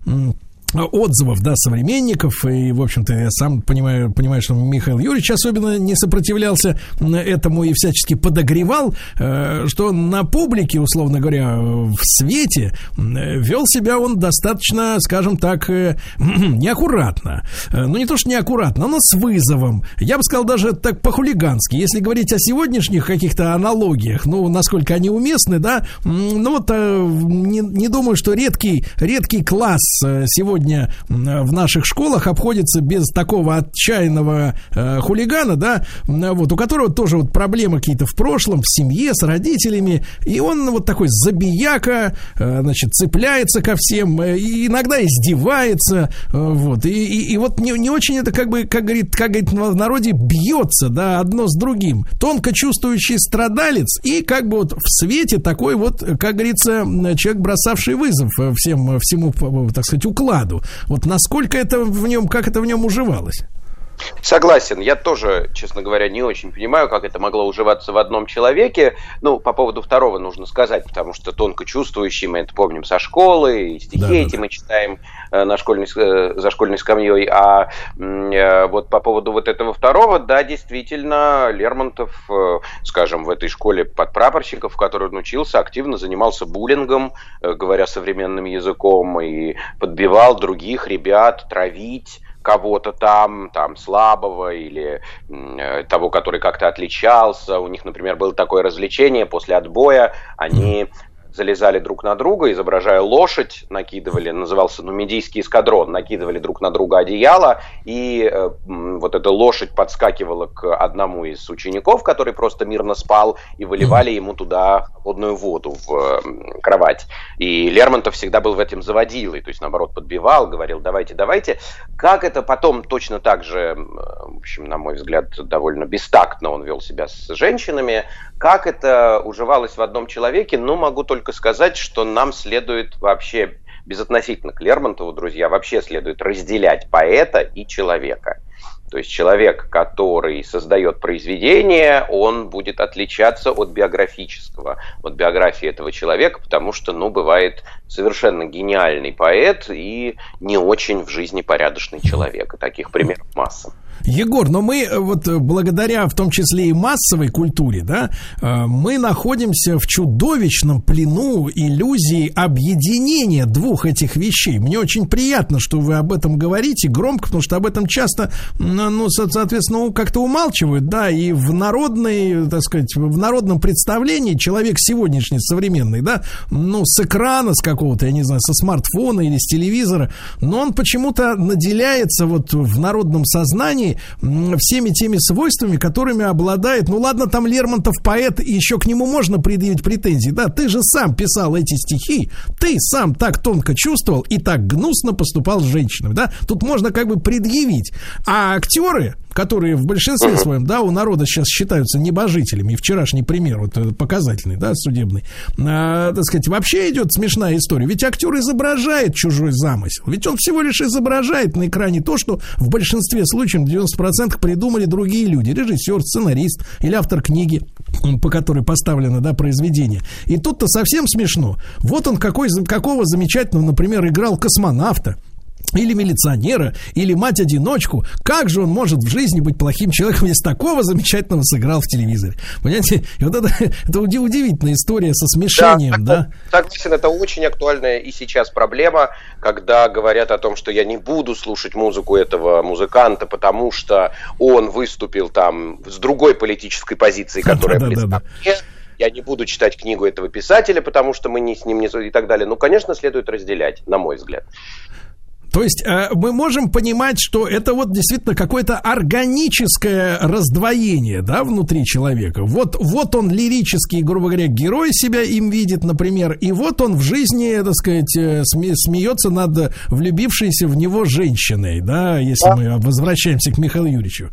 отзывов, да, современников, и, в общем-то, я сам понимаю, понимаю, что Михаил Юрьевич особенно не сопротивлялся этому и всячески подогревал, э, что на публике, условно говоря, в свете вел себя он достаточно, скажем так, э, неаккуратно. Э, ну, не то, что неаккуратно, но с вызовом. Я бы сказал даже так по-хулигански. Если говорить о сегодняшних каких-то аналогиях, ну, насколько они уместны, да, ну, вот не, не думаю, что редкий, редкий класс сегодня сегодня в наших школах обходится без такого отчаянного э, хулигана, да, вот, у которого тоже вот проблемы какие-то в прошлом, в семье, с родителями, и он вот такой забияка, э, значит, цепляется ко всем, э, и иногда издевается, вот, и, и, и вот не, не очень это, как бы, как говорит, как говорит в народе, бьется, да, одно с другим. Тонко чувствующий страдалец и как бы вот в свете такой вот, как говорится, человек, бросавший вызов всем, всему, так сказать, укладу году. Вот насколько это в нем, как это в нем уживалось? Согласен. Я тоже, честно говоря, не очень понимаю, как это могло уживаться в одном человеке. Ну, по поводу второго нужно сказать, потому что тонко чувствующий, мы это помним со школы, и стихи да, эти да. мы читаем на школьной, э, за школьной скамьей. А э, вот по поводу вот этого второго, да, действительно, Лермонтов, скажем, в этой школе подпрапорщиков, в которой он учился, активно занимался буллингом, говоря современным языком, и подбивал других ребят травить кого-то там, там слабого или э, того, который как-то отличался. У них, например, было такое развлечение после отбоя, они залезали друг на друга, изображая лошадь, накидывали, назывался нумидийский эскадрон, накидывали друг на друга одеяло, и э, вот эта лошадь подскакивала к одному из учеников, который просто мирно спал, и выливали ему туда холодную воду в э, кровать. И Лермонтов всегда был в этом заводилой, то есть, наоборот, подбивал, говорил, давайте, давайте. Как это потом точно так же, в общем, на мой взгляд, довольно бестактно он вел себя с женщинами, как это уживалось в одном человеке, ну, могу только сказать, что нам следует вообще, безотносительно к Лермонтову, друзья, вообще следует разделять поэта и человека. То есть человек, который создает произведение, он будет отличаться от биографического, от биографии этого человека, потому что, ну, бывает совершенно гениальный поэт и не очень в жизни порядочный человек. И таких примеров масса. Егор, но мы э, вот э, благодаря в том числе и массовой культуре, да, э, мы находимся в чудовищном плену иллюзии объединения двух этих вещей. Мне очень приятно, что вы об этом говорите громко, потому что об этом часто, ну, соответственно, как-то умалчивают, да, и в народной, так сказать, в народном представлении человек сегодняшний, современный, да, ну, с экрана, с какого-то, я не знаю, со смартфона или с телевизора, но он почему-то наделяется вот в народном сознании всеми теми свойствами, которыми обладает, ну ладно, там Лермонтов поэт, еще к нему можно предъявить претензии, да, ты же сам писал эти стихи, ты сам так тонко чувствовал и так гнусно поступал с женщинами, да, тут можно как бы предъявить. А актеры, которые в большинстве своем, да, у народа сейчас считаются небожителями. И вчерашний пример, вот э, показательный, да, судебный, а, так сказать, вообще идет смешная история. Ведь актер изображает чужой замысел. Ведь он всего лишь изображает на экране то, что в большинстве случаев, 90% придумали другие люди. Режиссер, сценарист или автор книги, по которой поставлено, да, произведение. И тут-то совсем смешно. Вот он какой, какого замечательного, например, играл космонавта или милиционера, или мать-одиночку, как же он может в жизни быть плохим человеком, если такого замечательного сыграл в телевизоре? Понимаете, и вот это, это удивительная история со смешением, да? да? Согласен, это очень актуальная и сейчас проблема, когда говорят о том, что я не буду слушать музыку этого музыканта, потому что он выступил там с другой политической позиции, которая Да, да, да. Я не буду читать книгу этого писателя, потому что мы не с ним не и так далее. Ну, конечно, следует разделять, на мой взгляд. То есть э, мы можем понимать, что это вот действительно какое-то органическое раздвоение, да, внутри человека. Вот, вот он лирический, грубо говоря, герой себя им видит, например, и вот он в жизни, так сказать, э, сме- смеется над влюбившейся в него женщиной, да, если мы возвращаемся к Михаилу Юрьевичу.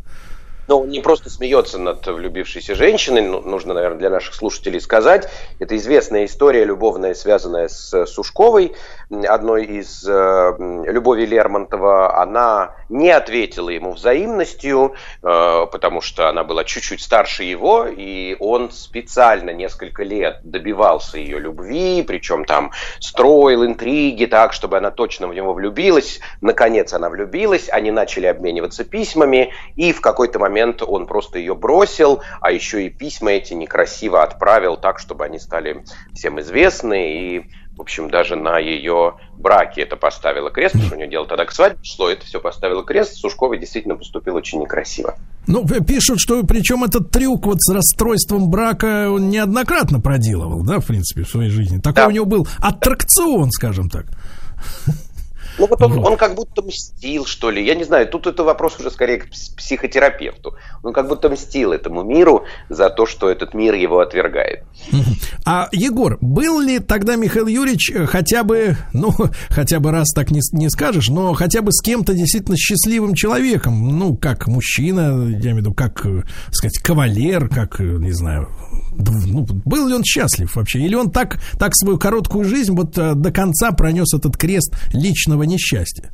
Но он не просто смеется над влюбившейся женщиной, ну, нужно, наверное, для наших слушателей сказать. Это известная история любовная, связанная с Сушковой, одной из э, Любови Лермонтова. Она не ответила ему взаимностью, э, потому что она была чуть-чуть старше его, и он специально несколько лет добивался ее любви, причем там строил интриги так, чтобы она точно в него влюбилась. Наконец она влюбилась, они начали обмениваться письмами, и в какой-то момент он просто ее бросил, а еще и письма эти некрасиво отправил так, чтобы они стали всем известны, и в общем, даже на ее браке это поставило крест, потому что у нее дело тогда к свадьбе шло, это все поставило крест. Сушковой действительно поступил очень некрасиво. Ну, пишут, что причем этот трюк вот с расстройством брака он неоднократно проделывал, да, в принципе, в своей жизни. Такой Да. у него был аттракцион, скажем так. Ну вот он, он как будто мстил, что ли. Я не знаю, тут это вопрос уже скорее к пс- психотерапевту. Он как будто мстил этому миру за то, что этот мир его отвергает. А, Егор, был ли тогда Михаил Юрьевич э, хотя бы, ну, хотя бы раз так не, не скажешь, но хотя бы с кем-то действительно счастливым человеком, ну, как мужчина, я имею в виду, как, э, сказать, кавалер, как, э, не знаю, ну, был ли он счастлив вообще? Или он так, так свою короткую жизнь вот э, до конца пронес этот крест личного несчастья?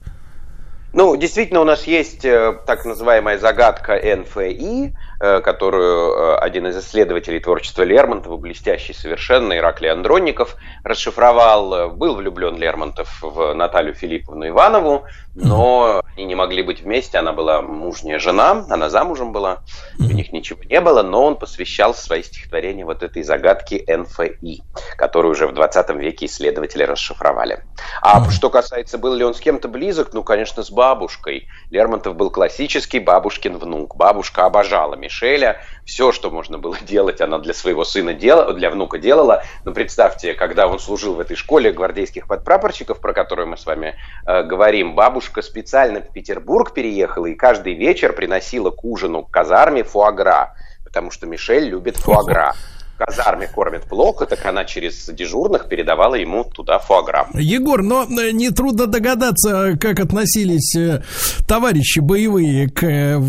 Ну, действительно, у нас есть э, так называемая загадка НФИ, э, которую один из исследователей творчества Лермонтова, блестящий совершенно, Ираклий Андронников, расшифровал. Был влюблен Лермонтов в Наталью Филипповну Иванову, но они не могли быть вместе, она была мужняя жена, она замужем была, у них ничего не было, но он посвящал свои стихотворения вот этой загадке НФИ, которую уже в 20 веке исследователи расшифровали. А что касается, был ли он с кем-то близок, ну, конечно, с бабушкой. Лермонтов был классический бабушкин внук. Бабушка обожала Мишеля. Все, что можно было делать, она для своего сына делала, для внука делала. Но представьте, когда он служил в этой школе гвардейских подпрапорщиков, про которую мы с вами э, говорим, бабушка специально в Петербург переехала и каждый вечер приносила к ужину к казарме фуагра, потому что Мишель любит фуагра. Казарме кормят плохо, так она через дежурных передавала ему туда фуагра. Егор, но э, нетрудно догадаться, как относились э, товарищи боевые к, э,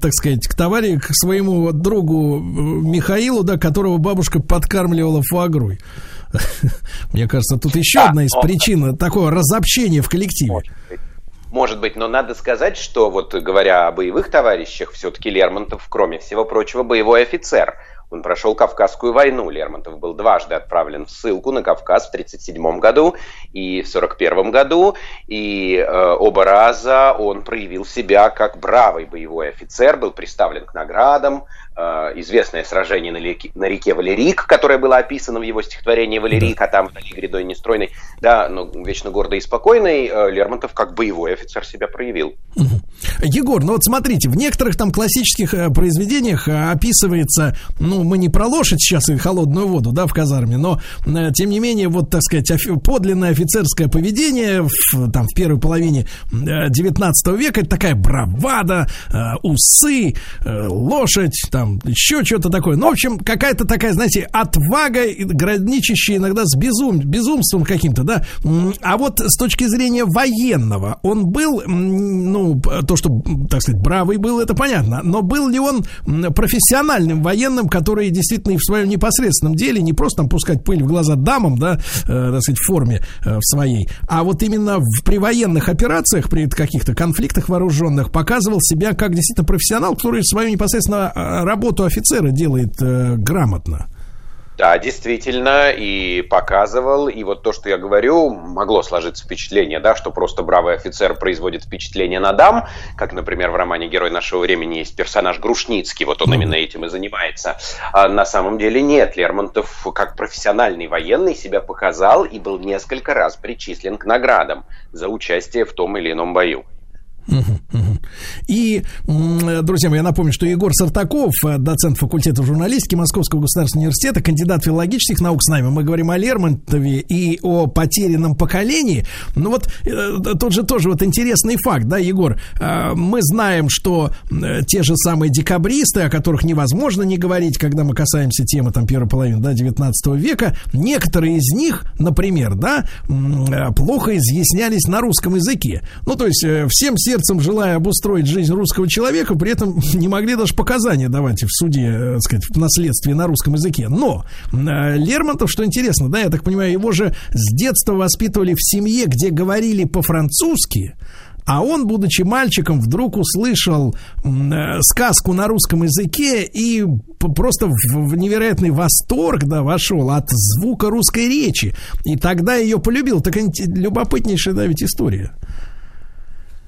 так сказать, к товарищу, к своему другу Михаилу, да, которого бабушка подкармливала фуагрой. Мне кажется, тут еще Да, одна из но- причин такого разобщения в коллективе. Может быть, но надо сказать, что вот говоря о боевых товарищах, все-таки Лермонтов, кроме всего прочего, боевой офицер. Он прошел Кавказскую войну. Лермонтов был дважды отправлен в ссылку на Кавказ в 1937 году и в 1941 году. И э, оба раза он проявил себя как бравый боевой офицер, был представлен к наградам. Э, известное сражение на, реке- на реке Валерик, которое было описано в его стихотворении «Валерик», а там вдали грядой нестройной. Да, но вечно гордый и спокойный э, Лермонтов как боевой офицер себя проявил. Егор, ну вот смотрите, в некоторых там классических э, произведениях описывается, ну, мы не про лошадь сейчас и холодную воду, да, в казарме, но, тем не менее, вот, так сказать, подлинное офицерское поведение в, там, в первой половине э, 19 века, это такая бравада, усы, лошадь, там, еще что-то такое. Ну, в общем, какая-то такая, знаете, отвага, граничащая иногда с безум, безумством каким-то, да. А вот с точки зрения военного, он был, ну, то, что, так сказать, бравый был, это понятно, но был ли он профессиональным военным, который действительно и в своем непосредственном деле не просто там пускать пыль в глаза дамам, да, э, так сказать, в форме э, в своей, а вот именно в, при военных операциях, при каких-то конфликтах вооруженных показывал себя как действительно профессионал, который свою непосредственно э, работу офицера делает э, грамотно. Да, действительно, и показывал, и вот то, что я говорю, могло сложиться впечатление, да, что просто бравый офицер производит впечатление на дам, как, например, в романе «Герой нашего времени» есть персонаж Грушницкий, вот он именно этим и занимается. А на самом деле нет, Лермонтов как профессиональный военный себя показал и был несколько раз причислен к наградам за участие в том или ином бою. И, друзья мои, я напомню, что Егор Сартаков, э, доцент факультета журналистики Московского государственного университета, кандидат филологических наук с нами. Мы говорим о Лермонтове и о потерянном поколении. Ну вот, э, тут же тоже вот интересный факт, да, Егор? Э, мы знаем, что те же самые декабристы, о которых невозможно не говорить, когда мы касаемся темы там первой половины, да, 19 века, некоторые из них, например, да, плохо изъяснялись на русском языке. Ну, то есть всем сердцем желая обустроить жизнь русского человека, при этом не могли даже показания давать в суде, э, так сказать, в наследстве на русском языке. Но э, Лермонтов, что интересно, да, я так понимаю, его же с детства воспитывали в семье, где говорили по-французски, а он, будучи мальчиком, вдруг услышал э, сказку на русском языке и просто в невероятный восторг да, вошел от звука русской речи. И тогда ее полюбил. Так любопытнейшая, да, ведь история.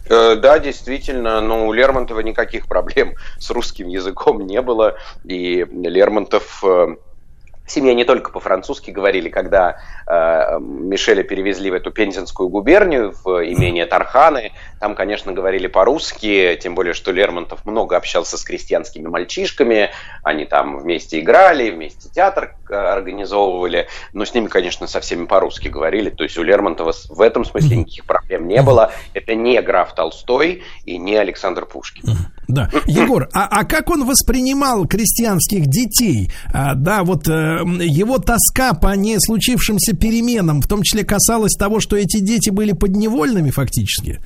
Э, да, действительно, но у Лермонтова никаких проблем с русским языком не было, и Лермонтов в семье не только по-французски говорили, когда э, Мишеля перевезли в эту Пензенскую губернию, в имение Тарханы, там, конечно, говорили по-русски, тем более, что Лермонтов много общался с крестьянскими мальчишками, они там вместе играли, вместе театр э, организовывали, но с ними, конечно, со всеми по-русски говорили, то есть у Лермонтова в этом смысле никаких проблем не было. Это не граф Толстой и не Александр Пушкин. Да. Егор, а, а как он воспринимал крестьянских детей? А, да, вот э, его тоска по не случившимся переменам, в том числе касалась того, что эти дети были подневольными фактически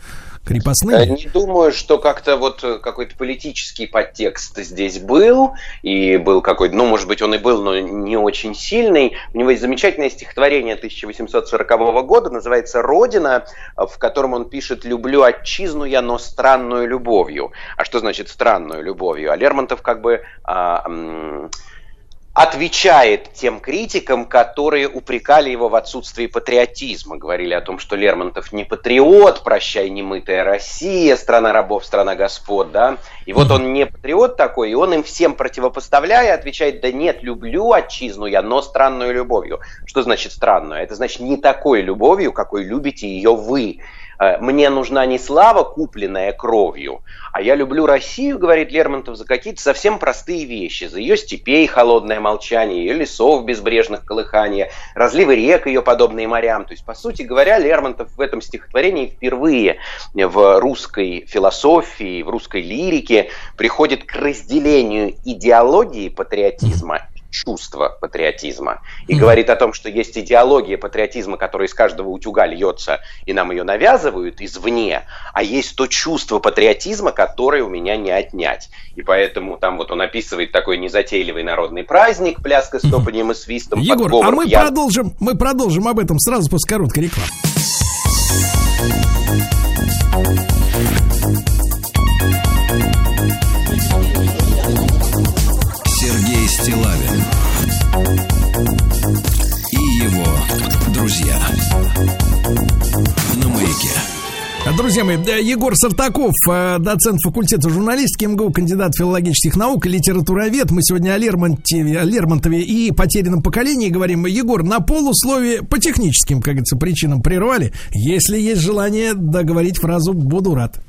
крепостные? Не думаю, что как-то вот какой-то политический подтекст здесь был, и был какой-то, ну, может быть, он и был, но не очень сильный. У него есть замечательное стихотворение 1840 года, называется «Родина», в котором он пишет «Люблю отчизну я, но странную любовью». А что значит странную любовью? А Лермонтов как бы... А, отвечает тем критикам, которые упрекали его в отсутствии патриотизма. Говорили о том, что Лермонтов не патриот, прощай, немытая Россия, страна рабов, страна господ, да. И вот он не патриот такой, и он им всем противопоставляя отвечает, да нет, люблю отчизну я, но странную любовью. Что значит странную? Это значит не такой любовью, какой любите ее вы. Э, мне нужна не слава, купленная кровью, а я люблю Россию, говорит Лермонтов, за какие-то совсем простые вещи. За ее степей холодное молчание, ее лесов безбрежных колыхания, разливы рек ее подобные морям. То есть, по сути говоря, Лермонтов в этом стихотворении впервые в русской философии, в русской лирике приходит к разделению идеологии патриотизма чувство патриотизма. И mm говорит о том, что есть идеология патриотизма, которая из каждого утюга льется, и нам ее навязывают извне, а есть то чувство патриотизма, которое у меня не отнять. И поэтому там вот он описывает такой незатейливый народный праздник, пляска с топанием и свистом. Егор, а мы пьян... продолжим, мы продолжим об этом сразу после короткой рекламы. Друзья на маяке. Друзья мои, Егор Сартаков, э, доцент факультета журналистики МГУ, кандидат филологических наук, литературовед. Мы сегодня о Лермонтове, о Лермонтове и потерянном поколении говорим. Егор, на полусловие по техническим, как говорится, причинам прервали. Если есть желание договорить фразу «буду рад».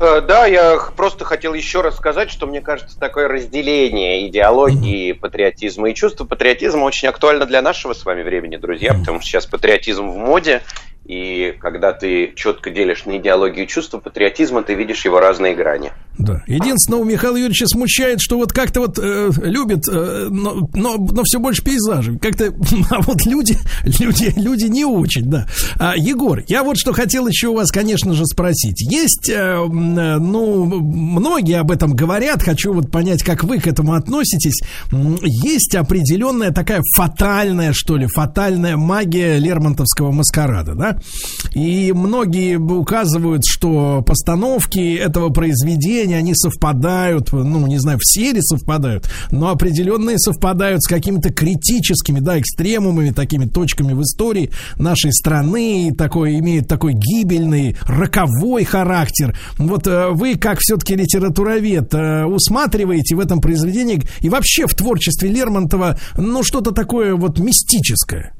Э, да, я просто хотел еще раз сказать, что мне кажется, такое разделение идеологии, патриотизма и чувства патриотизма очень актуально для нашего с вами времени, друзья, потому что сейчас патриотизм в моде, и когда ты четко делишь на идеологию чувства патриотизма, ты видишь его разные грани. Да. Единственное, у Михаила Юрьевича смущает, что вот как-то вот э, любит, э, но, но, но все больше пейзажей. Как-то, а вот люди, люди, люди не очень, да. А, Егор, я вот что хотел еще у вас, конечно же, спросить. Есть, э, ну, многие об этом говорят, хочу вот понять, как вы к этому относитесь. Есть определенная такая фатальная, что ли, фатальная магия Лермонтовского маскарада, да? И многие указывают, что постановки этого произведения они совпадают, ну, не знаю, все ли совпадают, но определенные совпадают с какими-то критическими, да, экстремумами, такими точками в истории нашей страны, такой, имеют такой гибельный, роковой характер. Вот э, вы, как все-таки литературовед, э, усматриваете в этом произведении и вообще в творчестве Лермонтова, ну, что-то такое вот мистическое?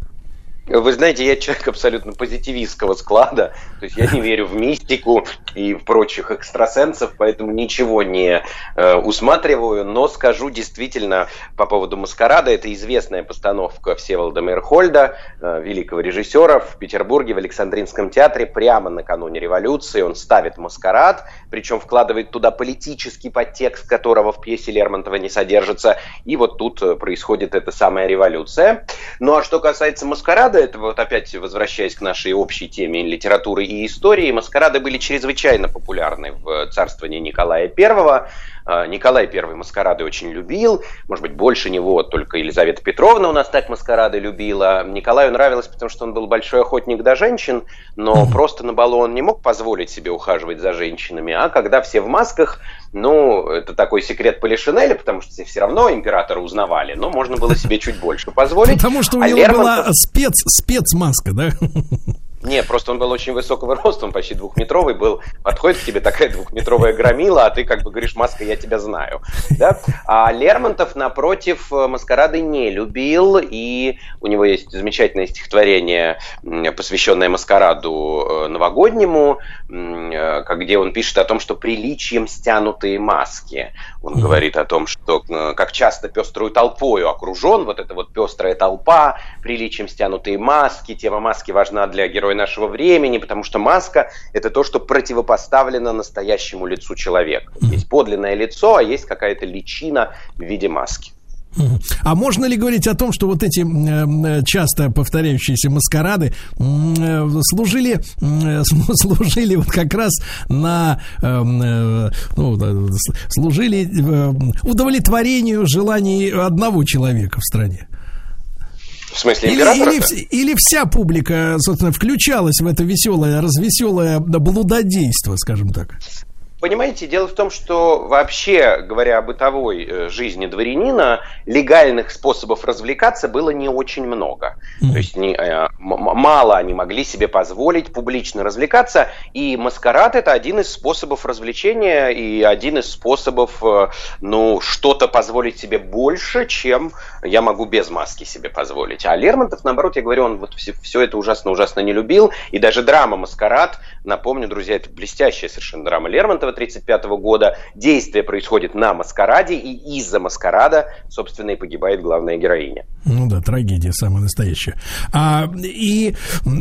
Вы знаете, я человек абсолютно позитивистского склада, то есть я не верю в мистику и в прочих экстрасенсов, поэтому ничего не э, усматриваю, но скажу действительно по поводу «Маскарада», это известная постановка Всеволода Мейрхольда, э, великого режиссера в Петербурге в Александринском театре прямо накануне революции, он ставит «Маскарад», причем вкладывает туда политический подтекст, которого в пьесе Лермонтова не содержится, и вот тут э, происходит эта самая революция. Ну а что касается «Маскарада», это вот опять возвращаясь к нашей общей теме литературы и истории, маскарады были чрезвычайно популярны в царствовании Николая I. А, Николай I маскарады очень любил, может быть, больше него только Елизавета Петровна у нас так маскарады любила. Николаю нравилось, потому что он был большой охотник до женщин, но просто на балу он не мог позволить себе ухаживать за женщинами, а когда все в масках, ну, это такой секрет Полишинеля, потому что все равно императора узнавали, но можно было себе чуть больше позволить. Потому что у А него Лермонтов- была спец, спецмаска, да? Не, просто он был очень высокого роста, он почти двухметровый был. Подходит к тебе такая двухметровая громила, а ты как бы говоришь, маска, я тебя знаю. Да? А Лермонтов, напротив, э, маскарады не любил, и у него есть замечательное стихотворение, посвященное маскараду э, новогоднему, э, где он пишет о том, что приличием стянутые маски. Он говорит о том, что как часто пеструю толпою окружен, вот эта вот пестрая толпа, приличием стянутые маски, тема маски важна для героя нашего времени, потому что маска – это то, что противопоставлено настоящему лицу человека. Есть подлинное лицо, а есть какая-то личина в виде маски. А можно ли говорить о том, что вот эти э, часто повторяющиеся маскарады э, служили, э, слу- служили вот как раз на эм, ну, служили удовлетворению желаний одного человека в стране? В смысле Или, императора? или, вс- или вся публика, собственно, включалась в это веселое, развеселое блудодейство, скажем так. Понимаете, дело в том, что вообще, говоря о бытовой э, жизни дворянина, легальных способов развлекаться было не очень много. То есть не, э, мало они могли себе позволить публично развлекаться, и маскарад это один из способов развлечения и один из способов, э, ну, что-то позволить себе больше, чем я могу без маски себе позволить. А Лермонтов, наоборот, я говорю, он вот все, это ужасно-ужасно не любил, и даже драма «Маскарад», напомню, друзья, это блестящая совершенно драма Лермонтова 1935 года, действие происходит на Маскараде, и из-за Маскарада, собственно, и погибает главная героиня. Ну да, трагедия самая настоящая. А, и, э, э,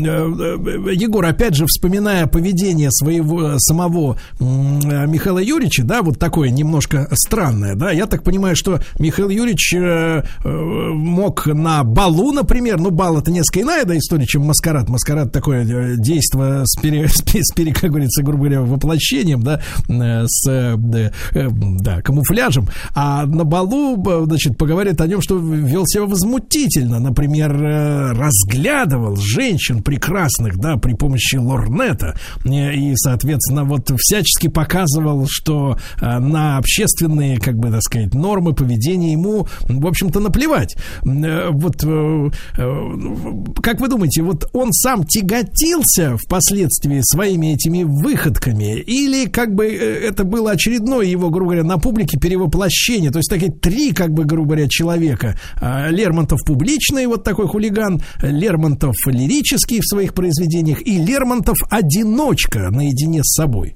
Егор, опять же, вспоминая поведение своего самого Михаила Юрьевича, да, вот такое немножко странное, да, я так понимаю, что Михаил Юрьевич э, мог на балу, например, ну, бал это несколько иная да, история, чем маскарад. Маскарад такое э, действо с, пере, с, с пере- как говорится, грубо говоря, воплощением, да, э, с, э, да, э, да, камуфляжем. А на балу, значит, поговорит о нем, что вел себя возмутительно. Например, э, разглядывал женщин прекрасных, да, при помощи лорнета. Э, И, соответственно, вот всячески показывал, что э, на общественные, как бы, так сказать, нормы поведения ему, в общем-то, наплевать. Э, Вот, э, э, как вы думаете, вот он сам тяготился впоследствии своими этими выходками или как бы это было очередное его, грубо говоря, на публике перевоплощение, то есть такие три, как бы, грубо говоря, человека. А, Лермонтов публичный, вот такой хулиган, Лермонтов лирический в своих произведениях и Лермонтов одиночка наедине с собой.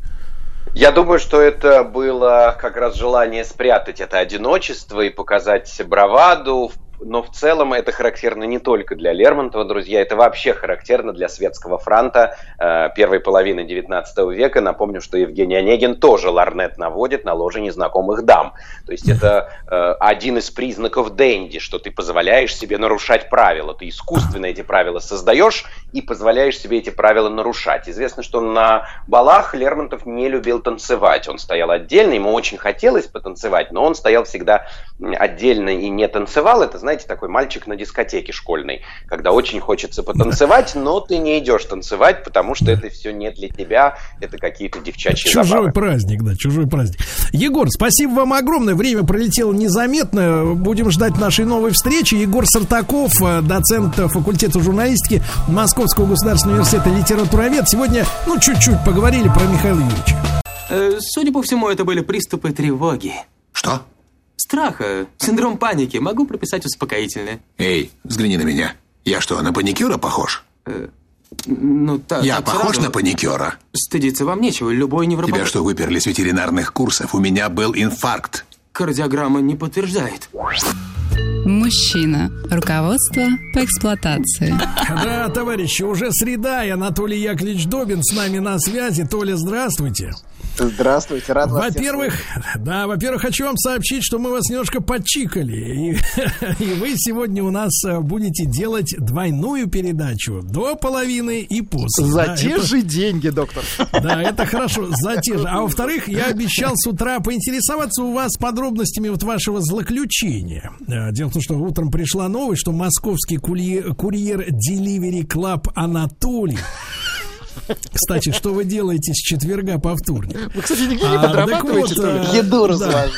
Я думаю, что это было как раз желание спрятать это одиночество и показать браваду, но в целом это характерно не только для Лермонтова, друзья, это вообще характерно для светского франта э, первой половины 19 века. Напомню, что Евгений Онегин тоже ларнет наводит на ложе незнакомых дам. То есть это э, один из признаков денди, что ты позволяешь себе нарушать правила. Ты искусственно эти правила создаешь и позволяешь себе эти правила нарушать. Известно, что на балах Лермонтов не любил танцевать. Он стоял отдельно, ему очень хотелось потанцевать, но он стоял всегда отдельно и не танцевал. Это, знаете, знаете, такой мальчик на дискотеке школьной, когда очень хочется потанцевать, но ты не идешь танцевать, потому что это все не для тебя, это какие-то девчачьи Чужой забавы. праздник, да, чужой праздник. Егор, спасибо вам огромное. Время пролетело незаметно. Будем ждать нашей новой встречи. Егор Сартаков, э, доцент факультета журналистики Московского государственного университета литературовед. Сегодня, ну, чуть-чуть поговорили про Михаила Юрьевича. Э, Судя по всему, это были приступы тревоги. Что? Страха, синдром паники. Могу прописать успокоительное. Эй, взгляни на меня. Я что, на паникюра похож? Ну, так, Я так похож сразу. на паникюра? Стыдиться вам нечего, любой невропат... Тебя что, выперли с ветеринарных курсов? У меня был инфаркт. Кардиограмма не подтверждает. Мужчина. Руководство по эксплуатации. Да, товарищи, уже среда, и Анатолий Яковлевич Добин с нами на связи. Толя, здравствуйте. Здравствуйте, рад вас Во-первых, да, во-первых, хочу вам сообщить, что мы вас немножко подчикали. И, и вы сегодня у нас э, будете делать двойную передачу до половины и после. За Да, те это- же деньги, доктор. Да, это хорошо, за те же. А во-вторых, я обещал с утра поинтересоваться у вас подробностями вот вашего злоключения. Э, Дело в том, что утром пришла новость, что московский курьер, курьер Delivery Club Анатолий кстати, что вы делаете с четверга по вторник? Вы, кстати, нигде не А, подрабатываете, вот, э, Еду да. ли?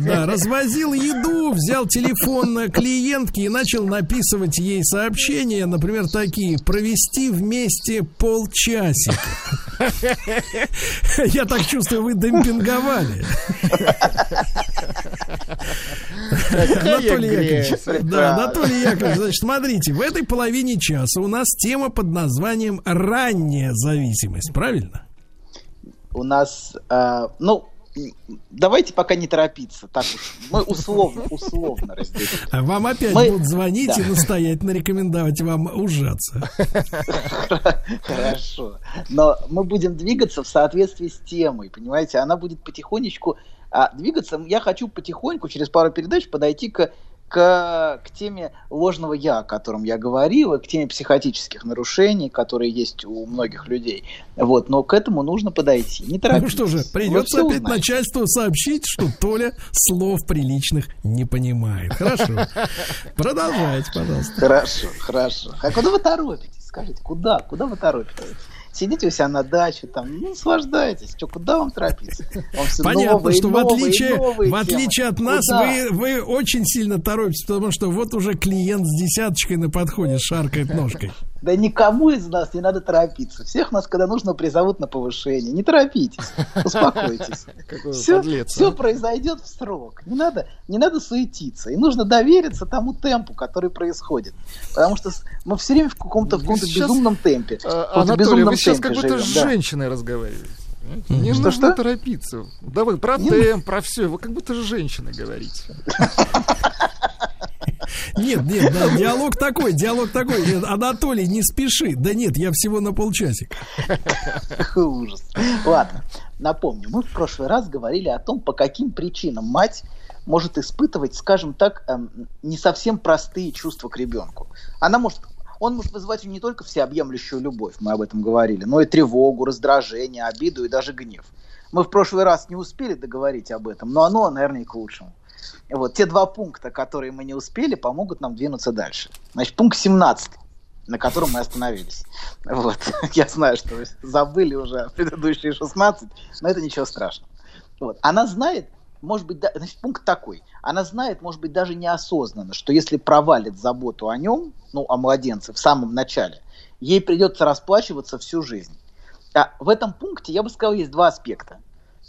Да, развозил еду, взял телефон э, клиентки и начал написывать ей сообщения, например, такие: провести вместе полчасика. Я так чувствую, вы демпинговали. Анатолий. Яковлевич, да, Анатолий Яковлевич, значит, смотрите, в этой половине часа у нас тема под названием «Ранняя зависимость», правильно? У нас, э, ну, давайте пока не торопиться. Так уж, мы условно, условно разделим. А Вам опять Мы- будут звонить и Да. настоятельно рекомендовать вам ужаться. Хорошо. Но мы будем двигаться в соответствии с темой, понимаете? Она будет потихонечку а, двигаться. Я хочу потихоньку, через пару передач, подойти к, к, к теме ложного «я», о котором я говорил, и к теме психотических нарушений, которые есть у многих людей. Вот, но к этому нужно подойти. Не Ну торопитесь. что же, придется опять узнаете. начальству сообщить, что Толя слов приличных не понимает. Хорошо. Продолжайте, пожалуйста. Хорошо, хорошо. А куда вы торопитесь? Скажите, куда? Куда вы торопитесь? Сидите у себя на даче, там, ну, наслаждайтесь. Что, куда вам торопиться? Вам всё Понятно, новые, что в новые, отличие, новые в отличие темы. от нас, Куда? вы, вы очень сильно торопитесь, потому что вот уже клиент с десяточкой на подходе шаркает ножкой. Да никому из нас не надо торопиться. Всех нас, когда нужно, призовут на повышение. Не торопитесь, успокойтесь. Все, подлец, все а. произойдет в срок. Не надо, не надо суетиться. И нужно довериться тому темпу, который происходит. Потому что мы все время в каком-то, в каком-то сейчас, безумном темпе. А, Анатолий, безумном вы сейчас как будто с женщиной разговариваете. Не Что, нужно что? торопиться. Да вы про Не темп, про все. Вы как будто с женщиной говорите. Нет, нет, да, диалог такой, диалог такой. Нет, Анатолий, не спеши. Да нет, я всего на полчасика. Ужас. Ладно, напомню, мы в прошлый раз говорили о том, по каким причинам мать может испытывать, скажем так, эм, не совсем простые чувства к ребенку. Она может, он может вызывать не только всеобъемлющую любовь, мы об этом говорили, но и тревогу, раздражение, обиду и даже гнев. Мы в прошлый раз не успели договорить об этом, но оно, наверное, и к лучшему. Вот те два пункта, которые мы не успели, помогут нам двинуться дальше. Значит, пункт 17 на котором мы остановились. Вот. Я знаю, что вы забыли уже предыдущие 16, но это ничего страшного. Вот. Она знает, может быть, да- значит, пункт такой. Она знает, может быть, даже неосознанно, что если провалит заботу о нем, ну, о младенце в самом начале, ей придется расплачиваться всю жизнь. А в этом пункте, я бы сказал, есть два аспекта.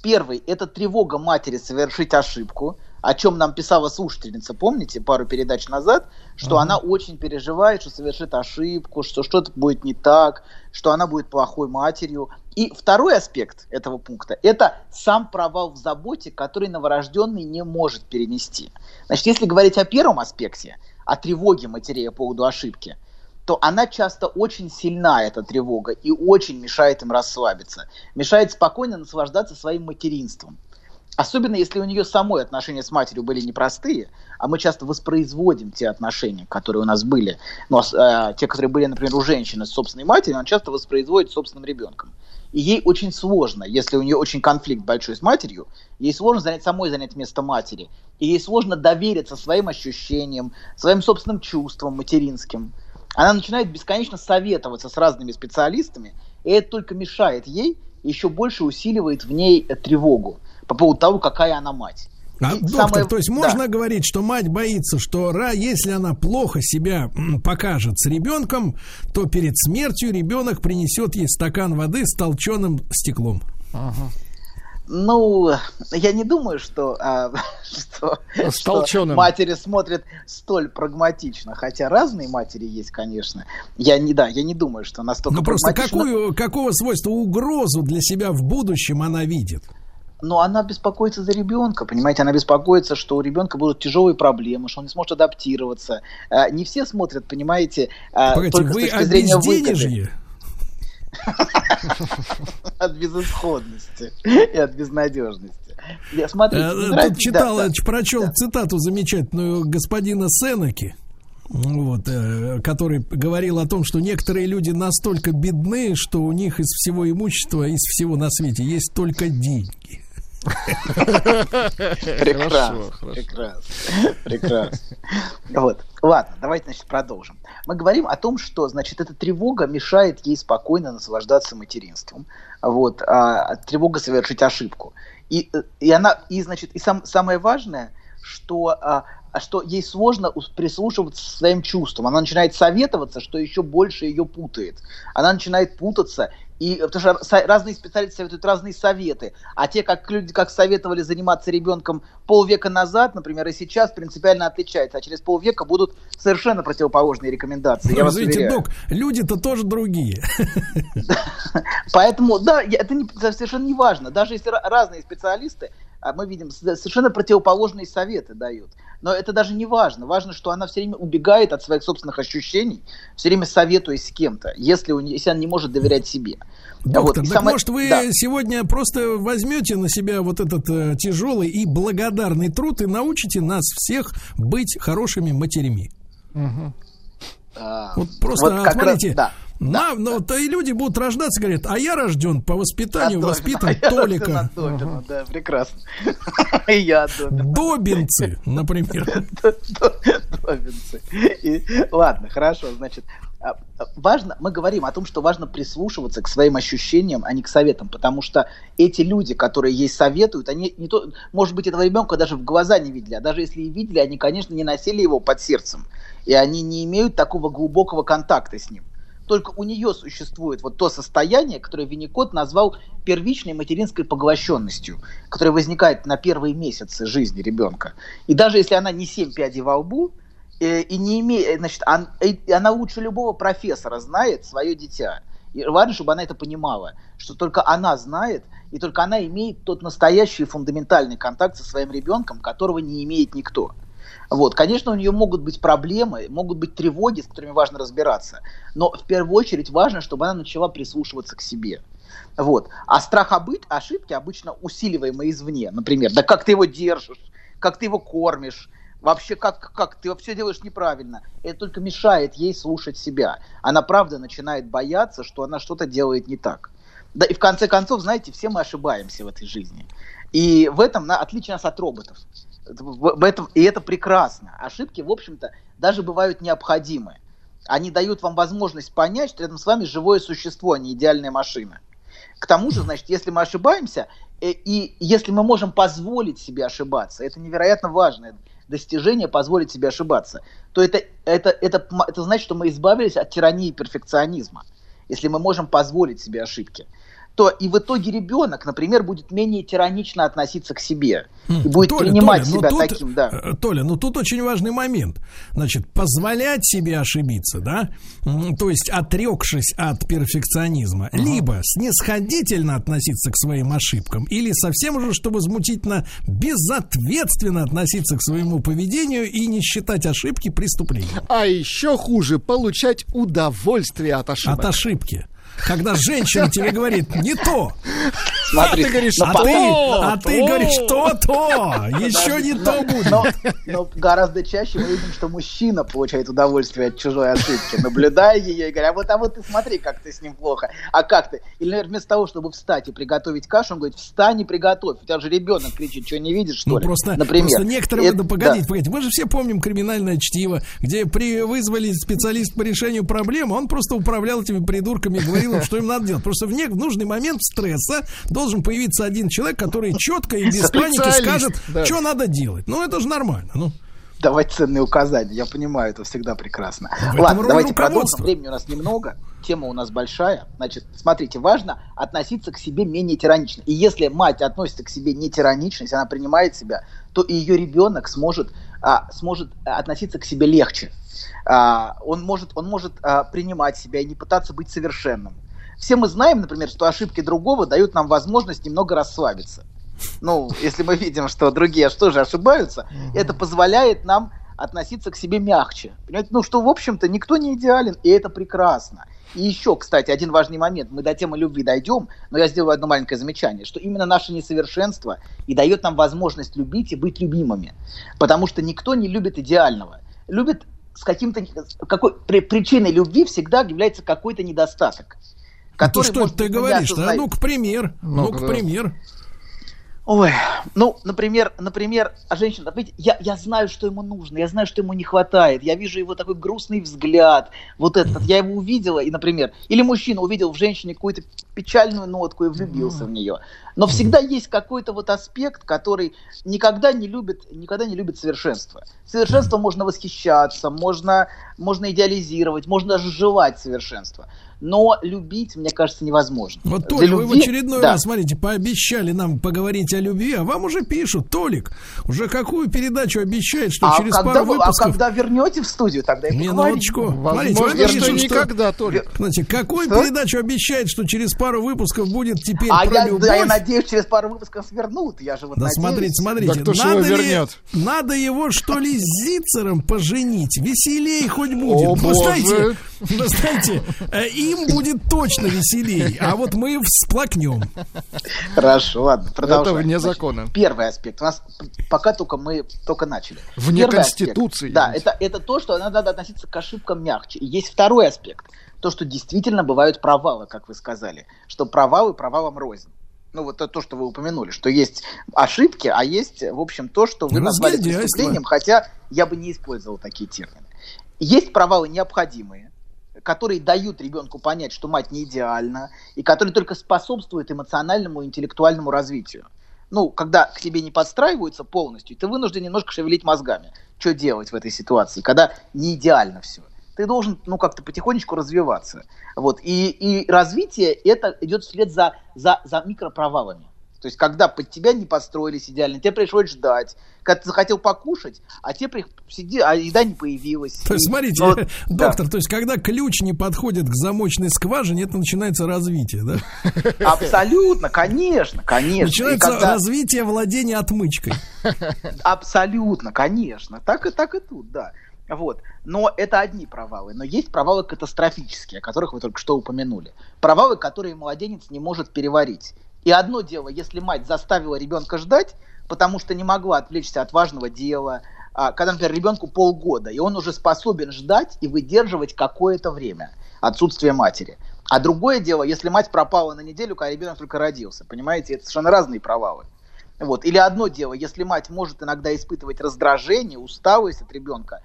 Первый – это тревога матери совершить ошибку, о чем нам писала слушательница, помните, пару передач назад, что она очень переживает, что совершит ошибку, что что-то будет не так, что она будет плохой матерью. И второй аспект этого пункта – это сам провал в заботе, который новорожденный не может перенести. Значит, если говорить о первом аспекте, о тревоге матерей по поводу ошибки, то она часто очень сильна, эта тревога, и очень мешает им расслабиться. Мешает спокойно наслаждаться своим материнством. Особенно если у нее самой отношения с матерью были непростые, а мы часто воспроизводим те отношения, которые у нас были, ну, а, те, которые были, например, у женщины с собственной матерью, она часто воспроизводит с собственным ребенком. И ей очень сложно, если у нее очень конфликт большой с матерью, ей сложно занять самой занять место матери. И ей сложно довериться своим ощущениям, своим собственным чувствам материнским. Она начинает бесконечно советоваться с разными специалистами, и это только мешает ей, еще больше усиливает в ней тревогу по поводу того, какая она мать. А, доктор, самое... то есть можно да. говорить, что мать боится, что если она плохо себя покажет с ребенком, то перед смертью ребенок принесет ей стакан воды с толченым стеклом. Ага. Ну, я не думаю, что, а, что, что матери смотрят столь прагматично, хотя разные матери есть, конечно. Я не, да, я не думаю, что настолько. Ну просто какую, какого свойства угрозу для себя в будущем она видит? Но она беспокоится за ребенка, понимаете, она беспокоится, что у ребенка будут тяжелые проблемы, что он не сможет адаптироваться. А, не все смотрят, понимаете, а, Погодите, только вы с точки зрения выгоды. От безысходности и от безнадежности. Я смотрю, э, Тут читал, да, прочел да. цитату замечательную господина Сенеки вот, э, который говорил о том, что некоторые люди настолько бедны, что у них из всего имущества, из всего на свете есть только деньги. Прекрасно, прекрасно, прекрасно. Вот, ладно, давайте, значит, продолжим. Мы говорим о том, что, значит, эта тревога мешает ей спокойно наслаждаться материнством. Вот, а, тревога совершить ошибку. И, э, и она, и, значит, и сам, самое важное, что а, а что ей сложно прислушиваться к своим чувствам. Она начинает советоваться, что еще больше ее путает. Она начинает путаться, и, потому что разные специалисты советуют разные советы. А те, как люди, как советовали заниматься ребенком полвека назад, например, и сейчас принципиально отличаются. А через полвека будут совершенно противоположные рекомендации. Ну, извините, док, люди-то тоже другие. Поэтому, да, это совершенно не важно. Даже если разные специалисты, мы видим, совершенно противоположные советы дают. Но это даже не важно. Важно, что она все время убегает от своих собственных ощущений, все время советуясь с кем-то, если, у нее, если она не может доверять себе. Доктор, вот, так самое... может вы да. сегодня просто возьмете на себя вот этот э, тяжелый и благодарный труд и научите нас всех быть хорошими матерями? Угу. А, вот просто вот смотрите, раз, да. На, да, ну, да. то и люди будут рождаться, говорят, а я рожден по воспитанию, Добин, воспитан а. Добина, да, прекрасно. Я Добинцы, например. Добинцы. Ладно, хорошо, значит, а, а, важно, мы говорим о том, что важно прислушиваться к своим ощущениям, а не к советам, потому что эти люди, которые ей советуют, они не то, может быть, этого ребенка даже в глаза не видели, а даже если и видели, они, конечно, не носили его под сердцем, и они не имеют такого глубокого контакта с ним только у нее существует вот то состояние, которое Винникот назвал первичной материнской поглощенностью, которое возникает на первые месяцы жизни ребенка. И даже если она не семь пядей во лбу, э, и не имеет, э, значит, он, э, она лучше любого профессора знает свое дитя. И важно, чтобы она это понимала, что только она знает, и только она имеет тот настоящий фундаментальный контакт со своим ребенком, которого не имеет никто. Вот, конечно, у нее могут быть проблемы, могут быть тревоги, с которыми важно разбираться, но в первую очередь важно, чтобы она начала прислушиваться к себе. Вот. А страх обыть, ошибки обычно усиливаемый извне. Например, да как ты его держишь, как ты его кормишь, вообще как, как ты все делаешь неправильно. Это только мешает ей слушать себя. Она правда начинает бояться, что она что-то делает не так. Да и в конце концов, знаете, все мы ошибаемся в этой жизни. И в этом на, отличие нас от роботов. В этом, и это прекрасно. Ошибки, в общем-то, даже бывают необходимы. Они дают вам возможность понять, что рядом с вами живое существо, а не идеальная машина. К тому же, значит, если мы ошибаемся, и, э, и если мы можем позволить себе ошибаться, это невероятно важное достижение позволить себе ошибаться, то это, это, это, это значит, что мы избавились от тирании перфекционизма, если мы можем позволить себе ошибки то и в итоге ребенок, например, будет менее тиранично относиться к себе и будет Толя, принимать Толя, себя тут, таким, да. Э, Толя, ну тут очень важный момент. Значит, позволять себе ошибиться, да, то есть отрекшись от перфекционизма, угу. либо снисходительно относиться к своим ошибкам, или совсем уже, что возмутительно, безответственно относиться к своему поведению и не считать ошибки преступлением. А еще хуже получать удовольствие от ошибок. От ошибки когда женщина тебе говорит не то. Смотри, а ты говоришь, а по- ты, но- а ты говоришь, то-то, еще не то будет. но, но гораздо чаще мы видим, что мужчина получает удовольствие от чужой ошибки, наблюдая ее и говоря, а вот, а вот ты смотри, как ты с ним плохо, а как ты? Или, наверное, вместо того, чтобы встать и приготовить кашу, он говорит, встань и приготовь. У тебя же ребенок кричит, что не видишь, что Ну ли? просто, Например. просто некоторые, Это- да, погодите, да. погодите, мы же все помним криминальное чтиво, где при вызвали специалист по решению проблемы, он просто управлял этими придурками и говорил им, что им надо делать. Просто в, не- в нужный момент стресса должен появиться один человек, который четко и без паники скажет, да. что надо делать. Ну это же нормально. Ну. давать ценные указания. Я понимаю, это всегда прекрасно. В Ладно, давайте продолжим. Времени у нас немного, тема у нас большая. Значит, смотрите, важно относиться к себе менее тиранично. И если мать относится к себе не тиранично, если она принимает себя, то и ее ребенок сможет, а, сможет относиться к себе легче. А, он может, он может а, принимать себя и не пытаться быть совершенным. Все мы знаем, например, что ошибки другого дают нам возможность немного расслабиться. Ну, если мы видим, что другие что же ошибаются, это позволяет нам относиться к себе мягче. Понимаете? Ну, что, в общем-то, никто не идеален, и это прекрасно. И еще, кстати, один важный момент. Мы до темы любви дойдем, но я сделаю одно маленькое замечание, что именно наше несовершенство и дает нам возможность любить и быть любимыми. Потому что никто не любит идеального. Любит с каким-то... Какой, при- причиной любви всегда является какой-то недостаток. Ну, который, ты что может ты быть, мы не говоришь? А осознаем. ну-ка, пример. Ну-ка, пример. Ой, ну, например, например, а женщина, видите, я, я знаю, что ему нужно, я знаю, что ему не хватает, я вижу его такой грустный взгляд, вот этот, я его увидела, и, например, или мужчина увидел в женщине какую-то печальную нотку и влюбился в нее. Но всегда есть какой-то вот аспект, который никогда не любит, никогда не любит совершенство. Совершенство можно восхищаться, можно, можно идеализировать, можно желать совершенства. Но любить, мне кажется, невозможно. Вот, Для Толя, вы в любви- очередной да. раз, смотрите, пообещали нам поговорить о любви, а вам уже пишут, Толик, уже какую передачу обещает, что а через когда пару вы, выпусков... а когда вернете в студию, тогда и Не, поговорим. минуточку. Возможно, Смотрите, вот что никогда, Толик. Знаете, какую Что? передачу обещает, что через пару выпусков будет теперь А про я, любовь? да, я надеюсь, через пару выпусков свернут. Я же вот Да надеюсь. смотрите, смотрите, Да надо, его ли- вернет? надо его что ли с Зицером поженить? Веселей хоть будет. О, вы, боже. знаете, э, им будет точно веселей, а вот мы всплакнем. Хорошо, ладно, продолжаем. Это вне Значит, закона. Первый аспект. У нас пока только мы только начали. Вне Первый аспект. Конституции. Да, это, это то, что надо относиться к ошибкам мягче. И есть второй аспект. То, что действительно бывают провалы, как вы сказали. Что провалы провалом рознь. Ну, вот это то, что вы упомянули, что есть ошибки, а есть, в общем, то, что вы назвали преступлением, хотя я бы не использовал такие термины. Есть провалы необходимые, которые дают ребенку понять, что мать не идеальна, и которые только способствуют эмоциональному и интеллектуальному развитию. Ну, когда к тебе не подстраиваются полностью, ты вынужден немножко шевелить мозгами. Что делать в этой ситуации, когда не идеально все? Ты должен, ну, как-то потихонечку развиваться. Вот. И, и развитие это идет вслед за, за, за микропровалами. То есть, когда под тебя не подстроились идеально, тебе пришлось ждать. Когда ты захотел покушать, а тебе при... сиди, а еда не появилась. То есть, смотрите, вот, да. доктор, то есть, когда ключ не подходит к замочной скважине, это начинается развитие, да? Абсолютно, конечно, конечно. Начинается когда- развитие владения отмычкой. Абсолютно, конечно. Так и так и тут, да. Вот. Но это одни провалы. Но есть провалы катастрофические, о которых вы только что упомянули. Провалы, которые младенец не может переварить. И одно дело, если мать заставила ребенка ждать, потому что не могла отвлечься от важного дела, а, когда, например, ребенку полгода, и он уже способен ждать и выдерживать какое-то время отсутствие матери. А другое дело, если мать пропала на неделю, когда ребенок только родился. Понимаете, это совершенно разные провалы. Вот. Или одно дело, если мать может иногда испытывать раздражение, усталость от ребенка,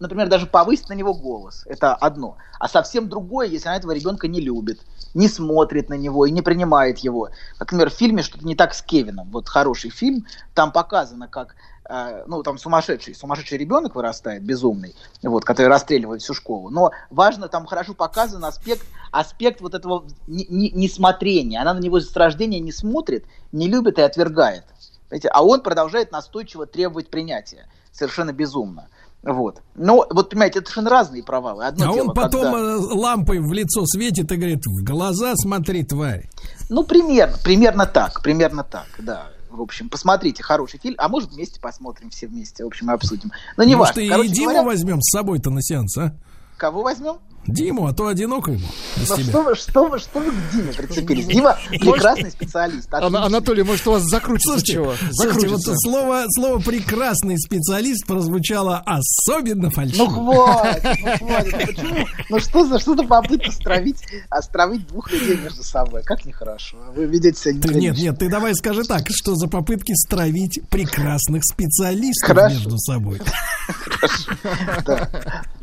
например, даже повысить на него голос, это одно. А совсем другое, если она этого ребенка не любит, не смотрит на него и не принимает его. Как, например, в фильме «Что-то не так с Кевином». Вот хороший фильм, там показано, как э, ну, там сумасшедший, сумасшедший ребенок вырастает, безумный, вот, который расстреливает всю школу. Но важно, там хорошо показан аспект, аспект вот этого не- не- несмотрения. Она на него с рождения не смотрит, не любит и отвергает. Понимаете? А он продолжает настойчиво требовать принятия. Совершенно безумно. Вот. Но, вот понимаете, это совершенно разные провалы. Одно А дело, он потом когда- э, лампой в лицо светит и говорит, в глаза смотри, тварь. Ну, примерно, примерно так, примерно так, да. В общем, посмотрите, хороший фильм. А может, вместе посмотрим все вместе, в общем, и обсудим. Но не Может, важно. и Короче Диму говоря, возьмем с собой-то на сеанс, а? Кого возьмем? Диму, а то одиноко ему без Ну тебя. что вы, что вы, что вы к Диме прицепились? Дима прекрасный специалист. Отлично. Анатолий, может, у вас закрутится Слушайте, чего? слушайте, вот Закрутится. слово, слово прекрасный специалист прозвучало особенно Ну фальшиво. хватит, ну хватит. Ну Почему? Ну что за что за попытка стравить, островить двух людей между собой? Как нехорошо. Вы ведете себя Ты, нет, неприлично. нет, ты давай скажи так, что за попытки стравить прекрасных специалистов Хорошо. между собой. Да.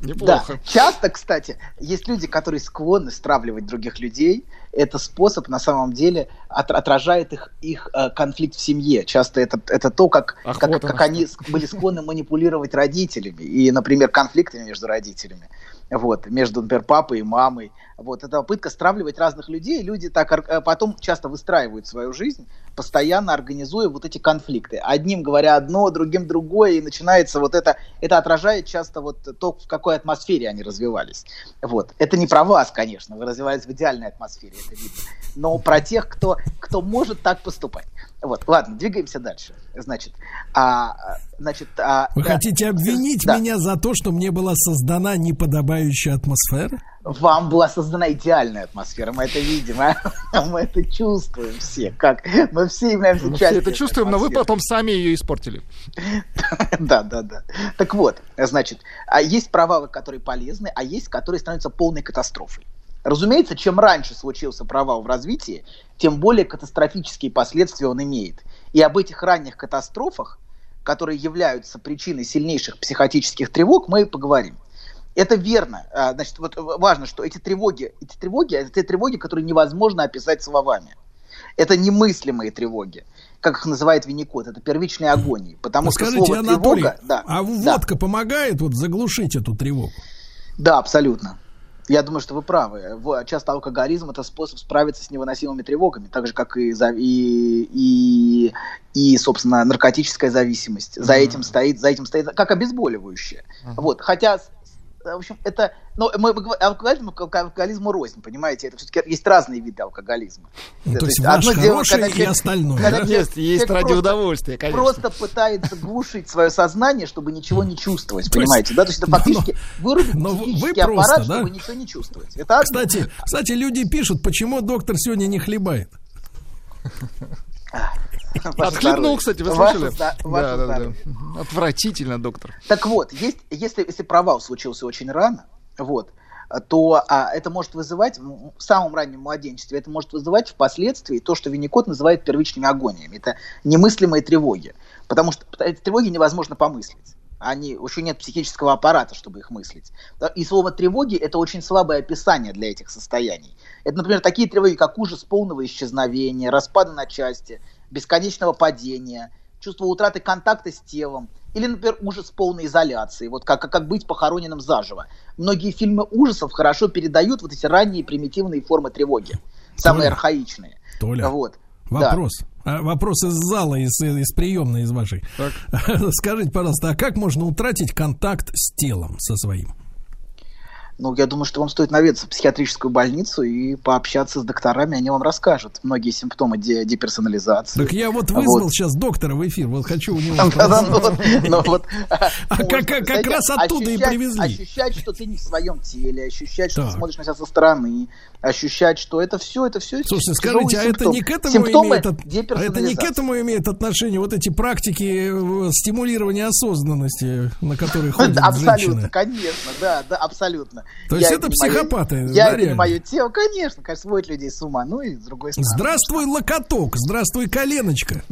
Неплохо. Да. Часто, кстати, есть люди, которые склонны стравливать других людей. Это способ, на самом деле, от- отражает их, их э, конфликт в семье. Часто это, это то, как, Ах, как, вот как они были склонны манипулировать родителями. И, например, конфликтами между родителями. Вот, между, например, папой и мамой. Вот, это попытка стравливать разных людей. Люди так э, потом часто выстраивают свою жизнь, постоянно организуя вот эти конфликты. Одним говоря одно, другим другое, и начинается вот это, это отражает часто вот то, в какой атмосфере они развивались. Вот. Это не про вас, конечно, вы развивались в идеальной атмосфере, это видно. Но про тех, кто, кто может так поступать. Вот, ладно, двигаемся дальше. Значит, а, значит, а, Вы да, хотите обвинить да. меня за то, что мне была создана неподобающая атмосфера? Вам была создана идеальная атмосфера, мы это видим, а? мы это чувствуем все, как мы все являемся Мы все частью это этой чувствуем, но вы атмосферы. потом сами ее испортили. Да, да, да. Так вот, значит, а есть провалы, которые полезны, а есть, которые становятся полной катастрофой. Разумеется, чем раньше случился провал в развитии, тем более катастрофические последствия он имеет. И об этих ранних катастрофах, которые являются причиной сильнейших психотических тревог, мы и поговорим. Это верно. А, Значит, вот важно, что эти тревоги, эти тревоги, это те тревоги, которые невозможно описать словами. Это немыслимые тревоги, как их называет Винникот, это первичные агонии. Потому Ну, что скажите, слово Анатолий, тревога, да, а да. водка помогает вот заглушить эту тревогу? Да, абсолютно. Я думаю, что вы правы. Часто алкоголизм это способ справиться с невыносимыми тревогами, так же как и и, и, и собственно наркотическая зависимость. За этим стоит, за этим стоит как обезболивающее. Вот, хотя в общем, это, ну, мы, алкоголизм, к алкоголизму рознь, понимаете, это все-таки есть разные виды алкоголизма. Ну, Да, то есть ваш одно дело, хороший когда и человек- остальное, когда да? человек- Есть, есть ради просто- удовольствия, конечно. Просто пытается глушить свое сознание, чтобы ничего не чувствовать, То есть- понимаете, да? То есть это но- фактически вырубить но вы- просто, аппарат, да? чтобы ничего не чувствовать. Это. Кстати, кстати, люди пишут, почему доктор сегодня не хлебает. Ваше Отхлебнул, здоровье. кстати, вы Ваше слышали? зда- ваше Да, да, да. здоровье. Отвратительно, доктор. Так вот, есть, если, если провал случился очень рано, вот, то а, это может вызывать м, в самом раннем младенчестве, это может вызывать впоследствии то, что Винникот называет первичными агониями. Это немыслимые тревоги. Потому что эти тревоги невозможно помыслить. Они, еще нет психического аппарата, чтобы их мыслить. И слово тревоги это очень слабое описание для этих состояний. Это, например, такие тревоги, как ужас полного исчезновения, распада на части, бесконечного падения, чувство утраты контакта с телом, или, например, ужас полной изоляции, вот как, как быть похороненным заживо. Многие фильмы ужасов хорошо передают вот эти ранние примитивные формы тревоги, самые Толя, архаичные. Толя, Вот. Да. Вопрос. А, вопрос из зала, из, из приемной, из вашей. Скажите, пожалуйста, а как можно утратить контакт с телом со своим? Ну, я думаю, что вам стоит наведаться в психиатрическую больницу и пообщаться с докторами, они вам расскажут многие симптомы де- деперсонализации. Так я вот вызвал Вот. сейчас доктора в эфир, вот хочу у него ну ну вот, А как- раз оттуда и привезли. Ощущать, что ты не в своем теле, ощущать, что ты смотришь на себя со стороны, ощущать, что это все, это все Слушайте, тяжелые скажите, а это симптомы. не к этому имеет, а это не к этому имеет отношение вот эти практики э, стимулирования осознанности, на которые ходят Абсолютно, женщины? конечно, да, да, абсолютно. То есть Я это психопаты, Я да, это не мое тело, конечно, конечно, сводит людей с ума. Ну и с другой стороны. Здравствуй, локоток, здравствуй, коленочка.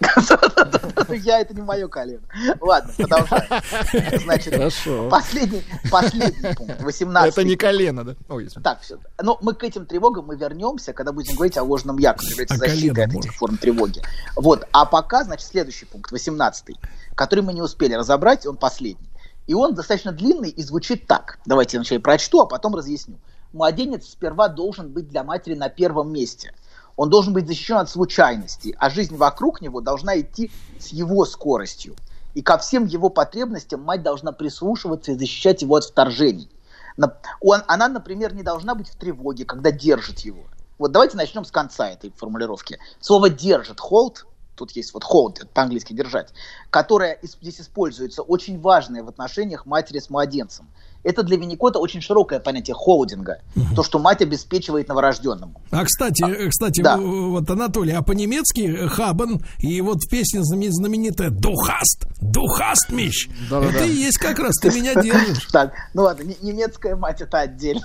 Я это не мое колено. Ладно, продолжаем. Значит, последний, последний пункт, 18 Это не колено, да? Так, все. Но мы к этим тревогам мы вернемся, когда будем говорить о ложном я, который является А защитой от этих форм тревоги. Вот. А пока, значит, следующий пункт, 18 который мы не успели разобрать, он последний. И он достаточно длинный и звучит так. Давайте я вначале прочту, а потом разъясню. Младенец сперва должен быть для матери на первом месте. Он должен быть защищен от случайностей, а жизнь вокруг него должна идти с его скоростью. И ко всем его потребностям мать должна прислушиваться и защищать его от вторжений. На- Он, она, например, не должна быть в тревоге, когда держит его. Вот давайте начнем с конца этой формулировки. Слово держит, hold, тут есть вот hold, по-английски держать, которое ис- здесь используется, очень важное в отношениях матери с младенцем. Это для Винникота очень широкое понятие холдинга. То, что мать обеспечивает новорожденному. А кстати, э, кстати, да. вот Анатолий, а по-немецки хабан и вот песня знамен- знаменитая Духаст, Духаст миш. Да-да-да. Это и есть как раз, ты меня держишь. Так, ну ладно, не- немецкая мать это отдельно.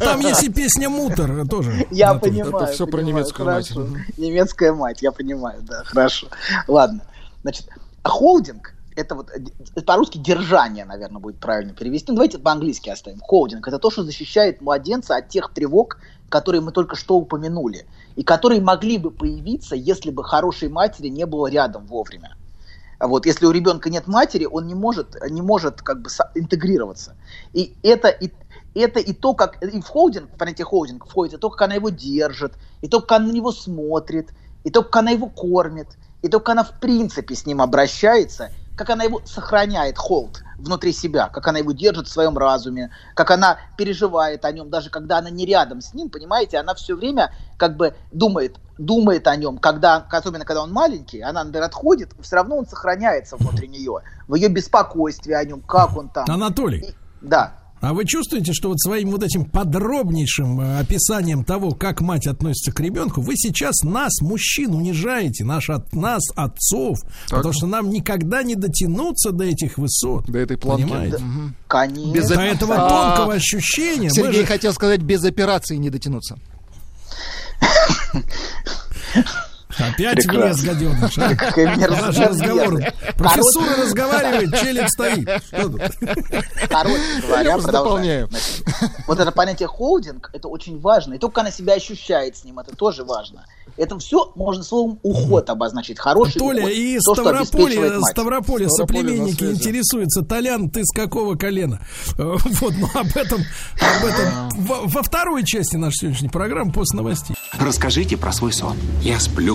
Там есть и песня Мутер тоже. Я понимаю. Это всё про немецкую мать. Немецкая мать, я понимаю, да, хорошо. Ладно. Значит, а холдинг это вот э, по-русски держание, наверное, будет правильно перевести. Ну, давайте по-английски оставим. Холдинг это то, что защищает младенца от тех тревог, которые мы только что упомянули, и которые могли бы появиться, если бы хорошей матери не было рядом вовремя. Вот, если у ребенка нет матери, он не может, не может как бы интегрироваться. И это и, это и то, как и в холдинг, понятие холдинг входит, и то, как она его держит, и то, как она на него смотрит, и то, как она его кормит, и то, как она в принципе с ним обращается, как она его сохраняет, холд, внутри себя, как она его держит в своем разуме, как она переживает о нем, даже когда она не рядом с ним, понимаете, она все время как бы думает, думает о нем, когда, особенно когда он маленький, она, например, отходит, все равно он сохраняется внутри нее, в ее беспокойстве о нем, как он там. Анатолий, Да. А вы чувствуете, что вот своим вот этим подробнейшим э, описанием того, как мать относится к ребенку, вы сейчас нас, мужчин, унижаете, наш, от, нас, отцов, потому что нам никогда не дотянуться до этих высот. До этой планки. Понимаете? Мгм. Конечно. Без До этого А, тонкого ощущения. Сергей же- хотел сказать, без операции не дотянуться. Опять Прекрасно. влез, гаденыш. а? Наш разговор. Профессура разговаривает, челик стоит. Что тут? Короче говоря, продолжаем. вот это понятие холдинг, это очень важно. И то, как она себя ощущает с ним, это тоже важно. Это все можно словом уход обозначить. Хороший Толя, уход. и То, Ставрополе, мать. Ставрополе соплеменники интересуются. Толян, ты с какого колена? Э, Вот, ну об этом, об этом во, во второй части нашей сегодняшней программы после новостей. Расскажите про свой сон. Я сплю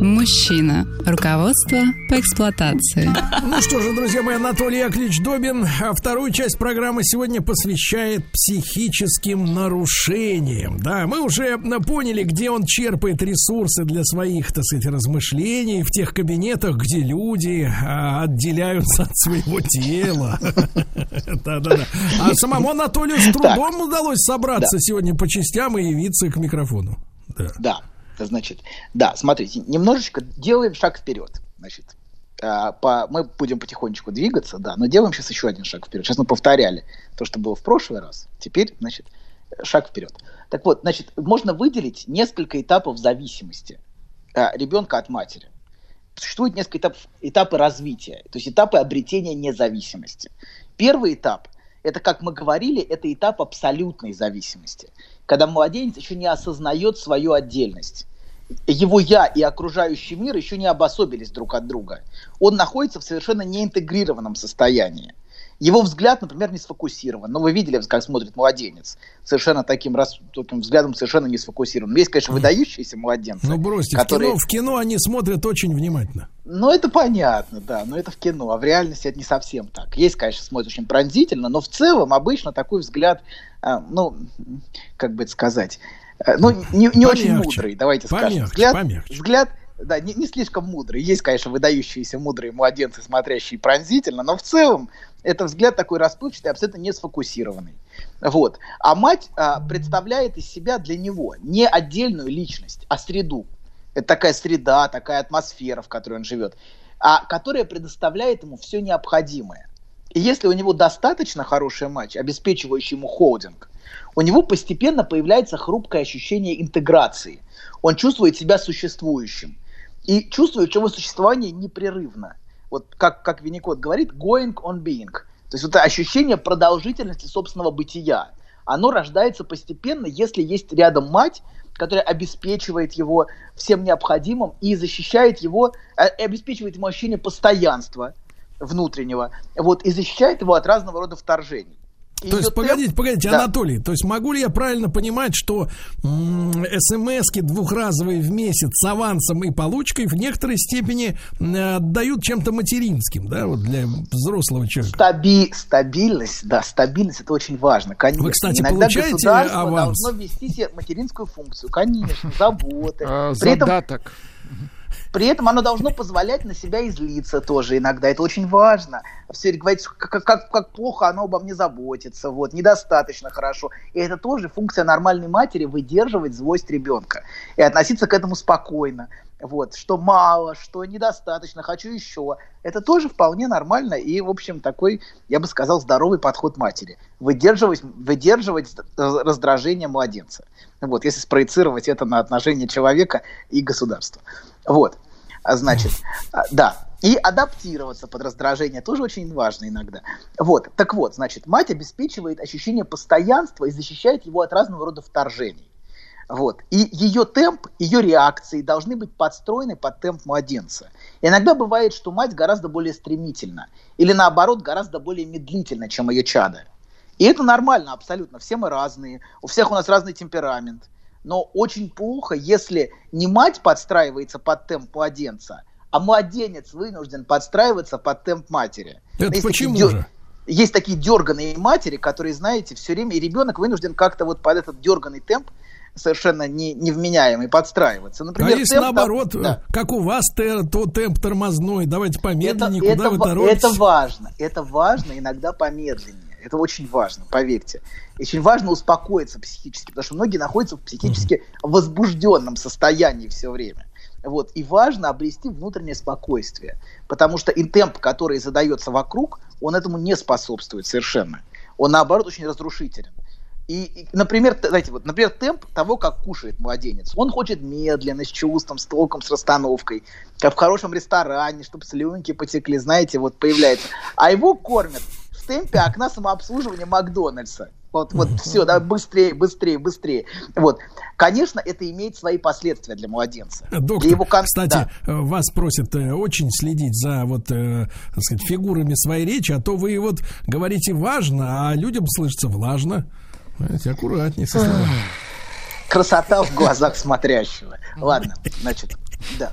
Мужчина. Руководство по эксплуатации. Ну что же, друзья мои, Анатолий Яковлевич Добин а вторую часть программы сегодня посвящает психическим нарушениям. Да, мы уже поняли, где он черпает ресурсы для своих, так сказать, размышлений в тех кабинетах, где люди а, отделяются от своего тела. Да-да-да. А самому Анатолию с трудом удалось собраться сегодня по частям и явиться к микрофону. Да. Значит, да, смотрите, немножечко делаем шаг вперед. Значит, а, по, мы будем потихонечку двигаться, да, но делаем сейчас еще один шаг вперед. Сейчас мы повторяли то, что было в прошлый раз. Теперь, значит, шаг вперед. Так вот, значит, можно выделить несколько этапов зависимости а, ребенка от матери. Существует несколько этапов развития, то есть этапы обретения независимости. Первый этап – это, как мы говорили, это этап абсолютной зависимости, когда младенец еще не осознает свою отдельность. Его я и окружающий мир еще не обособились друг от друга. Он находится в совершенно неинтегрированном состоянии. Его взгляд, например, не сфокусирован. Но вы видели, как смотрит младенец. Совершенно таким, рас... таким взглядом совершенно не сфокусирован. Есть, конечно, выдающиеся младенцы. Ну бросьте, которые... в, кино, в кино они смотрят очень внимательно. Ну, это понятно, да, но это в кино, а в реальности это не совсем так. Есть, конечно, смотрят очень пронзительно, но в целом обычно такой взгляд, а, ну, как бы это сказать, ну, не, не очень мудрый, давайте скажем. Помягче, Взгляд, помягче. взгляд да, не, не слишком мудрый. Есть, конечно, выдающиеся мудрые младенцы, смотрящие пронзительно, но в целом это взгляд такой расплывчатый, абсолютно не сфокусированный. Вот. А мать а, представляет из себя для него не отдельную личность, а среду. Это такая среда, такая атмосфера, в которой он живет, а которая предоставляет ему все необходимое. И если у него достаточно хорошая мать, обеспечивающая ему холдинг, у него постепенно появляется хрупкое ощущение интеграции. Он чувствует себя существующим. И чувствует, что его существование непрерывно. Вот как, как Винникот говорит, going on being. То есть это ощущение продолжительности собственного бытия. Оно рождается постепенно, если есть рядом мать, которая обеспечивает его всем необходимым и защищает его, э, обеспечивает ему ощущение постоянства внутреннего, вот, и защищает его от разного рода вторжений. То есть, погодите, погодите, Да. Анатолий, то есть могу ли я правильно понимать, что смс-ки двухразовые в месяц с авансом и получкой в некоторой степени отдают чем-то материнским, да, вот для взрослого человека? Стаби- стабильность, да, стабильность это очень важно, конечно. Вы, кстати, Иногда получаете государство аванс? должно вести себе материнскую функцию, конечно, заботы. А, При этом. При этом оно должно позволять на себя излиться тоже иногда. Это очень важно. Все говорить, как, как, как плохо оно обо мне заботится, вот, недостаточно хорошо. И это тоже функция нормальной матери выдерживать злость ребенка и относиться к этому спокойно. Вот, что мало, что недостаточно, хочу еще. Это тоже вполне нормально и, в общем, такой, я бы сказал, здоровый подход матери. Выдерживать, выдерживать раздражение младенца. Вот, если спроецировать это на отношения человека и государства. Вот. А, Значит, а, да. И адаптироваться под раздражение тоже очень важно иногда. Вот. Так вот, значит, мать обеспечивает ощущение постоянства и защищает его от разного рода вторжений. Вот. И ее темп, ее реакции должны быть подстроены под темп младенца. Иногда бывает, что мать гораздо более стремительна, или наоборот, гораздо более медлительна, чем ее чадо. И это нормально абсолютно. Все мы разные, у всех у нас разный темперамент. Но очень плохо, если не мать подстраивается под темп младенца, а младенец вынужден подстраиваться под темп матери. Это Есть почему такие же? Есть такие дерганые матери, которые, знаете, все время, и ребенок вынужден как-то вот под этот дерганный темп совершенно не, невменяемый подстраиваться. Например, а если темп наоборот, да. как у вас, то темп тормозной, давайте это, помедленнее, куда это вы торопитесь? это важно. Это важно, иногда помедленнее. Это очень важно, поверьте. Очень важно успокоиться психически, потому что многие находятся в психически возбужденном состоянии все время. Вот. И важно обрести внутреннее спокойствие, потому что и темп, который задается вокруг, он этому не способствует совершенно. Он, наоборот, очень разрушителен. И, например, знаете, вот, например, темп того, как кушает младенец. Он хочет медленно, с чувством, с толком, с расстановкой, как в хорошем ресторане, чтобы слюнки потекли, знаете, вот появляется. А его кормят в темпе окна самообслуживания Макдональдса. Вот, вот все, да, быстрее, быстрее, быстрее. Вот. Конечно, это имеет свои последствия для младенца. Доктор, для его кон- кстати, да. э, вас просят э, очень следить за вот, э, так сказать, фигурами своей речи, а то вы вот говорите важно, а людям слышится влажно. Понимаете, аккуратнее со словами. Красота в глазах смотрящего. Ладно, значит, да.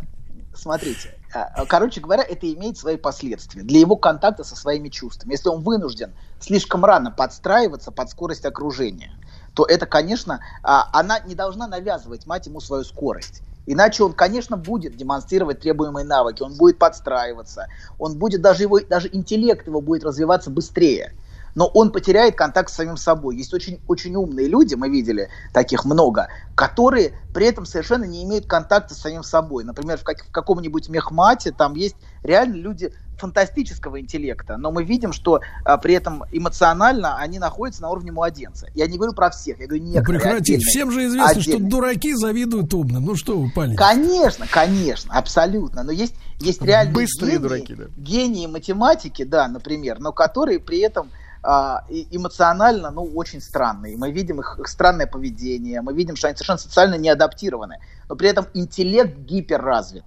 Смотрите. А, Короче говоря, это имеет свои последствия для его контакта со своими чувствами. Если он вынужден слишком рано подстраиваться под скорость окружения, то это, конечно, а, она не должна навязывать мать ему свою скорость. Иначе он, конечно, будет демонстрировать требуемые навыки, он будет подстраиваться, он будет даже его, даже интеллект его будет развиваться быстрее но он потеряет контакт с самим собой. Есть очень, очень умные люди, мы видели таких много, которые при этом совершенно не имеют контакта с самим собой. Например, в, как, в каком-нибудь мехмате там есть реально люди фантастического интеллекта, но мы видим, что а, при этом эмоционально они находятся на уровне младенца. Я не говорю про всех, я говорю Ну, некоторые. прекратите. отдельные. Всем же известно, что Отдельные. дураки завидуют умным. Ну что вы палите? Конечно, конечно, абсолютно. Но есть, есть реальные Быстрые гении, дураки, да. гении математики, да, например, но которые при этом эмоционально, ну, очень странные. Мы видим их, их странное поведение, мы видим, что они совершенно социально не адаптированы, но при этом интеллект гиперразвит.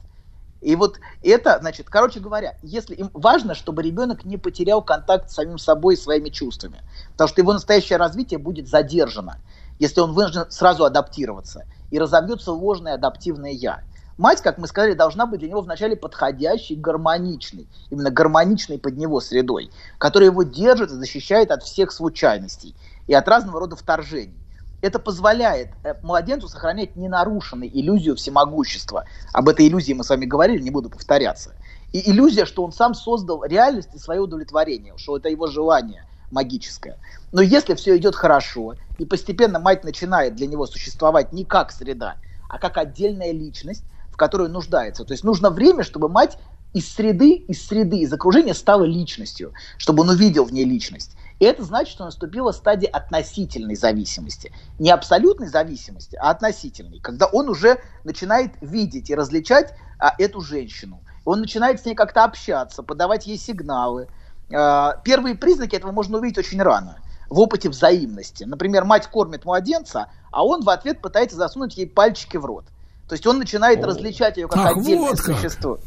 И вот это, значит, короче говоря, если им важно, чтобы ребенок не потерял контакт с самим собой и своими чувствами, потому что его настоящее развитие будет задержано, если он вынужден сразу адаптироваться и разовьется ложное адаптивное я. Мать, как мы сказали, должна быть для него вначале подходящей, гармоничной, именно гармоничной под него средой, которая его держит и защищает от всех случайностей и от разного рода вторжений. Это позволяет э, младенцу сохранять ненарушенной иллюзию всемогущества. Об этой иллюзии мы с вами говорили, не буду повторяться. И иллюзия, что он сам создал реальность и свое удовлетворение, что это его желание магическое. Но если все идет хорошо, и постепенно мать начинает для него существовать не как среда, а как отдельная личность, которой он нуждается. То есть нужно время, чтобы мать из среды, из среды, из окружения стала личностью, чтобы он увидел в ней личность. И это значит, что наступила стадия относительной зависимости. Не абсолютной зависимости, а относительной. Когда он уже начинает видеть и различать а, эту женщину. Он начинает с ней как-то общаться, подавать ей сигналы. А, первые признаки этого можно увидеть очень рано. В опыте взаимности. Например, мать кормит младенца, а он в ответ пытается засунуть ей пальчики в рот. То есть он начинает различать ее как Ах, отдельное вот как. существо.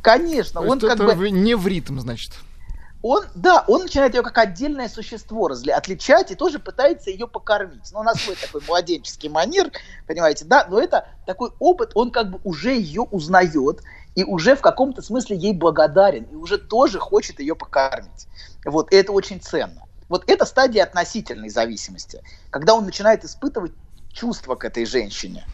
Конечно, То он как это бы не в ритм, значит. он, да, он начинает ее как отдельное существо разли, отличать и тоже пытается ее покормить. Но у нас свой такой младенческий манер, понимаете, да, но это такой опыт, он как бы уже ее узнает и уже в каком-то смысле ей благодарен, и уже тоже хочет ее покормить. Вот, и это очень ценно. Вот это стадия относительной зависимости, когда он начинает испытывать чувства к этой женщине.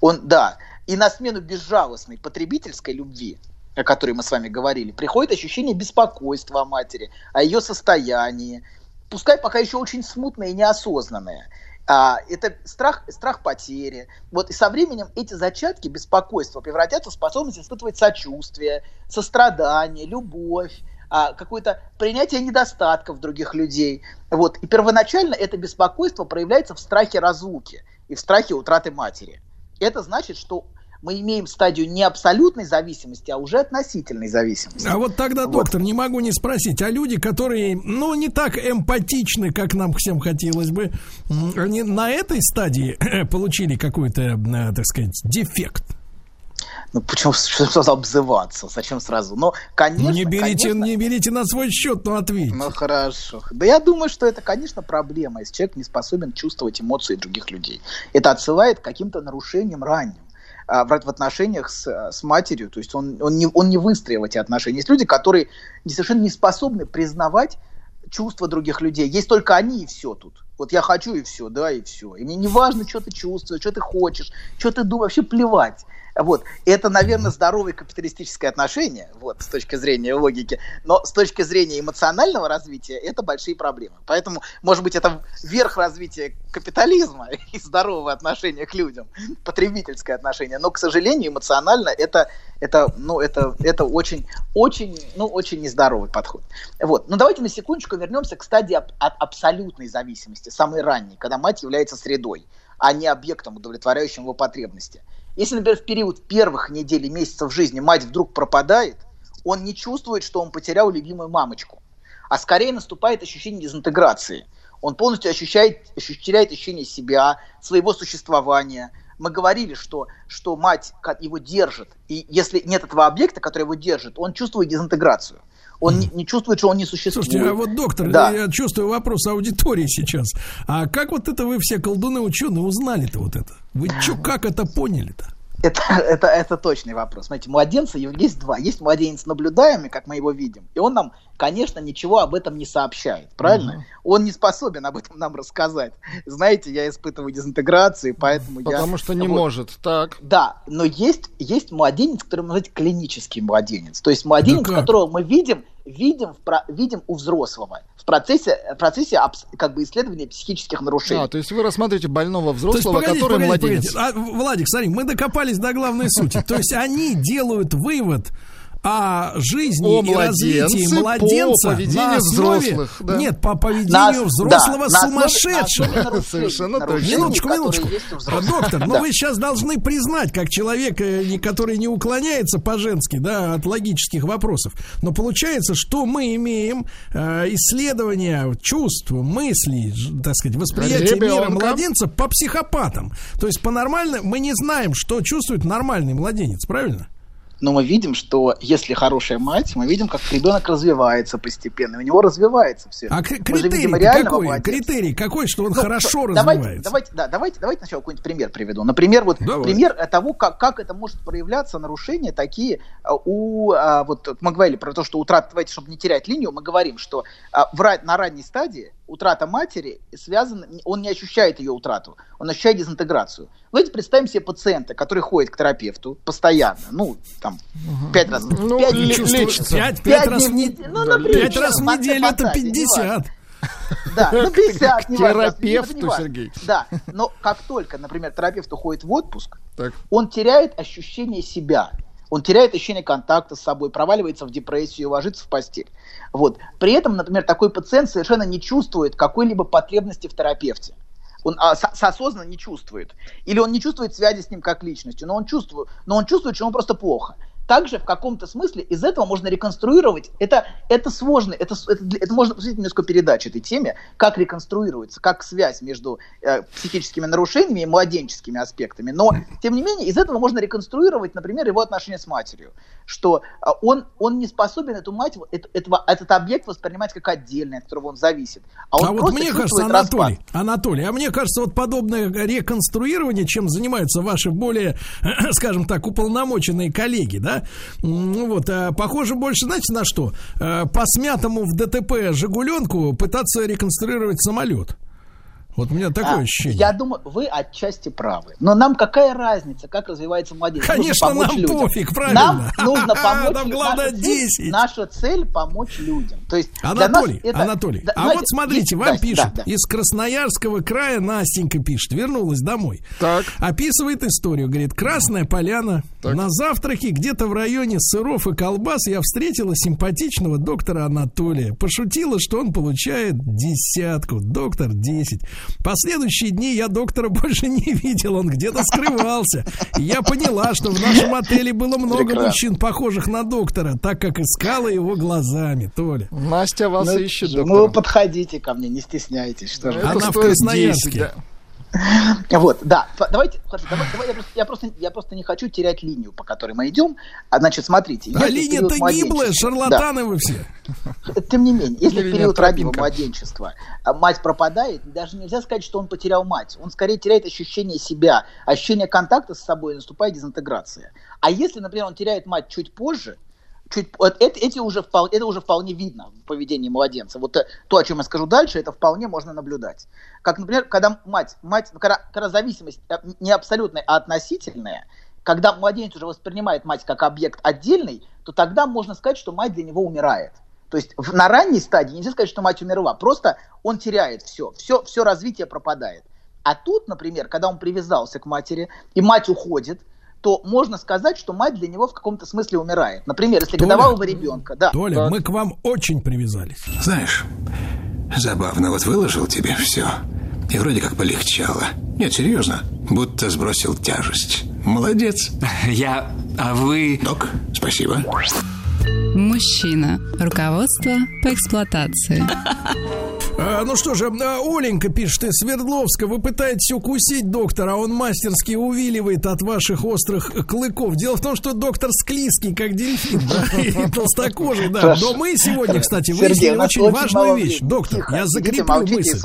Он, да, и на смену безжалостной потребительской любви, о которой мы с вами говорили, приходит ощущение беспокойства о матери, о ее состоянии, пускай пока еще очень смутное и неосознанное. А, это страх, страх потери. Вот и со временем эти зачатки беспокойства превратятся в способность испытывать сочувствие, сострадание, любовь, а, какое-то принятие недостатков других людей. Вот. И первоначально это беспокойство проявляется в страхе разлуки и в страхе утраты матери. Это значит, что мы имеем стадию не абсолютной зависимости, а уже относительной зависимости. А вот тогда, вот. доктор, не могу не спросить, а люди, которые, ну, не так эмпатичны, как нам всем хотелось бы, они на этой стадии получили какой-то, э, так сказать, дефект? Ну, почему сразу обзываться? Зачем сразу? Но, конечно... Не берите, конечно, не берите на свой счет, но ответьте. Ну, хорошо. Да я думаю, что это, конечно, проблема, если человек не способен чувствовать эмоции других людей. Это отсылает к каким-то нарушениям ранним а, в, в отношениях с, с матерью, то есть он, он, не, он не выстроил эти отношения. Есть люди, которые совершенно не способны признавать чувства других людей. Есть только они и все тут. Вот я хочу и все, да, и все. И мне не важно, что ты чувствуешь, что ты хочешь, что ты думаешь, вообще плевать. Вот. Это, наверное, здоровое капиталистическое отношение, вот, с точки зрения логики. Но с точки зрения эмоционального развития это большие проблемы. Поэтому, может быть, это верх развития капитализма и здорового отношения к людям, потребительское отношение. Но, к сожалению, эмоционально это, это, ну, это, это очень, очень, ну, очень нездоровый подход. Вот. Но давайте на секундочку вернемся к стадии аб- абсолютной зависимости, самой ранней, когда мать является средой, а не объектом, удовлетворяющим его потребности. Если, например, в период первых недель и месяцев жизни мать вдруг пропадает, он не чувствует, что он потерял любимую мамочку, а скорее наступает ощущение дезинтеграции. Он полностью ощущает, ощущает ощущение себя, своего существования. Мы говорили, что, что мать его держит, и если нет этого объекта, который его держит, он чувствует дезинтеграцию. Он не, не чувствует, что он не существует. Слушайте, а вот, доктор, да. я чувствую вопрос аудитории сейчас. А как вот это вы все колдуны ученые узнали-то вот это? Вы что, как это поняли-то? Это, это, это точный вопрос. Смотрите, младенца есть два. Есть младенец наблюдаемый, как мы его видим, и он нам, конечно, ничего об этом не сообщает, правильно? Угу. Он не способен об этом нам рассказать. Знаете, я испытываю дезинтеграцию, поэтому Потому я... Потому что не вот, может, так. Да, но есть, есть младенец, который мы называем клинический младенец. То есть младенец, да которого мы видим видим, в, видим у взрослого процессе, в процессе как бы исследования психических нарушений. А, то есть вы рассматриваете больного взрослого, есть, погодите, который погодите, младенец. Погодите. А, Владик, смотри, мы докопались до главной сути. То есть они делают вывод о жизни о и развитии младенца по поведению на основе... взрослых. Да. Нет, по поведению на, взрослого да, сумасшедшего. Совершенно точно. Минуточку, минуточку. Доктор, но вы сейчас должны признать, как человек, э, который не уклоняется по-женски, да, от логических вопросов. Но получается, что мы имеем э, исследование чувств, мыслей, так сказать, восприятия мира младенца по психопатам. То есть по нормально мы не знаем, что чувствует нормальный младенец, правильно? Но мы видим, что если хорошая мать, мы видим, как ребенок развивается постепенно, у него развивается все. А критерий какой? Критерий какой, что он ну, хорошо что, развивается? Давайте, да, давайте, давайте сначала какой-нибудь пример приведу. Например, вот Давай. пример того, как, как это может проявляться нарушения такие а, у, а, вот мы говорили про то, что утрата, давайте, чтобы не терять линию, мы говорим, что а, в, на ранней стадии утрата матери связана, он не ощущает ее утрату, он ощущает дезинтеграцию. Давайте представим себе пациента, который ходит к терапевту постоянно, ну, там, пять раз, ну, пять, лечится. Пять, пять, пять раз в неделю, ну, например, пять раз в неделю это 50. Да, ну 50, не Терапевту, Сергей. Да, но как только, например, терапевт уходит в отпуск, так. он теряет ощущение себя. Он теряет ощущение контакта с собой, проваливается в депрессию, ложится в постель. Вот. При этом, например, такой пациент совершенно не чувствует какой-либо потребности в терапевте. Он а, с, осознанно не чувствует. Или он не чувствует связи с ним как личностью, но он чувствует, но он чувствует, что ему просто плохо. Также в каком-то смысле из этого можно реконструировать. Это, это сложно, это, это, это можно посвятить несколько передач этой теме, как реконструируется, как связь между э, психическими нарушениями и младенческими аспектами. Но, тем не менее, из этого можно реконструировать, например, его отношения с матерью. Что э, он, он не способен эту мать, это, этого, этот объект воспринимать как отдельный, от которого он зависит. А, он а вот мне кажется, Анатолий, Анатолий, а мне кажется, вот подобное реконструирование, чем занимаются ваши более, скажем так, уполномоченные коллеги, да, ну вот, а, похоже больше, знаете, на что? А, по смятому в ДТП «Жигуленку» пытаться реконструировать самолет. Вот у меня такое а, ощущение. Я думаю, вы отчасти правы. Но нам какая разница, как развивается младенец? Конечно, нам людям. пофиг, правильно. Нам нужно помочь. Нам главное наша 10. Цель, наша цель помочь людям. То есть Анатолий, это, Анатолий, да, а знаете, вот смотрите, есть, вам да, пишут, да, да. из Красноярского края Настенька пишет, вернулась домой. Так. Описывает историю, говорит, Красная Поляна, так. на завтраке где-то в районе сыров и колбас я встретила симпатичного доктора Анатолия. Пошутила, что он получает десятку, доктор 10. Последующие дни я доктора больше не видел, он где-то скрывался. Я поняла, что в нашем отеле было много Прекрасно. мужчин, похожих на доктора, так как искала его глазами, Толя. Настя вас ну, ищет, доктор. Ну, подходите ко мне, не стесняйтесь. Что же. Она в Красноярске. 10, да. Вот, да. Давайте, давай, давай, я, просто, я, просто, я просто не хочу терять линию, по которой мы идем. А, значит, смотрите. А линия-то гиблая, шарлатаны да. вы все. Тем не менее, если в период раннего младенчества а, мать пропадает, даже нельзя сказать, что он потерял мать. Он скорее теряет ощущение себя, ощущение контакта с собой, наступает дезинтеграция. А если, например, он теряет мать чуть позже, чуть, это, эти уже вполне, это уже вполне видно в поведении младенца. Вот э, то, о чем я скажу дальше, это вполне можно наблюдать. Как, например, когда мать, мать ну, когда, когда зависимость э, не абсолютная, а относительная, когда младенец уже воспринимает мать как объект отдельный, то тогда можно сказать, что мать для него умирает. То есть в, на ранней стадии нельзя сказать, что мать умерла, просто он теряет все, все, все развитие пропадает. А тут, например, когда он привязался к матери, и мать уходит, то можно сказать, что мать для него в каком-то смысле умирает. Например, если Толя, годовалого ребенка. Да. Толя, да. мы к вам очень привязались. Знаешь, забавно, вот выложил тебе все. И вроде как полегчало. Нет, серьезно, будто сбросил тяжесть. Молодец. Я... А вы... Док, спасибо. Мужчина. Руководство по эксплуатации. А, ну что же, а, Оленька пишет из Свердловска. Вы пытаетесь укусить доктора, а он мастерски увиливает от ваших острых клыков. Дело в том, что доктор склизкий, как дельфин, да, и толстокожий, да. Но мы сегодня, кстати, выяснили очень важную вещь. Доктор, я закреплю мысль.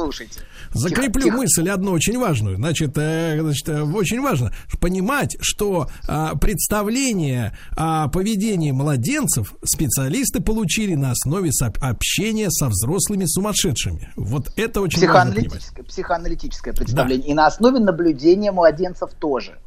Закреплю тихо, мысль одну очень важную. Значит, э, значит, э, очень важно понимать, что э, представление о поведении младенцев специалисты получили на основе общения со взрослыми сумасшедшими. Вот это очень понимать. Психоаналитическое представление. Да. И на основе наблюдения младенцев тоже.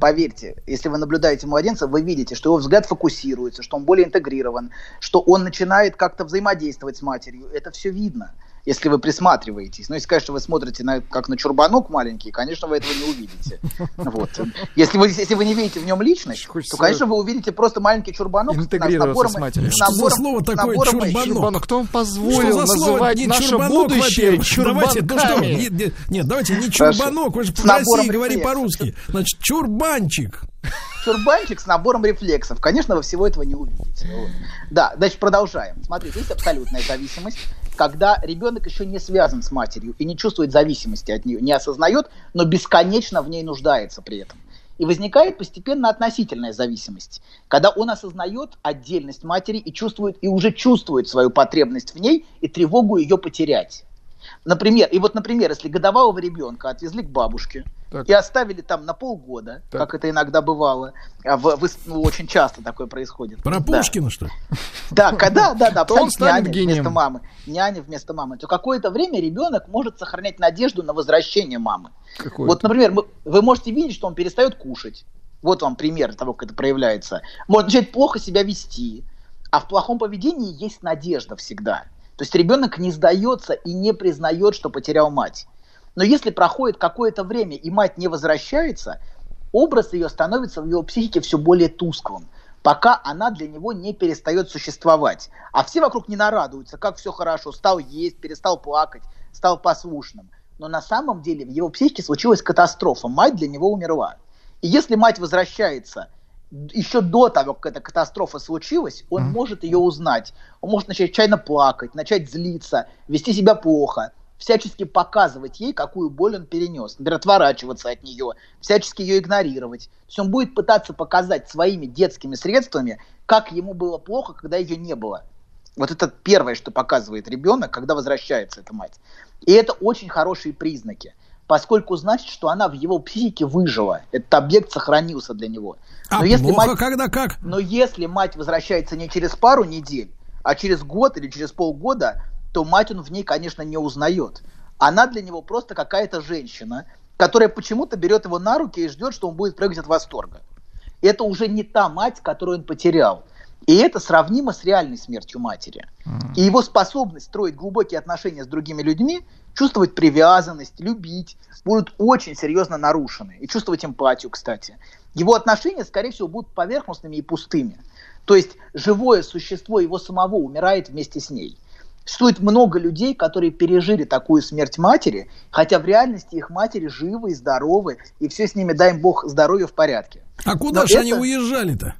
Поверьте, если вы наблюдаете младенца, вы видите, что его взгляд фокусируется, что он более интегрирован, что он начинает как-то взаимодействовать с матерью. Это все видно если вы присматриваетесь. Но если, конечно, вы смотрите на, как на чурбанок маленький, конечно, вы этого не увидите. Вот. Если, вы, если вы не видите в нем личность, то, конечно, вы увидите просто маленький чурбанок с, набором, с матерью. Что за слово такое чурбанок? чурбанок? Кто вам позволил называть не наше чурбанок, будущее Давайте, ну что, нет, нет, давайте не чурбанок, вы же в России говори по-русски. Значит, чурбанчик чурбанчик с набором рефлексов. Конечно, вы всего этого не увидите. Да, значит, продолжаем. Смотрите, есть абсолютная зависимость когда ребенок еще не связан с матерью и не чувствует зависимости от нее, не осознает, но бесконечно в ней нуждается при этом. И возникает постепенно относительная зависимость, когда он осознает отдельность матери и чувствует, и уже чувствует свою потребность в ней и тревогу ее потерять. Например, и вот, например, если годовалого ребенка отвезли к бабушке, так. и оставили там на полгода, так. как это иногда бывало. А в, в, ну, очень часто такое происходит. Про Пушкина, да. что ли? Да, когда, да, да, он станет няня вместо мамы. Няня вместо мамы. То какое-то время ребенок может сохранять надежду на возвращение мамы. Какое-то. Вот, например, вы, вы можете видеть, что он перестает кушать. Вот вам пример того, как это проявляется. Может начать плохо себя вести. А в плохом поведении есть надежда всегда. То есть ребенок не сдается и не признает, что потерял мать. Но если проходит какое-то время и мать не возвращается, образ ее становится в его психике все более тусклым, пока она для него не перестает существовать. А все вокруг не нарадуются, как все хорошо, стал есть, перестал плакать, стал послушным. Но на самом деле в его психике случилась катастрофа, мать для него умерла. И если мать возвращается еще до того, как эта катастрофа случилась, он mm. может ее узнать. Он может начать чайно плакать, начать злиться, вести себя плохо, всячески показывать ей, какую боль он перенес, например, отворачиваться от нее, всячески ее игнорировать. То есть он будет пытаться показать своими детскими средствами, как ему было плохо, когда ее не было. Вот это первое, что показывает ребенок, когда возвращается эта мать. И это очень хорошие признаки, поскольку значит, что она в его психике выжила. Этот объект сохранился для него. Но а если плохо, мать, когда как? Но если мать возвращается не через пару недель, а через год или через полгода, то мать он в ней, конечно, не узнает. Она для него просто какая-то женщина, которая почему-то берет его на руки и ждет, что он будет прыгать от восторга. Это уже не та мать, которую он потерял. И это сравнимо с реальной смертью матери. И его способность строить глубокие отношения с другими людьми, чувствовать привязанность, любить, будут очень серьезно нарушены. И чувствовать эмпатию, кстати. Его отношения, скорее всего, будут поверхностными и пустыми. То есть живое существо его самого умирает вместе с ней. Существует много людей, которые пережили такую смерть матери, хотя в реальности их матери живы и здоровы, и все с ними, дай им бог, здоровье в порядке. А куда же это... они уезжали-то?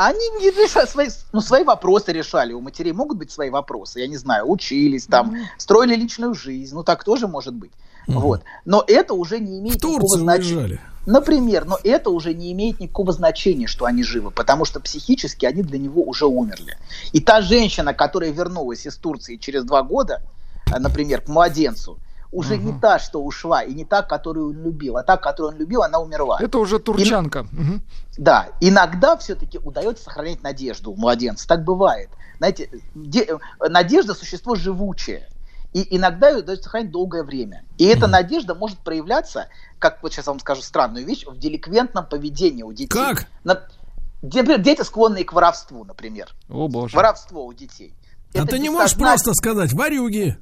Они не решали свои, ну, свои вопросы решали. У матерей могут быть свои вопросы, я не знаю, учились там, mm-hmm. строили личную жизнь. Ну, так тоже может быть. Mm-hmm. Вот. Но это уже не имеет в никакого значения. Например, но это уже не имеет никакого значения, что они живы, потому что психически они для него уже умерли. И та женщина, которая вернулась из Турции через два года, э, например, к младенцу, уже угу. не та, что ушла, и не та, которую он любил, а та, которую он любил, она умерла. Это уже турчанка. И, угу. Да, иногда все-таки удается сохранять надежду у младенца, так бывает. Знаете, де, надежда существо живучее, и иногда ее удается сохранить долгое время. И эта угу. надежда может проявляться, как вот сейчас я вам скажу странную вещь, в деликвентном поведении у детей. Как? На, дети склонные к воровству, например. О, боже. Воровство у детей. А Это ты не можешь просто сказать «варюги».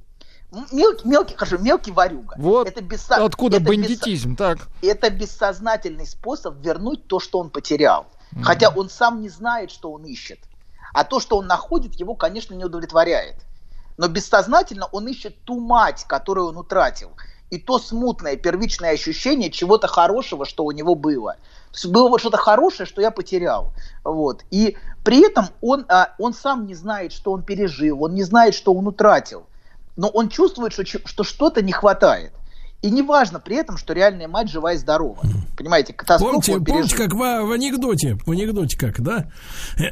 Мелкий, мелкий, хорошо, мелкий варюга. Вот это бессо... откуда это бандитизм, бессо... так. Это бессознательный способ вернуть то, что он потерял. Mm. Хотя он сам не знает, что он ищет. А то, что он находит, его, конечно, не удовлетворяет. Но бессознательно он ищет ту мать, которую он утратил. И то смутное первичное ощущение чего-то хорошего, что у него было. Было вот что-то хорошее, что я потерял. Вот. И при этом он, а, он сам не знает, что он пережил, он не знает, что он утратил но он чувствует, что, что что-то не хватает. И не важно при этом, что реальная мать жива и здорова. Понимаете, катастрофу помните, помните, как в, в анекдоте, в анекдоте как, да?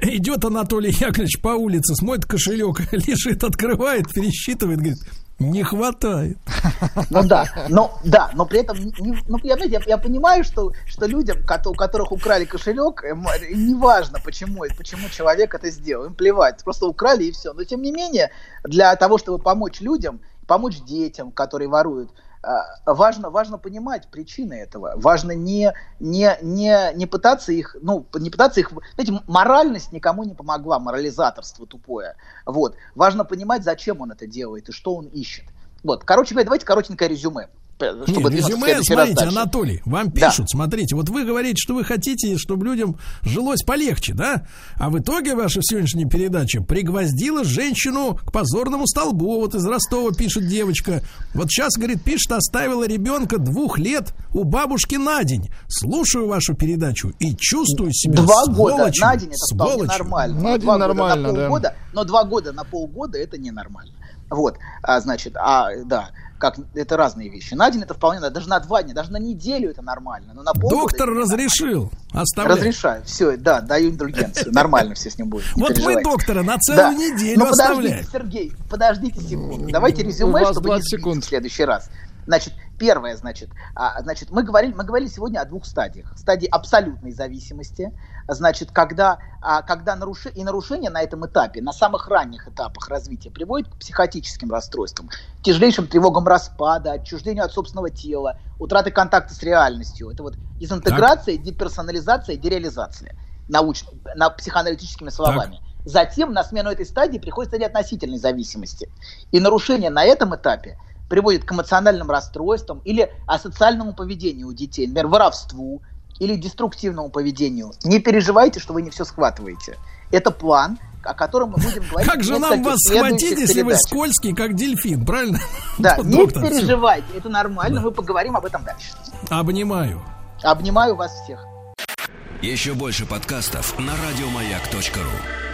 Идет Анатолий Яковлевич по улице, смотрит кошелек, лежит, открывает, пересчитывает, говорит, не хватает. Ну да, но да, но при этом, ну, я, я, я понимаю, что, что людям, у которых украли кошелек, неважно, почему, почему человек это сделал, им плевать, просто украли и все. Но тем не менее, для того, чтобы помочь людям, помочь детям, которые воруют, важно, важно понимать причины этого. Важно не, не, не, не пытаться их, ну, не пытаться их, знаете, моральность никому не помогла, морализаторство тупое. Вот. Важно понимать, зачем он это делает и что он ищет. Вот. Короче говоря, давайте коротенькое резюме. Чтобы Нет, резюме, смотрите, Анатолий, вам пишут, да. смотрите, вот вы говорите, что вы хотите, чтобы людям жилось полегче, да? А в итоге ваша сегодняшняя передача пригвоздила женщину к позорному столбу. Вот из Ростова пишет девочка. Вот сейчас, говорит, пишет, оставила ребенка двух лет у бабушки на день. Слушаю вашу передачу и чувствую себя Два года на день это вполне нормально. На день нормально, на полгода, да. Но два года на полгода это ненормально. Вот, а, значит, а, да как это разные вещи. На день это вполне, даже на два дня, даже на неделю это нормально. Но на Доктор разрешил. Оставляй. Разрешаю. Все, да, даю индульгенцию. Нормально все с ним будет. Вот мы доктора на целую неделю Ну подождите, Сергей, подождите секунду. Давайте резюме, чтобы не в следующий раз. Значит, первое, значит, а, значит, мы говорили, мы говорили сегодня о двух стадиях. Стадии абсолютной зависимости, значит, когда, а, когда наруши, и нарушение на этом этапе, на самых ранних этапах развития приводит к психотическим расстройствам, тяжелейшим тревогам распада, отчуждению от собственного тела, утраты контакта с реальностью. Это вот дезинтеграция, так. деперсонализация, дереализация. Науч, на психоаналитическими словами. Так. Затем на смену этой стадии приходит стадия относительной зависимости. И нарушение на этом этапе приводит к эмоциональным расстройствам или асоциальному поведению у детей, например, воровству или деструктивному поведению. Не переживайте, что вы не все схватываете. Это план, о котором мы будем говорить. Как же нам вас схватить, если вы скользкий, как дельфин, правильно? Да, не переживайте, это нормально, мы поговорим об этом дальше. Обнимаю. Обнимаю вас всех. Еще больше подкастов на радиомаяк.ру.